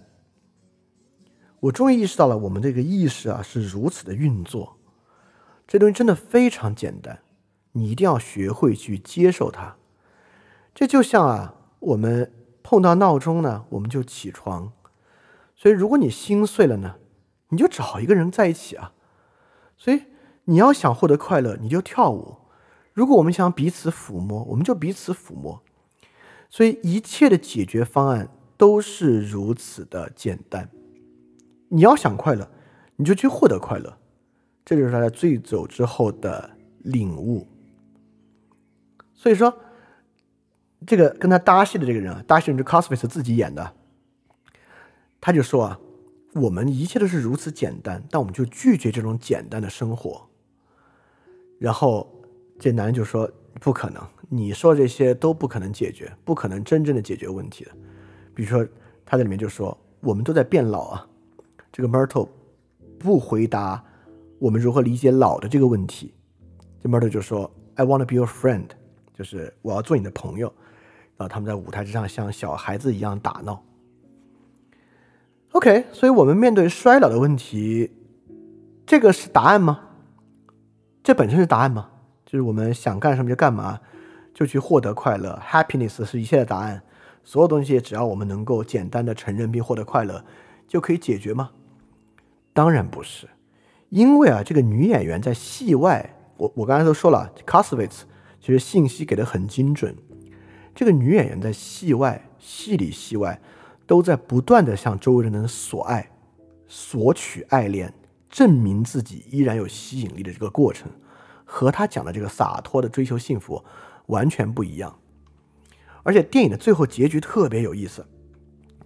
我终于意识到了，我们这个意识啊是如此的运作。这东西真的非常简单，你一定要学会去接受它。这就像啊，我们碰到闹钟呢，我们就起床。所以如果你心碎了呢，你就找一个人在一起啊。所以你要想获得快乐，你就跳舞。如果我们想彼此抚摸，我们就彼此抚摸。所以一切的解决方案都是如此的简单。你要想快乐，你就去获得快乐。这就是他在醉酒之后的领悟。所以说，这个跟他搭戏的这个人啊，搭戏人是 Cosmas 自己演的，他就说啊，我们一切都是如此简单，但我们就拒绝这种简单的生活。然后这男人就说：“不可能，你说这些都不可能解决，不可能真正的解决问题的。比如说，他在里面就说，我们都在变老啊。这个 Myrtle 不回答我们如何理解老的这个问题。这 Myrtle 就说：“I want to be your friend。”就是我要做你的朋友，然后他们在舞台之上像小孩子一样打闹。OK，所以我们面对衰老的问题，这个是答案吗？这本身是答案吗？就是我们想干什么就干嘛，就去获得快乐，happiness 是一切的答案。所有东西只要我们能够简单的承认并获得快乐，就可以解决吗？当然不是，因为啊，这个女演员在戏外，我我刚才都说了 c a s v i t z 其实信息给的很精准。这个女演员在戏外、戏里、戏外，都在不断的向周围的人索爱、索取爱恋，证明自己依然有吸引力的这个过程，和她讲的这个洒脱的追求幸福完全不一样。而且电影的最后结局特别有意思，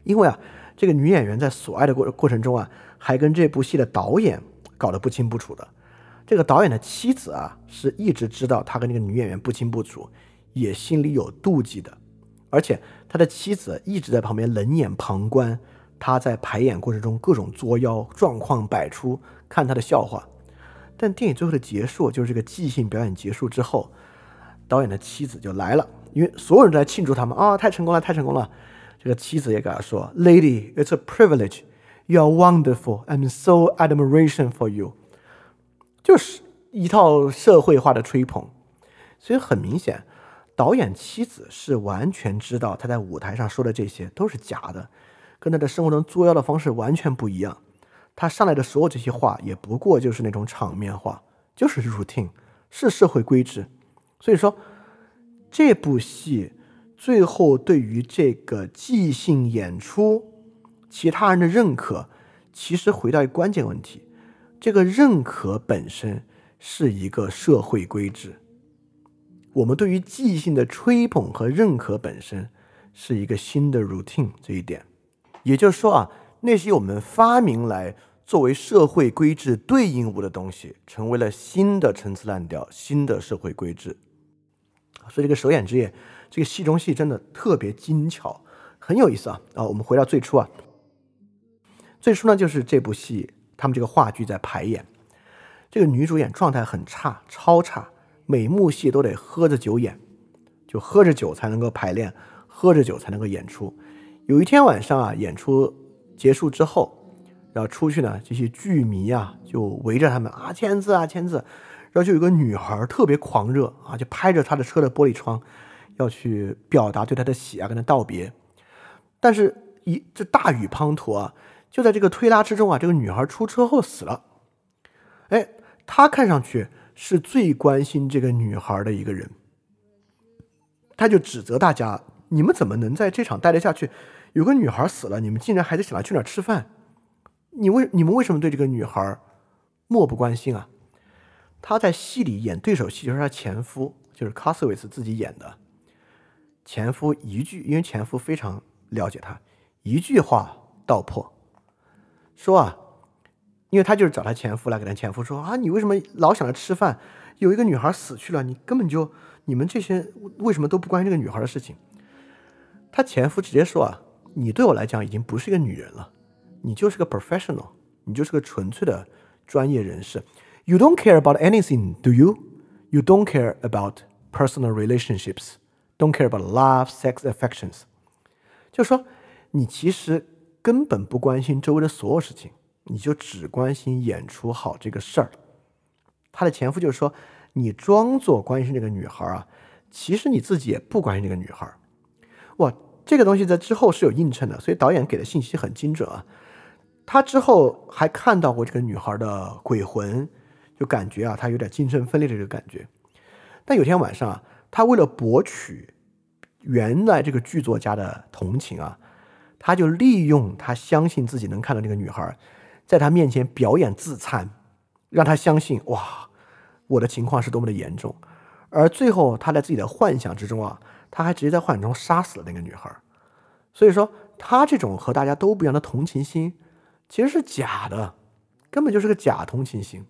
因为啊，这个女演员在索爱的过过程中啊，还跟这部戏的导演搞得不清不楚的。这个导演的妻子啊，是一直知道他跟那个女演员不清不楚，也心里有妒忌的，而且他的妻子一直在旁边冷眼旁观他在排演过程中各种作妖、状况百出，看他的笑话。但电影最后的结束，就是这个即兴表演结束之后，导演的妻子就来了，因为所有人都在庆祝他们啊，太成功了，太成功了。这个妻子也给他说：“Lady, it's a privilege. You are wonderful. I'm so admiration for you.” 就是一套社会化的吹捧，所以很明显，导演妻子是完全知道他在舞台上说的这些都是假的，跟他的生活中作妖的方式完全不一样。他上来的所有这些话也不过就是那种场面话，就是 routine，是社会规制。所以说，这部戏最后对于这个即兴演出，其他人的认可，其实回到一个关键问题。这个认可本身是一个社会规制，我们对于即兴的吹捧和认可本身是一个新的 routine。这一点，也就是说啊，那些我们发明来作为社会规制对应物的东西，成为了新的陈词滥调、新的社会规制。所以这个手眼之夜，这个戏中戏真的特别精巧，很有意思啊！啊，我们回到最初啊，最初呢就是这部戏。他们这个话剧在排演，这个女主演状态很差，超差，每幕戏都得喝着酒演，就喝着酒才能够排练，喝着酒才能够演出。有一天晚上啊，演出结束之后，然后出去呢，这些剧迷啊就围着他们啊签字啊签字，然后就有个女孩特别狂热啊，就拍着他的车的玻璃窗，要去表达对他的喜爱，跟他道别。但是，一这大雨滂沱啊。就在这个推拉之中啊，这个女孩出车祸死了。哎，他看上去是最关心这个女孩的一个人，他就指责大家：你们怎么能在这场待得下去？有个女孩死了，你们竟然还得想着去哪吃饭？你为你们为什么对这个女孩漠不关心啊？他在戏里演对手戏，就是他前夫，就是卡斯维斯自己演的前夫。一句，因为前夫非常了解他，一句话道破。说啊，因为他就是找他前夫来给他前夫说啊，你为什么老想着吃饭？有一个女孩死去了，你根本就你们这些为什么都不关心这个女孩的事情？他前夫直接说啊，你对我来讲已经不是一个女人了，你就是个 professional，你就是个纯粹的专业人士。You don't care about anything, do you? You don't care about personal relationships, don't care about love, sex, affections。就说你其实。根本不关心周围的所有事情，你就只关心演出好这个事儿。他的前夫就说：“你装作关心这个女孩啊，其实你自己也不关心这个女孩。”哇，这个东西在之后是有映衬的，所以导演给的信息很精准啊。他之后还看到过这个女孩的鬼魂，就感觉啊，他有点精神分裂的这个感觉。但有天晚上啊，他为了博取原来这个剧作家的同情啊，他就利用他相信自己能看到那个女孩，在他面前表演自残，让他相信哇，我的情况是多么的严重。而最后他在自己的幻想之中啊，他还直接在幻想中杀死了那个女孩。所以说，他这种和大家都不一样的同情心，其实是假的，根本就是个假同情心。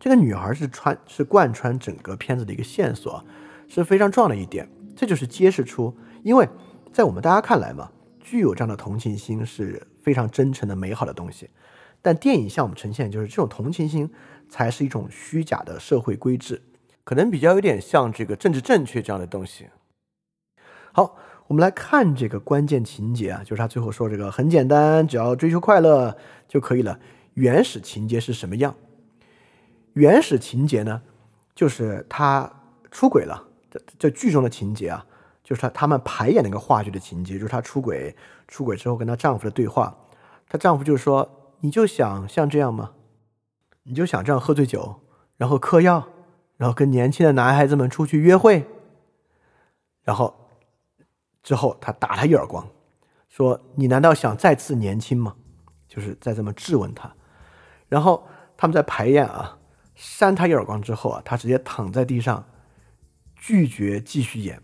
这个女孩是穿是贯穿整个片子的一个线索，是非常重要的一点。这就是揭示出，因为在我们大家看来嘛，具有这样的同情心是非常真诚的、美好的东西。但电影向我们呈现，就是这种同情心才是一种虚假的社会规制，可能比较有点像这个政治正确这样的东西。好，我们来看这个关键情节啊，就是他最后说这个很简单，只要追求快乐就可以了。原始情节是什么样？原始情节呢，就是他出轨了。这这剧中的情节啊，就是他他们排演那个话剧的情节，就是她出轨，出轨之后跟她丈夫的对话。她丈夫就说：“你就想像这样吗？你就想这样喝醉酒，然后嗑药，然后跟年轻的男孩子们出去约会。”然后之后他打他一耳光，说：“你难道想再次年轻吗？”就是再这么质问他。然后他们在排演啊。扇他一耳光之后啊，他直接躺在地上，拒绝继续演，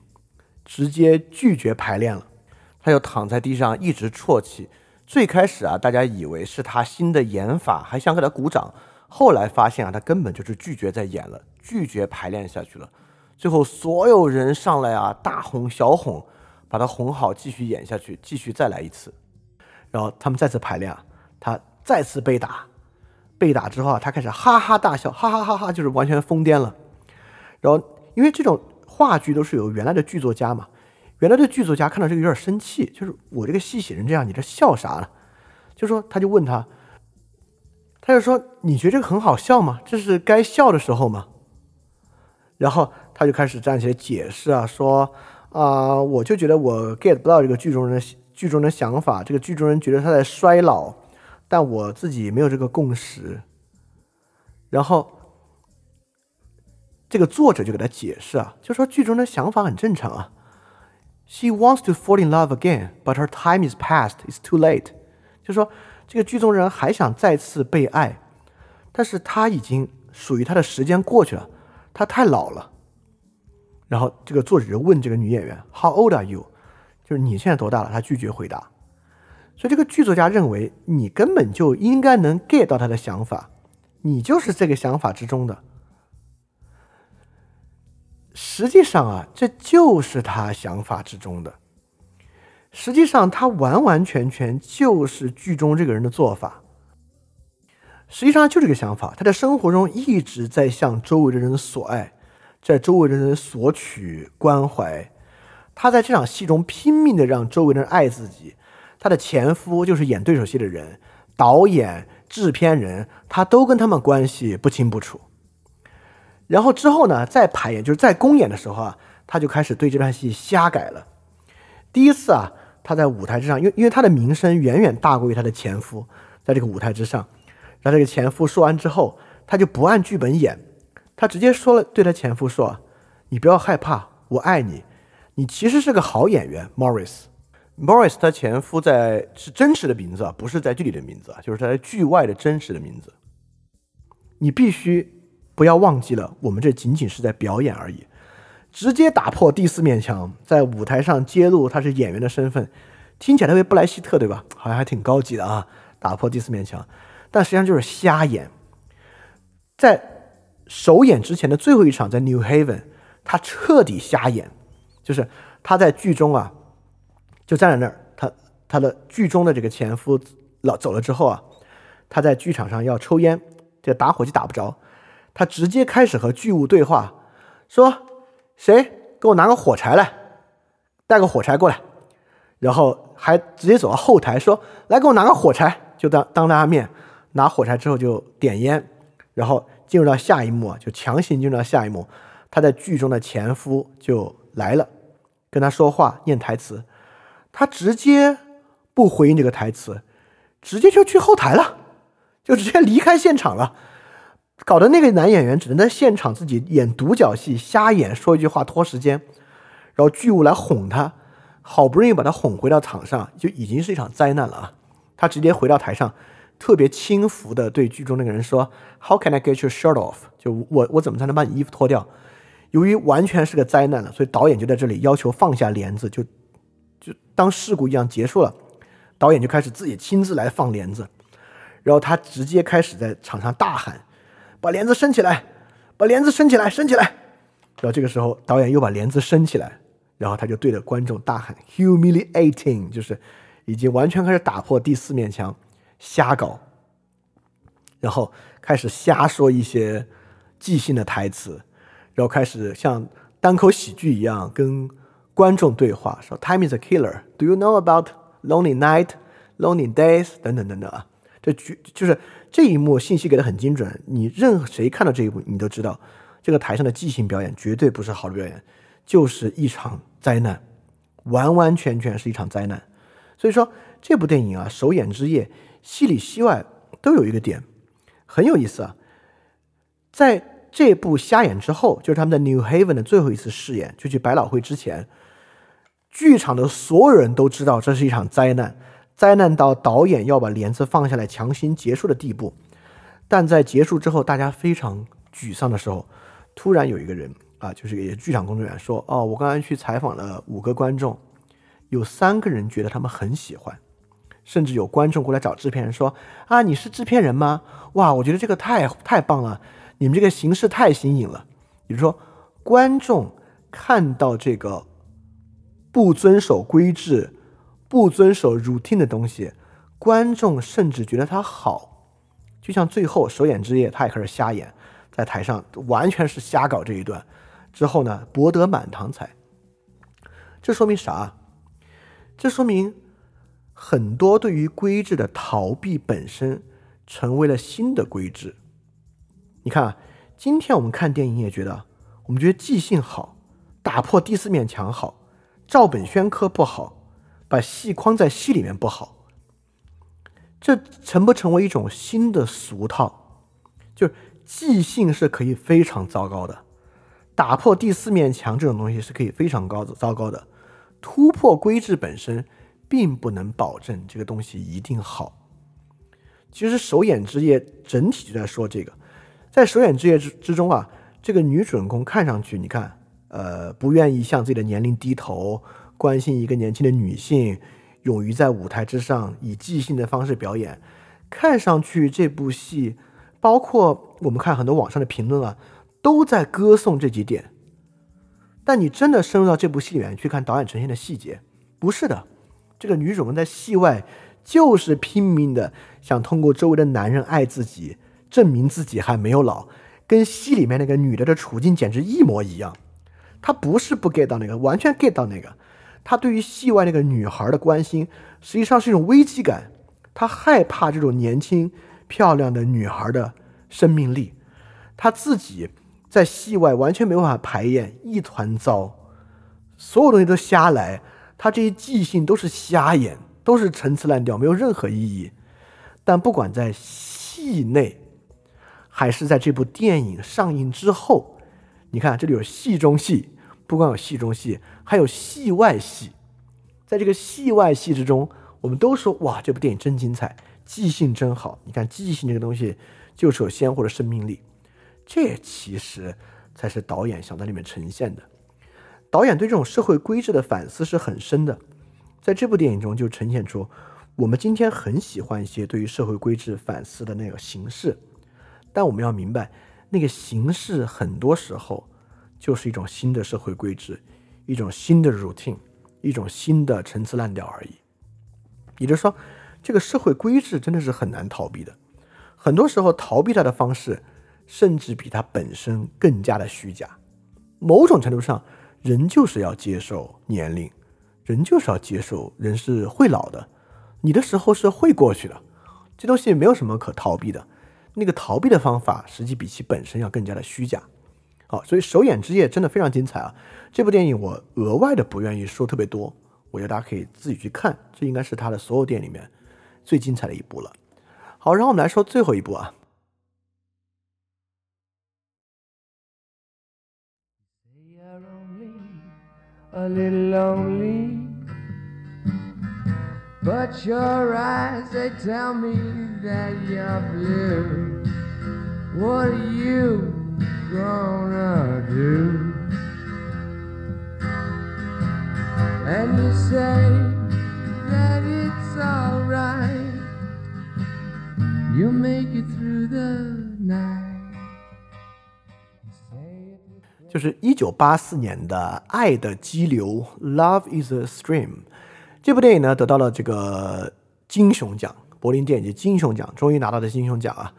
直接拒绝排练了。他就躺在地上一直啜泣。最开始啊，大家以为是他新的演法，还想给他鼓掌。后来发现啊，他根本就是拒绝再演了，拒绝排练下去了。最后所有人上来啊，大哄小哄，把他哄好，继续演下去，继续再来一次。然后他们再次排练啊，他再次被打。被打之后啊，他开始哈哈大笑，哈哈哈哈，就是完全疯癫了。然后，因为这种话剧都是有原来的剧作家嘛，原来的剧作家看到这个有点生气，就是我这个戏写成这样，你这笑啥呢？就说他就问他，他就说你觉得这个很好笑吗？这是该笑的时候吗？然后他就开始站起来解释啊，说啊，我就觉得我 get 不到这个剧中人的剧中的想法，这个剧中人觉得他在衰老。但我自己没有这个共识，然后这个作者就给他解释啊，就说剧中的想法很正常啊。She wants to fall in love again, but her time is past. It's too late. 就说这个剧中人还想再次被爱，但是他已经属于他的时间过去了，他太老了。然后这个作者就问这个女演员，How old are you？就是你现在多大了？她拒绝回答。所以这个剧作家认为你根本就应该能 get 到他的想法，你就是这个想法之中的。实际上啊，这就是他想法之中的。实际上，他完完全全就是剧中这个人的做法。实际上就这个想法，他在生活中一直在向周围的人索爱，在周围的人索取关怀。他在这场戏中拼命的让周围的人爱自己。他的前夫就是演对手戏的人，导演、制片人，他都跟他们关系不清不楚。然后之后呢，再排演，就是在公演的时候啊，他就开始对这段戏瞎改了。第一次啊，他在舞台之上，因为因为他的名声远远大过于他的前夫，在这个舞台之上，然后这个前夫说完之后，他就不按剧本演，他直接说了，对他前夫说：“你不要害怕，我爱你，你其实是个好演员，Morris。” Morris 他前夫在是真实的名字啊，不是在剧里的名字啊，就是他在剧外的真实的名字。你必须不要忘记了，我们这仅仅是在表演而已。直接打破第四面墙，在舞台上揭露他是演员的身份，听起来特别布莱希特，对吧？好像还挺高级的啊！打破第四面墙，但实际上就是瞎演。在首演之前的最后一场，在 New Haven，他彻底瞎演，就是他在剧中啊。就站在那儿，他他的剧中的这个前夫老走了之后啊，他在剧场上要抽烟，这打火机打不着，他直接开始和剧务对话，说谁给我拿个火柴来，带个火柴过来，然后还直接走到后台说来给我拿个火柴，就当当大家面拿火柴之后就点烟，然后进入到下一幕，就强行进入到下一幕，他在剧中的前夫就来了，跟他说话念台词。他直接不回应这个台词，直接就去后台了，就直接离开现场了，搞得那个男演员只能在现场自己演独角戏，瞎演说一句话拖时间，然后剧务来哄他，好不容易把他哄回到场上，就已经是一场灾难了啊！他直接回到台上，特别轻浮的对剧中那个人说：“How can I get your shirt off？” 就我我怎么才能把你衣服脱掉？由于完全是个灾难了，所以导演就在这里要求放下帘子，就就当事故一样结束了。导演就开始自己亲自来放帘子，然后他直接开始在场上大喊：“把帘子升起来，把帘子升起来，升起来！”然后这个时候导演又把帘子升起来，然后他就对着观众大喊：“humiliating！” 就是已经完全开始打破第四面墙，瞎搞，然后开始瞎说一些即兴的台词。然后开始像单口喜剧一样跟观众对话，说 “Time is a killer. Do you know about lonely night, lonely days？” 等等等等啊，这剧就是这一幕信息给的很精准，你任谁看到这一幕，你都知道这个台上的即兴表演绝对不是好的表演，就是一场灾难，完完全全是一场灾难。所以说这部电影啊，首演之夜，戏里戏外都有一个点很有意思啊，在。这部瞎演之后，就是他们在 New Haven 的最后一次试演，就去百老汇之前，剧场的所有人都知道这是一场灾难，灾难到导演要把帘子放下来强行结束的地步。但在结束之后，大家非常沮丧的时候，突然有一个人啊，就是也是剧场工作人员说：“哦，我刚才去采访了五个观众，有三个人觉得他们很喜欢，甚至有观众过来找制片人说：‘啊，你是制片人吗？哇，我觉得这个太太棒了。’”你们这个形式太新颖了，也就是说，观众看到这个不遵守规制、不遵守 routine 的东西，观众甚至觉得他好。就像最后首演之夜，他也开始瞎演，在台上完全是瞎搞这一段，之后呢，博得满堂彩。这说明啥？这说明很多对于规制的逃避本身成为了新的规制。你看，今天我们看电影也觉得，我们觉得即兴好，打破第四面墙好，照本宣科不好，把戏框在戏里面不好。这成不成为一种新的俗套？就是即兴是可以非常糟糕的，打破第四面墙这种东西是可以非常高的糟糕的，突破规制本身并不能保证这个东西一定好。其实首演之夜整体就在说这个。在首演之夜之之中啊，这个女主人公看上去，你看，呃，不愿意向自己的年龄低头，关心一个年轻的女性，勇于在舞台之上以即兴的方式表演，看上去这部戏，包括我们看很多网上的评论啊，都在歌颂这几点。但你真的深入到这部戏里面去看导演呈现的细节，不是的，这个女主人在戏外就是拼命的想通过周围的男人爱自己。证明自己还没有老，跟戏里面那个女的的处境简直一模一样。她不是不 get 到那个，完全 get 到那个。他对于戏外那个女孩的关心，实际上是一种危机感。他害怕这种年轻漂亮的女孩的生命力。他自己在戏外完全没办法排演，一团糟，所有东西都瞎来。他这些即兴都是瞎演，都是陈词滥调，没有任何意义。但不管在戏内。还是在这部电影上映之后，你看这里有戏中戏，不光有戏中戏，还有戏外戏。在这个戏外戏之中，我们都说哇，这部电影真精彩，即兴真好。你看即兴这个东西就是有鲜活的生命力，这其实才是导演想在里面呈现的。导演对这种社会规制的反思是很深的，在这部电影中就呈现出我们今天很喜欢一些对于社会规制反思的那个形式。但我们要明白，那个形式很多时候就是一种新的社会规制，一种新的 routine，一种新的陈词滥调而已。也就是说，这个社会规制真的是很难逃避的。很多时候，逃避它的方式，甚至比它本身更加的虚假。某种程度上，人就是要接受年龄，人就是要接受人是会老的，你的时候是会过去的，这东西没有什么可逃避的。那个逃避的方法，实际比其本身要更加的虚假。好，所以首演之夜真的非常精彩啊！这部电影我额外的不愿意说特别多，我我觉得大家可以自己去看，这应该是他的所有电影里面最精彩的一部了。好，然后我们来说最后一部啊。a little lonely. But your eyes, they tell me that you're blue. What are you gonna do? And you say that it's alright. You make it through the night. 就是一九八四年的《爱的激流》（Love Is a Stream） 这部电影呢，得到了这个金熊奖，柏林电影节金熊奖，终于拿到的金熊奖啊。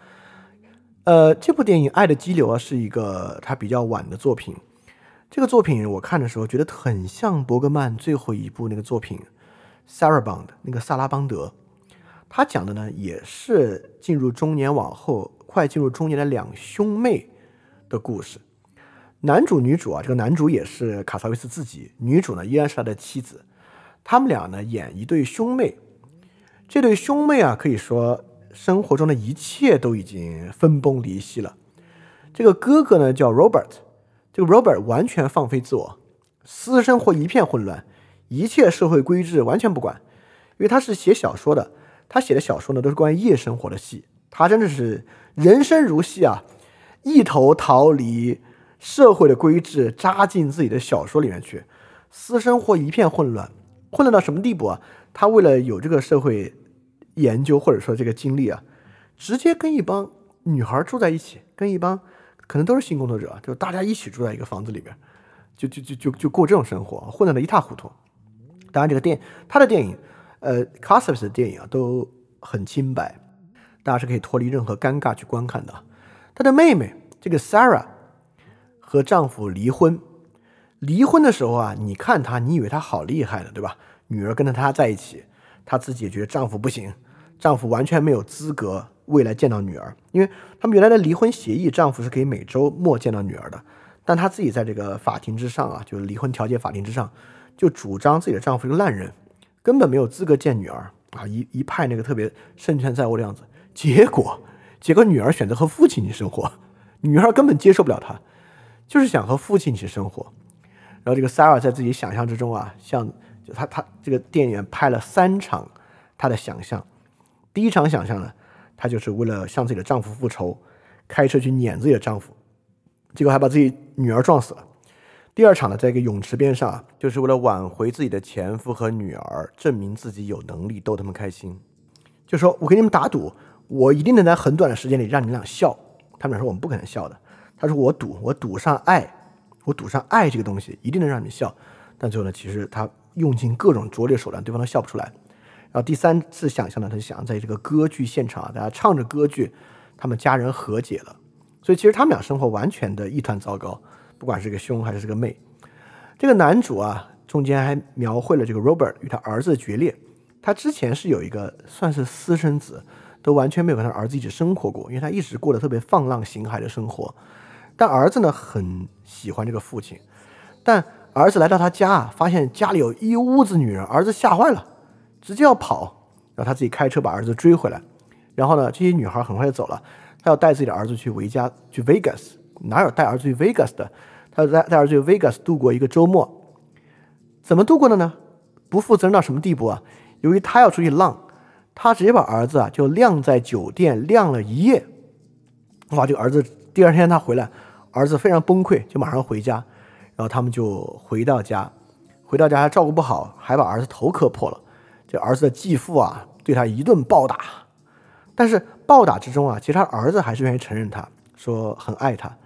呃，这部电影《爱的激流》啊，是一个他比较晚的作品。这个作品我看的时候，觉得很像伯格曼最后一部那个作品《Sarah Bond》那个萨拉邦德。他讲的呢，也是进入中年往后，快进入中年的两兄妹的故事。男主女主啊，这个男主也是卡萨维斯自己，女主呢依然是他的妻子。他们俩呢演一对兄妹，这对兄妹啊，可以说生活中的一切都已经分崩离析了。这个哥哥呢叫 Robert，这个 Robert 完全放飞自我，私生活一片混乱，一切社会规制完全不管，因为他是写小说的，他写的小说呢都是关于夜生活的戏，他真的是人生如戏啊，一头逃离。社会的规制扎进自己的小说里面去，私生活一片混乱，混乱到什么地步啊？他为了有这个社会研究或者说这个经历啊，直接跟一帮女孩住在一起，跟一帮可能都是性工作者，就大家一起住在一个房子里边，就就就就就过这种生活，混乱的一塌糊涂。当然，这个电他的电影，呃 c a s s s 的电影啊都很清白，大家是可以脱离任何尴尬去观看的。他的妹妹这个 Sarah。和丈夫离婚，离婚的时候啊，你看她，你以为她好厉害的，对吧？女儿跟着她在一起，她自己也觉得丈夫不行，丈夫完全没有资格未来见到女儿，因为他们原来的离婚协议，丈夫是可以每周末见到女儿的，但她自己在这个法庭之上啊，就是离婚调解法庭之上，就主张自己的丈夫是个烂人，根本没有资格见女儿。啊，一一派那个特别胜券在握的样子。结果，结果女儿选择和父亲一起生活，女儿根本接受不了他。就是想和父亲一起生活，然后这个 Sara 在自己想象之中啊，像就他他这个电影拍了三场他的想象，第一场想象呢，她就是为了向自己的丈夫复仇，开车去撵自己的丈夫，结果还把自己女儿撞死了。第二场呢，在一个泳池边上，就是为了挽回自己的前夫和女儿，证明自己有能力逗他们开心，就说我给你们打赌，我一定能在很短的时间里让你们俩笑。他们俩说我们不可能笑的。他说：“我赌，我赌上爱，我赌上爱这个东西一定能让你笑。”但最后呢，其实他用尽各种拙劣手段，对方都笑不出来。然后第三次想象呢，他就想在这个歌剧现场啊，大家唱着歌剧，他们家人和解了。所以其实他们俩生活完全的一团糟糕，不管是个兄还是个妹。这个男主啊，中间还描绘了这个 Robert 与他儿子的决裂。他之前是有一个算是私生子，都完全没有跟他儿子一起生活过，因为他一直过得特别放浪形骸的生活。但儿子呢很喜欢这个父亲，但儿子来到他家啊，发现家里有一屋子女人，儿子吓坏了，直接要跑，然后他自己开车把儿子追回来，然后呢，这些女孩很快就走了，他要带自己的儿子去维加去 Vegas，哪有带儿子去 Vegas 的？他带带儿子去 Vegas 度过一个周末，怎么度过的呢？不负责任到什么地步啊？由于他要出去浪，他直接把儿子啊就晾在酒店晾了一夜，哇，这个儿子第二天他回来。儿子非常崩溃，就马上回家，然后他们就回到家，回到家还照顾不好，还把儿子头磕破了。这儿子的继父啊，对他一顿暴打，但是暴打之中啊，其实他儿子还是愿意承认，他说很爱他，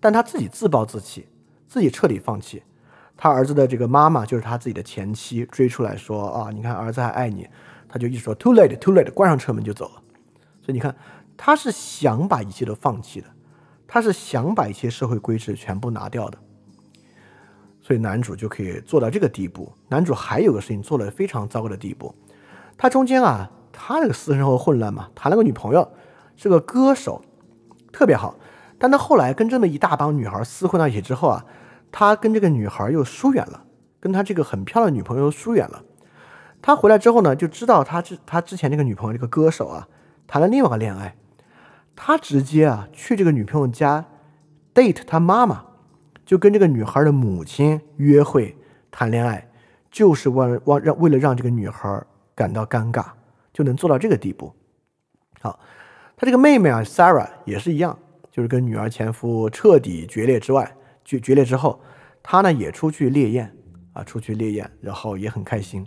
但他自己自暴自弃，自己彻底放弃。他儿子的这个妈妈就是他自己的前妻，追出来说啊，你看儿子还爱你，他就一直说 too late too late，关上车门就走了。所以你看，他是想把一切都放弃的。他是想把一些社会规制全部拿掉的，所以男主就可以做到这个地步。男主还有个事情做了非常糟糕的地步，他中间啊，他这个私生活混乱嘛，谈了个女朋友，是个歌手，特别好。但他后来跟这么一大帮女孩厮混到一起之后啊，他跟这个女孩又疏远了，跟他这个很漂亮的女朋友疏远了。他回来之后呢，就知道他之他之前那个女朋友这个歌手啊，谈了另外一个恋爱，他直接啊去这个女朋友家 date 他妈妈，就跟这个女孩的母亲约会谈恋爱，就是为为让为了让这个女孩感到尴尬，就能做到这个地步。好，他这个妹妹啊，Sarah 也是一样，就是跟女儿前夫彻底决裂之外，决决裂之后，她呢也出去猎艳啊，出去猎艳，然后也很开心。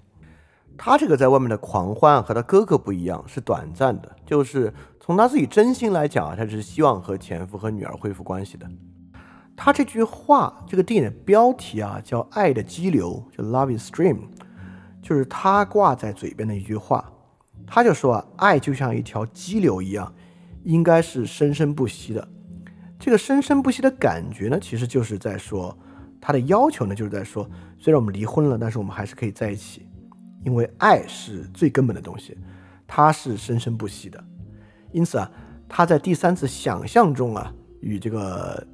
他这个在外面的狂欢和他哥哥不一样，是短暂的。就是从他自己真心来讲啊，他只是希望和前夫和女儿恢复关系的。他这句话，这个电影的标题啊叫《爱的激流》，就 Love is Stream，就是他挂在嘴边的一句话。他就说啊，爱就像一条激流一样，应该是生生不息的。这个生生不息的感觉呢，其实就是在说他的要求呢，就是在说，虽然我们离婚了，但是我们还是可以在一起。因为爱是最根本的东西，它是生生不息的。因此啊，他在第三次想象中啊，与这个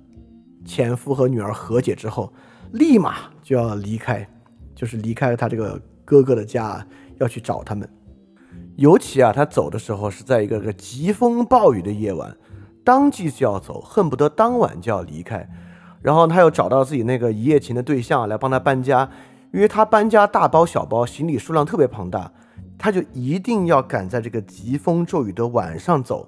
前夫和女儿和解之后，立马就要离开，就是离开他这个哥哥的家，要去找他们。尤其啊，他走的时候是在一个个疾风暴雨的夜晚，当即就要走，恨不得当晚就要离开。然后他又找到自己那个一夜情的对象来帮他搬家。因为他搬家大包小包，行李数量特别庞大，他就一定要赶在这个疾风骤雨的晚上走。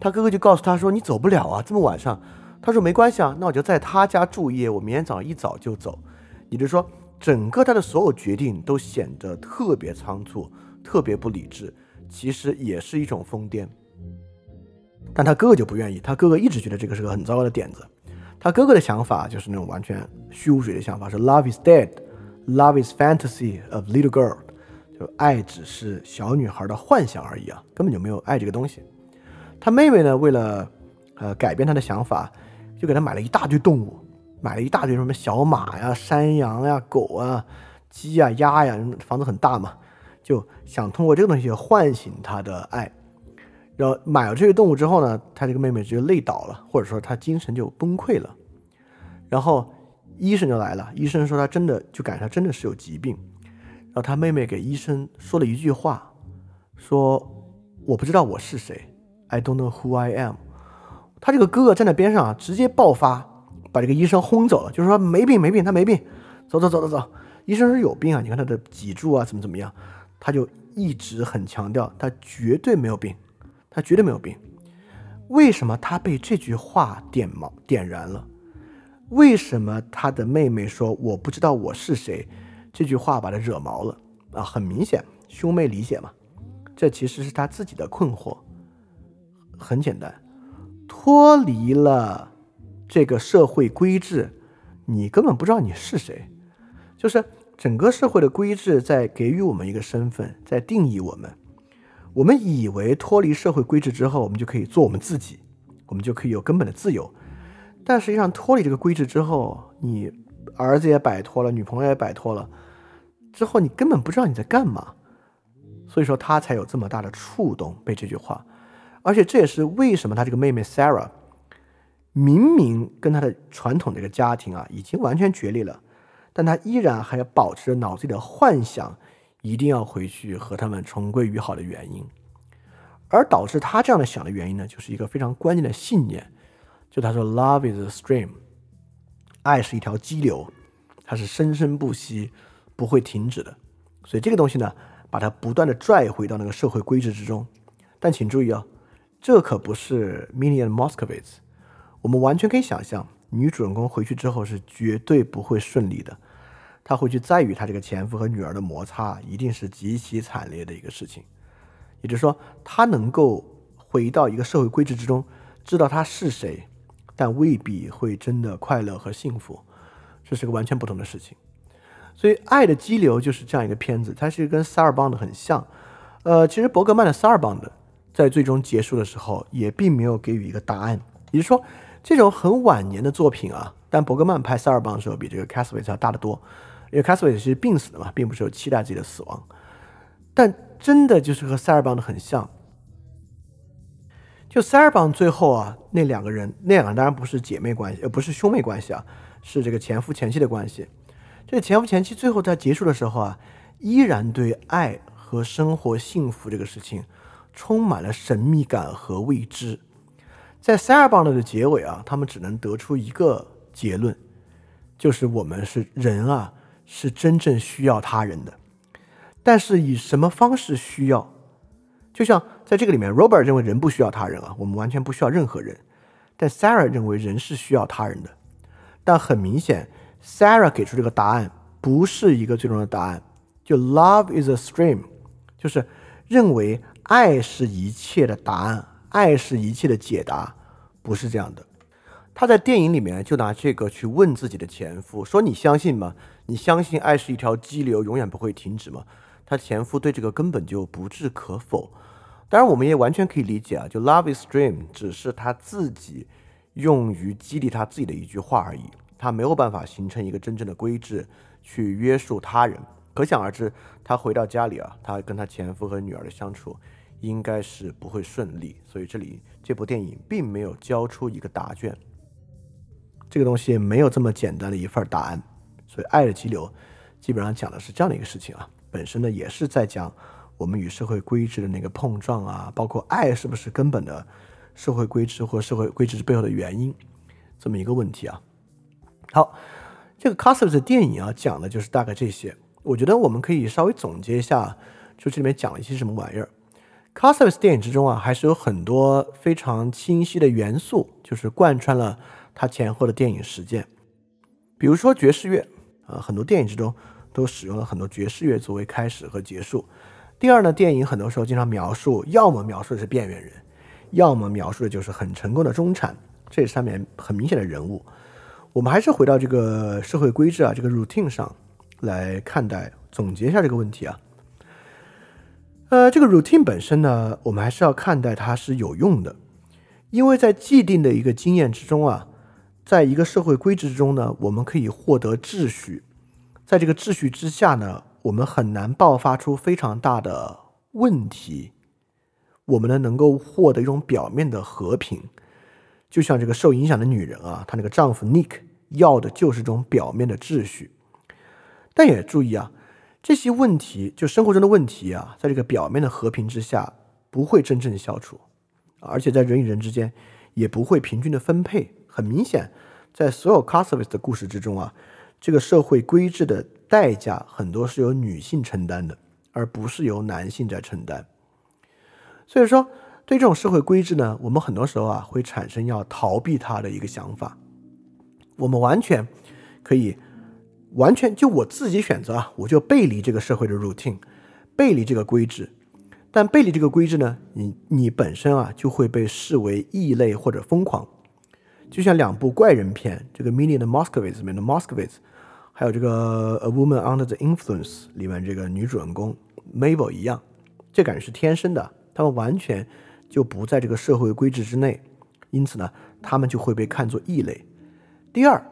他哥哥就告诉他说：“你走不了啊，这么晚上。”他说：“没关系啊，那我就在他家住一夜，我明天早上一早就走。”也就是说，整个他的所有决定都显得特别仓促，特别不理智，其实也是一种疯癫。但他哥哥就不愿意，他哥哥一直觉得这个是个很糟糕的点子。他哥哥的想法就是那种完全虚无主义的想法，是 “Love is dead”。Love is fantasy of little girl，就爱只是小女孩的幻想而已啊，根本就没有爱这个东西。他妹妹呢，为了呃改变他的想法，就给他买了一大堆动物，买了一大堆什么小马呀、山羊呀、狗啊、鸡呀、鸭呀，房子很大嘛，就想通过这个东西唤醒他的爱。然后买了这些动物之后呢，他这个妹妹就累倒了，或者说他精神就崩溃了，然后。医生就来了，医生说他真的就感觉他真的是有疾病，然后他妹妹给医生说了一句话，说我不知道我是谁，I don't know who I am。他这个哥哥站在边上啊，直接爆发，把这个医生轰走了，就是说没病没病，他没病，走走走走走。医生说有病啊，你看他的脊柱啊怎么怎么样，他就一直很强调他绝对没有病，他绝对没有病。为什么他被这句话点毛点燃了？为什么他的妹妹说我不知道我是谁？这句话把他惹毛了啊！很明显，兄妹理解嘛。这其实是他自己的困惑。很简单，脱离了这个社会规制，你根本不知道你是谁。就是整个社会的规制在给予我们一个身份，在定义我们。我们以为脱离社会规制之后，我们就可以做我们自己，我们就可以有根本的自由。但实际上，脱离这个规制之后，你儿子也摆脱了，女朋友也摆脱了，之后你根本不知道你在干嘛，所以说他才有这么大的触动被这句话，而且这也是为什么他这个妹妹 Sarah 明明跟他的传统这个家庭啊已经完全决裂了，但他依然还要保持着脑子里的幻想，一定要回去和他们重归于好的原因，而导致他这样的想的原因呢，就是一个非常关键的信念。就他说，Love is a stream，爱是一条激流，它是生生不息，不会停止的。所以这个东西呢，把它不断的拽回到那个社会规制之中。但请注意啊，这可不是 Minion Moscovitz。我们完全可以想象，女主人公回去之后是绝对不会顺利的。她回去再与她这个前夫和女儿的摩擦，一定是极其惨烈的一个事情。也就是说，她能够回到一个社会规制之中，知道她是谁。但未必会真的快乐和幸福，这是个完全不同的事情。所以，《爱的激流》就是这样一个片子，它是跟《萨尔邦的很像。呃，其实伯格曼的《萨尔邦的在最终结束的时候也并没有给予一个答案。也就是说，这种很晚年的作品啊，但伯格曼拍《塞尔邦的时候比这个 c a s 卡 w 韦 y 要大得多，因为 c a s 卡 w 韦 y 是病死的嘛，并不是有期待自己的死亡。但真的就是和《塞尔邦的很像。就塞尔邦最后啊，那两个人，那两个人当然不是姐妹关系，呃，不是兄妹关系啊，是这个前夫前妻的关系。这个前夫前妻最后在结束的时候啊，依然对爱和生活幸福这个事情充满了神秘感和未知。在 Sara bond 的结尾啊，他们只能得出一个结论，就是我们是人啊，是真正需要他人的，但是以什么方式需要？就像在这个里面，Robert 认为人不需要他人啊，我们完全不需要任何人，但 Sarah 认为人是需要他人的。但很明显，Sarah 给出这个答案不是一个最终的答案，就 Love is a stream，就是认为爱是一切的答案。爱是一切的解答，不是这样的。他在电影里面就拿这个去问自己的前夫，说：“你相信吗？你相信爱是一条激流，永远不会停止吗？”他前夫对这个根本就不置可否。当然，我们也完全可以理解啊，就 “love is dream” 只是他自己用于激励他自己的一句话而已，他没有办法形成一个真正的规制去约束他人。可想而知，他回到家里啊，他跟他前夫和女儿的相处。应该是不会顺利，所以这里这部电影并没有交出一个答卷，这个东西没有这么简单的一份答案。所以《爱的激流》基本上讲的是这样的一个事情啊，本身呢也是在讲我们与社会规制的那个碰撞啊，包括爱是不是根本的社会规制或社会规制背后的原因这么一个问题啊。好，这个 c a s t e 的电影啊讲的就是大概这些，我觉得我们可以稍微总结一下，就这里面讲了一些什么玩意儿。C a s a v e s 电影之中啊，还是有很多非常清晰的元素，就是贯穿了他前后的电影实践。比如说爵士乐，啊，很多电影之中都使用了很多爵士乐作为开始和结束。第二呢，电影很多时候经常描述，要么描述的是边缘人，要么描述的就是很成功的中产，这上面很明显的人物。我们还是回到这个社会规制啊，这个 routine 上来看待，总结一下这个问题啊。呃，这个 routine 本身呢，我们还是要看待它是有用的，因为在既定的一个经验之中啊，在一个社会规制之中呢，我们可以获得秩序，在这个秩序之下呢，我们很难爆发出非常大的问题，我们呢能够获得一种表面的和平，就像这个受影响的女人啊，她那个丈夫 Nick 要的就是这种表面的秩序，但也注意啊。这些问题，就生活中的问题啊，在这个表面的和平之下，不会真正消除，而且在人与人之间也不会平均的分配。很明显，在所有 c a s a v e s 的故事之中啊，这个社会规制的代价很多是由女性承担的，而不是由男性在承担。所以说，对这种社会规制呢，我们很多时候啊，会产生要逃避它的一个想法。我们完全可以。完全就我自己选择啊，我就背离这个社会的 routine，背离这个规制。但背离这个规制呢，你你本身啊就会被视为异类或者疯狂。就像两部怪人片，这个《m i n i 的 Moscowitz》里面的 Moscowitz，还有这个《A Woman Under the Influence》里面这个女主人公 Mabel 一样，这感觉是天生的，他们完全就不在这个社会规制之内，因此呢，他们就会被看作异类。第二。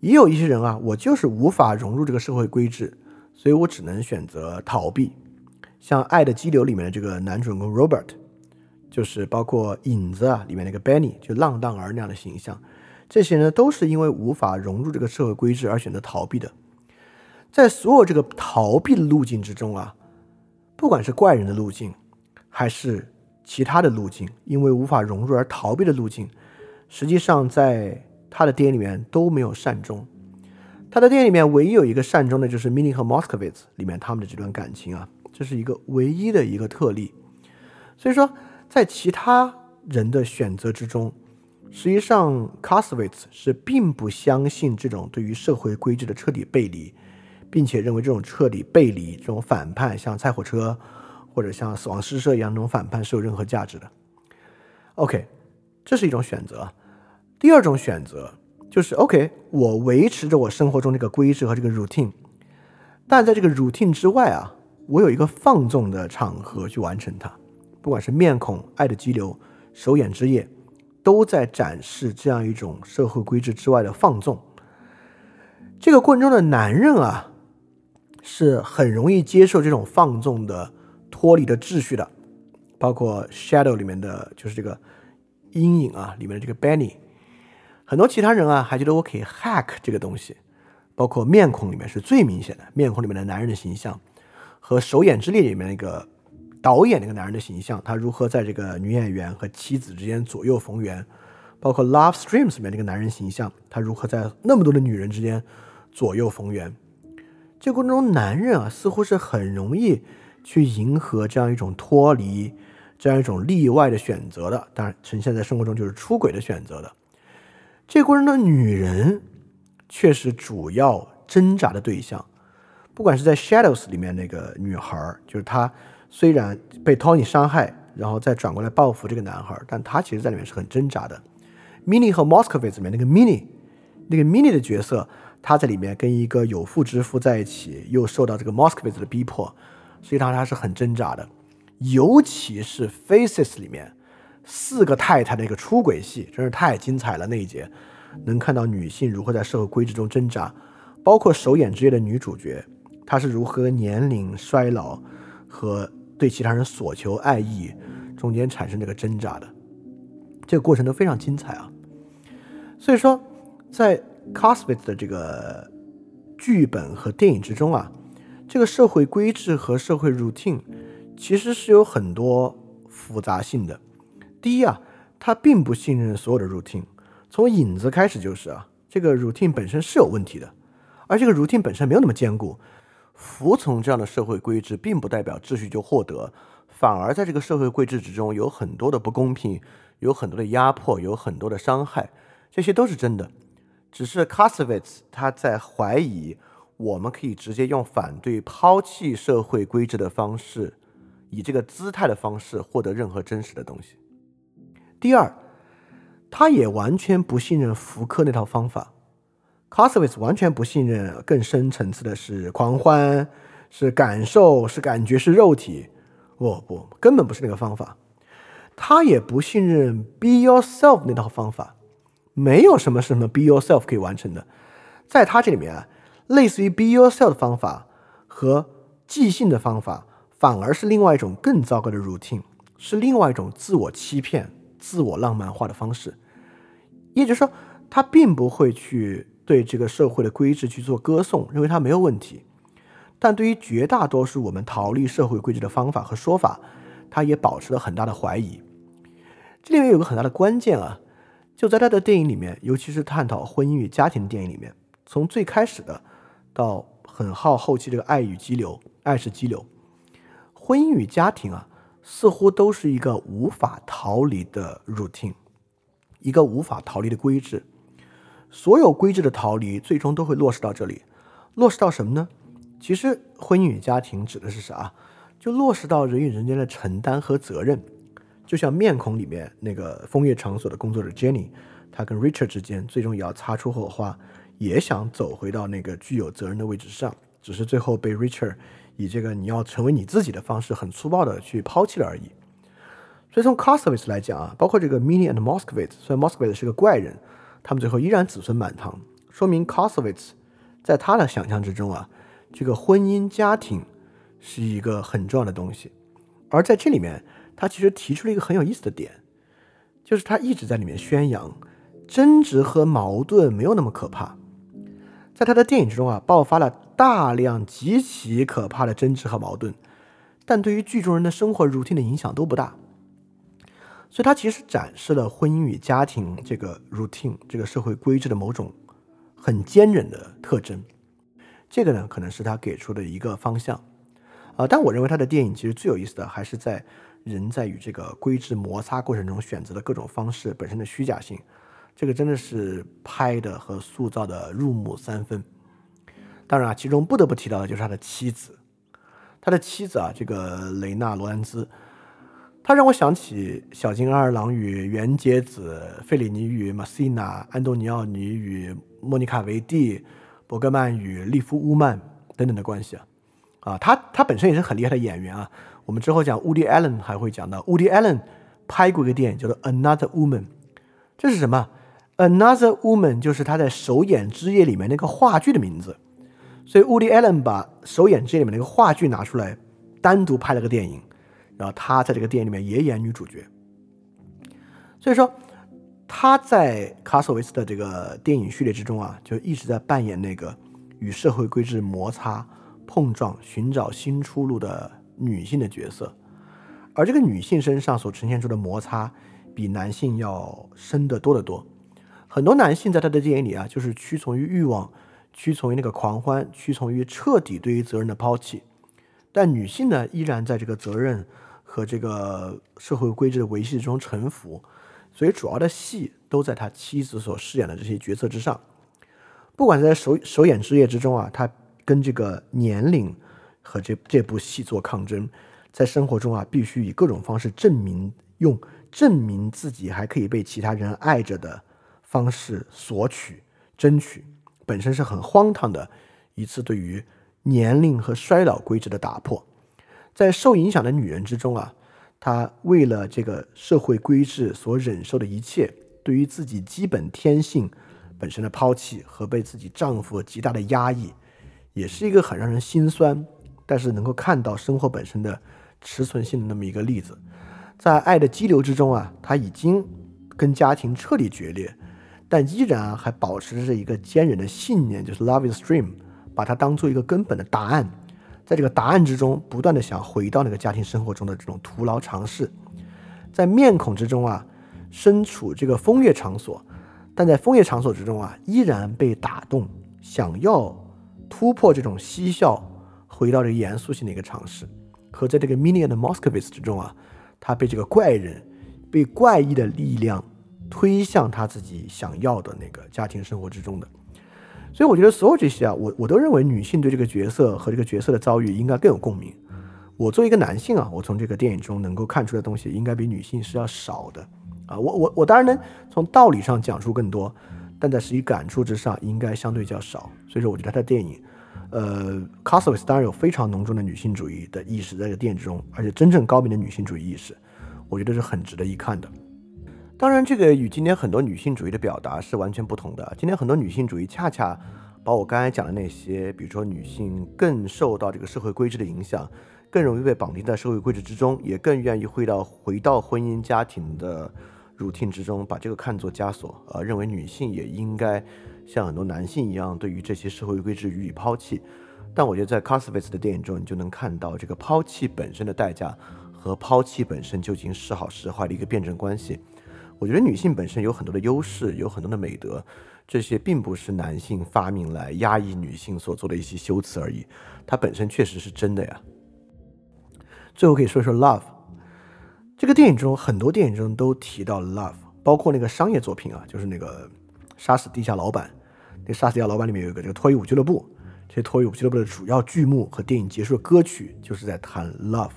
也有一些人啊，我就是无法融入这个社会规制，所以我只能选择逃避。像《爱的激流》里面的这个男主人公 Robert，就是包括《影子》啊里面那个 Benny，就浪荡儿那样的形象，这些呢都是因为无法融入这个社会规制而选择逃避的。在所有这个逃避的路径之中啊，不管是怪人的路径，还是其他的路径，因为无法融入而逃避的路径，实际上在。他的电影里面都没有善终，他的电影里面唯一有一个善终的，就是 Mini 和 Moscowitz 里面他们的这段感情啊，这是一个唯一的一个特例。所以说，在其他人的选择之中，实际上 c a s w i t z 是并不相信这种对于社会规制的彻底背离，并且认为这种彻底背离、这种反叛，像菜火车或者像死亡诗社一样那种反叛是有任何价值的。OK，这是一种选择。第二种选择就是 OK，我维持着我生活中这个规制和这个 routine，但在这个 routine 之外啊，我有一个放纵的场合去完成它。不管是面孔、爱的激流、手眼之夜，都在展示这样一种社会规制之外的放纵。这个过程中的男人啊，是很容易接受这种放纵的、脱离的秩序的。包括 Shadow 里面的就是这个阴影啊，里面的这个 Benny。很多其他人啊，还觉得我可以 hack 这个东西，包括面孔里面是最明显的，面孔里面的男人的形象和《手眼之力》里面那个导演那个男人的形象，他如何在这个女演员和妻子之间左右逢源，包括《Love Streams》里面那个男人形象，他如何在那么多的女人之间左右逢源。这个过程中，男人啊似乎是很容易去迎合这样一种脱离、这样一种例外的选择的，当然呈现在生活中就是出轨的选择的。这过程中，女人却是主要挣扎的对象。不管是在《Shadows》里面那个女孩，就是她虽然被 Tony 伤害，然后再转过来报复这个男孩，但她其实在里面是很挣扎的。Mini 和 Moskovitz 里面那个 Mini，那个 Mini 的角色，她在里面跟一个有妇之夫在一起，又受到这个 Moskovitz 的逼迫，实际上她是很挣扎的。尤其是《Faces》里面四个太太的一个出轨戏，真是太精彩了。那一节能看到女性如何在社会规制中挣扎，包括首演之夜的女主角。她是如何年龄衰老和对其他人索求爱意中间产生这个挣扎的？这个过程都非常精彩啊！所以说，在 c o s w i t 的这个剧本和电影之中啊，这个社会规制和社会 routine 其实是有很多复杂性的。第一啊，他并不信任所有的 routine，从影子开始就是啊，这个 routine 本身是有问题的，而这个 routine 本身没有那么坚固。服从这样的社会规制，并不代表秩序就获得，反而在这个社会规制之中有很多的不公平，有很多的压迫，有很多的伤害，这些都是真的。只是 k a s v i t z 他在怀疑，我们可以直接用反对、抛弃社会规制的方式，以这个姿态的方式获得任何真实的东西。第二，他也完全不信任福柯那套方法。c a s w i t z 完全不信任更深层次的是狂欢，是感受，是感觉，是肉体。不不，根本不是那个方法。他也不信任 Be Yourself 那套方法，没有什么什么 Be Yourself 可以完成的。在他这里面啊，类似于 Be Yourself 的方法和即兴的方法，反而是另外一种更糟糕的 routine，是另外一种自我欺骗、自我浪漫化的方式。也就是说，他并不会去。对这个社会的规制去做歌颂，认为它没有问题，但对于绝大多数我们逃离社会规制的方法和说法，他也保持了很大的怀疑。这里面有个很大的关键啊，就在他的电影里面，尤其是探讨婚姻与家庭的电影里面，从最开始的到很好后期这个爱与激流，爱是激流，婚姻与家庭啊，似乎都是一个无法逃离的 routine，一个无法逃离的规制。所有规制的逃离，最终都会落实到这里，落实到什么呢？其实，婚姻与家庭指的是啥？就落实到人与人间的承担和责任。就像《面孔》里面那个风月场所的工作者 Jenny，她跟 Richard 之间最终也要擦出火花，也想走回到那个具有责任的位置上，只是最后被 Richard 以这个你要成为你自己的方式，很粗暴的去抛弃了而已。所以从 c o s t v i t z 来讲啊，包括这个 Mini and Moskowitz，虽然 Moskowitz 是个怪人。他们最后依然子孙满堂，说明 k o s w i t z 在他的想象之中啊，这个婚姻家庭是一个很重要的东西。而在这里面，他其实提出了一个很有意思的点，就是他一直在里面宣扬争执和矛盾没有那么可怕。在他的电影之中啊，爆发了大量极其可怕的争执和矛盾，但对于剧中人的生活 routine 的影响都不大。所以，他其实展示了婚姻与家庭这个 routine 这个社会规制的某种很坚韧的特征。这个呢，可能是他给出的一个方向。啊，但我认为他的电影其实最有意思的还是在人在与这个规制摩擦过程中选择的各种方式本身的虚假性。这个真的是拍的和塑造的入木三分。当然啊，其中不得不提到的就是他的妻子。他的妻子啊，这个雷娜罗安兹。他让我想起小津二郎与原节子、费里尼与马西娜、安东尼奥尼与莫妮卡维蒂、伯格曼与利夫乌曼等等的关系啊，啊，他他本身也是很厉害的演员啊。我们之后讲 Woody Allen 还会讲到，Woody Allen 拍过一个电影叫做《Another Woman》，这是什么？Another Woman 就是他在《首演之夜》里面那个话剧的名字，所以 Woody Allen 把《首演之夜》里面那个话剧拿出来，单独拍了个电影。然后她在这个电影里面也演女主角，所以说她在卡索维斯的这个电影序列之中啊，就一直在扮演那个与社会规制摩擦、碰撞、寻找新出路的女性的角色，而这个女性身上所呈现出的摩擦，比男性要深得多得多。很多男性在他的电影里啊，就是屈从于欲望，屈从于那个狂欢，屈从于彻底对于责任的抛弃。但女性呢，依然在这个责任和这个社会规制的维系中沉浮。所以主要的戏都在他妻子所饰演的这些角色之上。不管在首首演之夜之中啊，他跟这个年龄和这这部戏做抗争，在生活中啊，必须以各种方式证明，用证明自己还可以被其他人爱着的方式索取、争取，本身是很荒唐的一次对于年龄和衰老规制的打破。在受影响的女人之中啊。她为了这个社会规制所忍受的一切，对于自己基本天性本身的抛弃和被自己丈夫极大的压抑，也是一个很让人心酸，但是能够看到生活本身的持存性的那么一个例子。在爱的激流之中啊，她已经跟家庭彻底决裂，但依然还保持着一个坚韧的信念，就是 Love is dream，把它当做一个根本的答案。在这个答案之中，不断的想回到那个家庭生活中的这种徒劳尝试，在面孔之中啊，身处这个风月场所，但在风月场所之中啊，依然被打动，想要突破这种嬉笑，回到这个严肃性的一个尝试。和在这个 Mini and Moscowitz 之中啊，他被这个怪人，被怪异的力量推向他自己想要的那个家庭生活之中的。所以我觉得所有这些啊，我我都认为女性对这个角色和这个角色的遭遇应该更有共鸣。我作为一个男性啊，我从这个电影中能够看出的东西应该比女性是要少的啊。我我我当然能从道理上讲出更多，但在实际感触之上应该相对较少。所以说，我觉得他的电影，呃 c a s t l e s 当然有非常浓重的女性主义的意识在这个电影之中，而且真正高明的女性主义意识，我觉得是很值得一看的。当然，这个与今天很多女性主义的表达是完全不同的。今天很多女性主义恰恰把我刚才讲的那些，比如说女性更受到这个社会规制的影响，更容易被绑定在社会规制之中，也更愿意回到回到婚姻家庭的 routine 之中，把这个看作枷锁，呃，认为女性也应该像很多男性一样，对于这些社会规制予以抛弃。但我觉得在 c a s v i s 的电影中，你就能看到这个抛弃本身的代价和抛弃本身究竟是好是坏的一个辩证关系。我觉得女性本身有很多的优势，有很多的美德，这些并不是男性发明来压抑女性所做的一些修辞而已，它本身确实是真的呀。最后可以说说 love，这个电影中很多电影中都提到 love，包括那个商业作品啊，就是那个杀死地下老板，那杀死地下老板里面有一个这个脱衣舞俱乐部，这脱衣舞俱乐部的主要剧目和电影结束的歌曲就是在谈 love，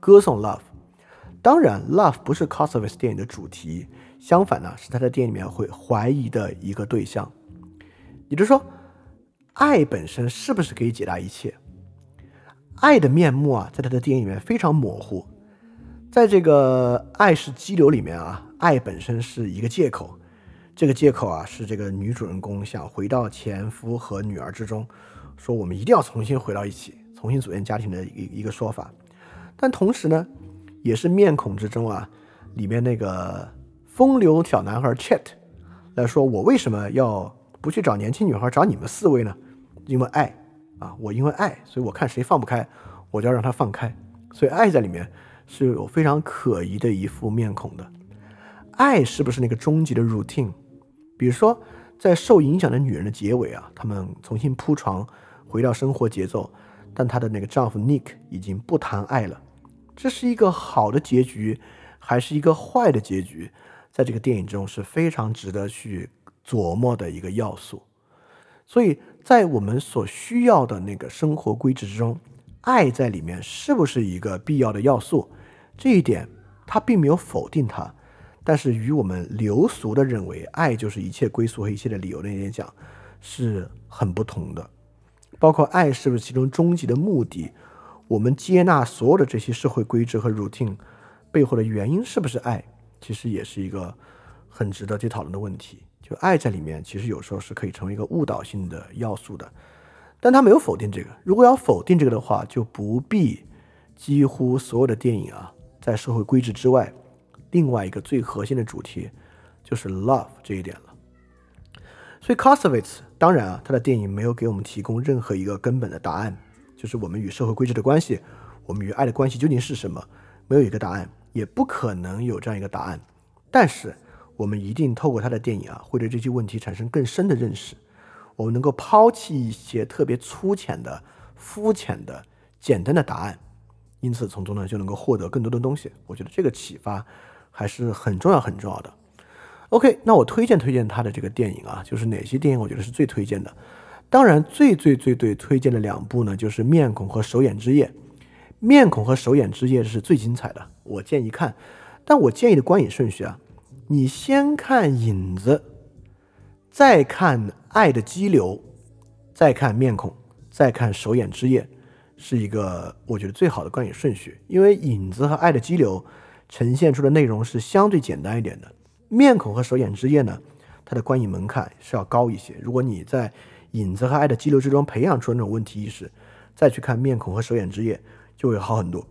歌颂 love。当然，love 不是 c o s o v i s 电影的主题，相反呢，是他在电影里面会怀疑的一个对象。也就是说，爱本身是不是可以解答一切？爱的面目啊，在他的电影里面非常模糊。在这个《爱是激流》里面啊，爱本身是一个借口，这个借口啊，是这个女主人公想回到前夫和女儿之中，说我们一定要重新回到一起，重新组建家庭的一一个说法。但同时呢？也是面孔之中啊，里面那个风流小男孩 Chet 来说，我为什么要不去找年轻女孩，找你们四位呢？因为爱啊，我因为爱，所以我看谁放不开，我就要让他放开。所以爱在里面是有非常可疑的一副面孔的。爱是不是那个终极的 routine？比如说，在受影响的女人的结尾啊，她们重新铺床，回到生活节奏，但她的那个丈夫 Nick 已经不谈爱了。这是一个好的结局，还是一个坏的结局？在这个电影中是非常值得去琢磨的一个要素。所以在我们所需要的那个生活规制之中，爱在里面是不是一个必要的要素？这一点他并没有否定它，但是与我们流俗的认为爱就是一切归宿和一切的理由那点讲是很不同的。包括爱是不是其中终极的目的？我们接纳所有的这些社会规制和 routine 背后的原因是不是爱？其实也是一个很值得去讨论的问题。就爱在里面，其实有时候是可以成为一个误导性的要素的。但他没有否定这个。如果要否定这个的话，就不必几乎所有的电影啊，在社会规制之外，另外一个最核心的主题就是 love 这一点了。所以 c o s o v i t z 当然啊，他的电影没有给我们提供任何一个根本的答案。就是我们与社会规制的关系，我们与爱的关系究竟是什么？没有一个答案，也不可能有这样一个答案。但是我们一定透过他的电影啊，会对这些问题产生更深的认识。我们能够抛弃一些特别粗浅的、肤浅的、简单的答案，因此从中呢就能够获得更多的东西。我觉得这个启发还是很重要、很重要的。OK，那我推荐推荐他的这个电影啊，就是哪些电影我觉得是最推荐的。当然，最最最最推荐的两部呢，就是《面孔》和《手眼之夜》。《面孔》和《手眼之夜》是最精彩的，我建议看。但我建议的观影顺序啊，你先看《影子》，再看《爱的激流》，再看《面孔》，再看《手眼之夜》，是一个我觉得最好的观影顺序。因为《影子》和《爱的激流》呈现出的内容是相对简单一点的，《面孔》和《手眼之夜》呢，它的观影门槛是要高一些。如果你在《影子》和《爱的激流》之中培养出那种问题意识，再去看《面孔》和《手眼之夜》就会好很多。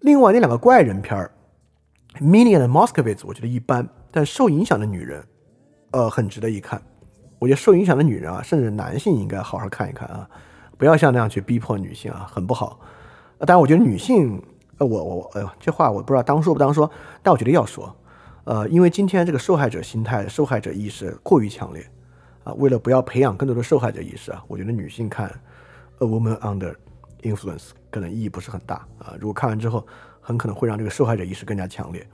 另外那两个怪人片儿，《Minion》的 Moskovitz 我觉得一般，但受影响的女人。呃，很值得一看。我觉得受影响的女人啊，甚至男性应该好好看一看啊，不要像那样去逼迫女性啊，很不好。当然，我觉得女性，呃，我我，哎呦，这话我不知道当说不当说，但我觉得要说。呃，因为今天这个受害者心态、受害者意识过于强烈啊，为了不要培养更多的受害者意识啊，我觉得女性看《A Woman Under Influence》可能意义不是很大啊。如果看完之后，很可能会让这个受害者意识更加强烈。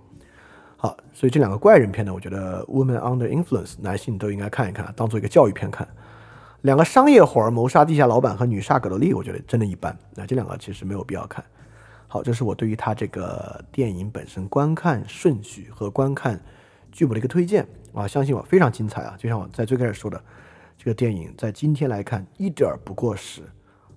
好，所以这两个怪人片呢，我觉得《Woman Under Influence》男性都应该看一看，当做一个教育片看。两个商业活儿，谋杀地下老板和女煞葛罗丽，我觉得真的一般。那这两个其实没有必要看。好，这是我对于他这个电影本身观看顺序和观看剧本的一个推荐啊，相信我非常精彩啊！就像我在最开始说的，这个电影在今天来看一点儿不过时，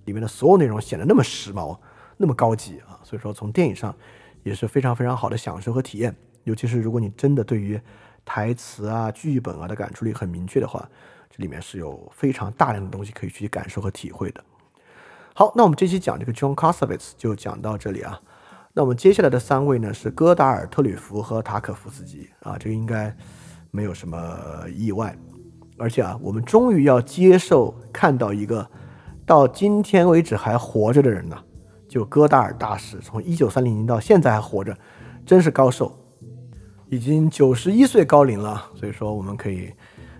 里面的所有内容显得那么时髦、那么高级啊，所以说从电影上也是非常非常好的享受和体验。尤其是如果你真的对于台词啊、剧本啊的感触力很明确的话，这里面是有非常大量的东西可以去感受和体会的。好，那我们这期讲这个 John c a s a v i t s 就讲到这里啊。那我们接下来的三位呢是戈达尔、特吕弗和塔可夫斯基啊，这个应该没有什么意外。而且啊，我们终于要接受看到一个到今天为止还活着的人了，就戈达尔大师，从一九三零年到现在还活着，真是高寿。已经九十一岁高龄了，所以说我们可以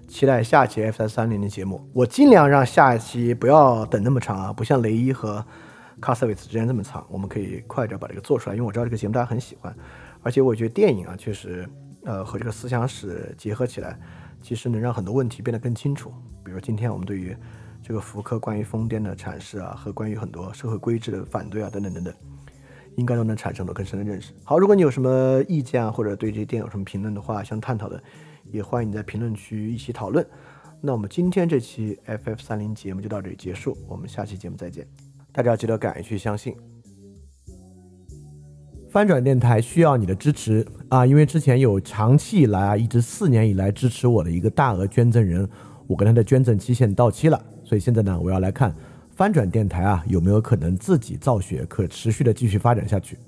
期待下期 F 三三零的节目。我尽量让下一期不要等那么长啊，不像雷伊和卡瑟维茨之间这么长，我们可以快点把这个做出来，因为我知道这个节目大家很喜欢，而且我觉得电影啊，确实呃和这个思想史结合起来，其实能让很多问题变得更清楚。比如今天我们对于这个福柯关于疯癫的阐释啊，和关于很多社会规制的反对啊，等等等等。应该都能产生到更深的认识。好，如果你有什么意见啊，或者对这些电影有什么评论的话，想探讨的，也欢迎你在评论区一起讨论。那我们今天这期 FF 三零节目就到这里结束，我们下期节目再见。大家要记得敢于去相信。翻转电台需要你的支持啊，因为之前有长期以来啊，一直四年以来支持我的一个大额捐赠人，我跟他的捐赠期限到期了，所以现在呢，我要来看。翻转电台啊，有没有可能自己造血，可持续的继续发展下去？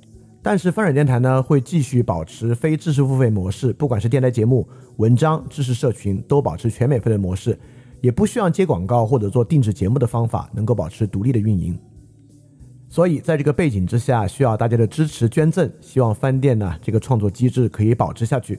但是翻转电台呢，会继续保持非知识付费模式，不管是电台节目、文章、知识社群，都保持全免费的模式，也不需要接广告或者做定制节目的方法，能够保持独立的运营。所以在这个背景之下，需要大家的支持捐赠，希望翻店呢这个创作机制可以保持下去。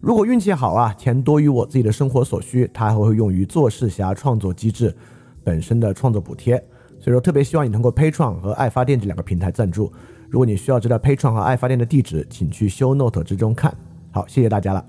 如果运气好啊，钱多于我自己的生活所需，它还会用于做事侠创作机制。本身的创作补贴，所以说特别希望你通过 patron 和爱发电这两个平台赞助。如果你需要知道 patron 和爱发电的地址，请去修 Note 之中看。好，谢谢大家了。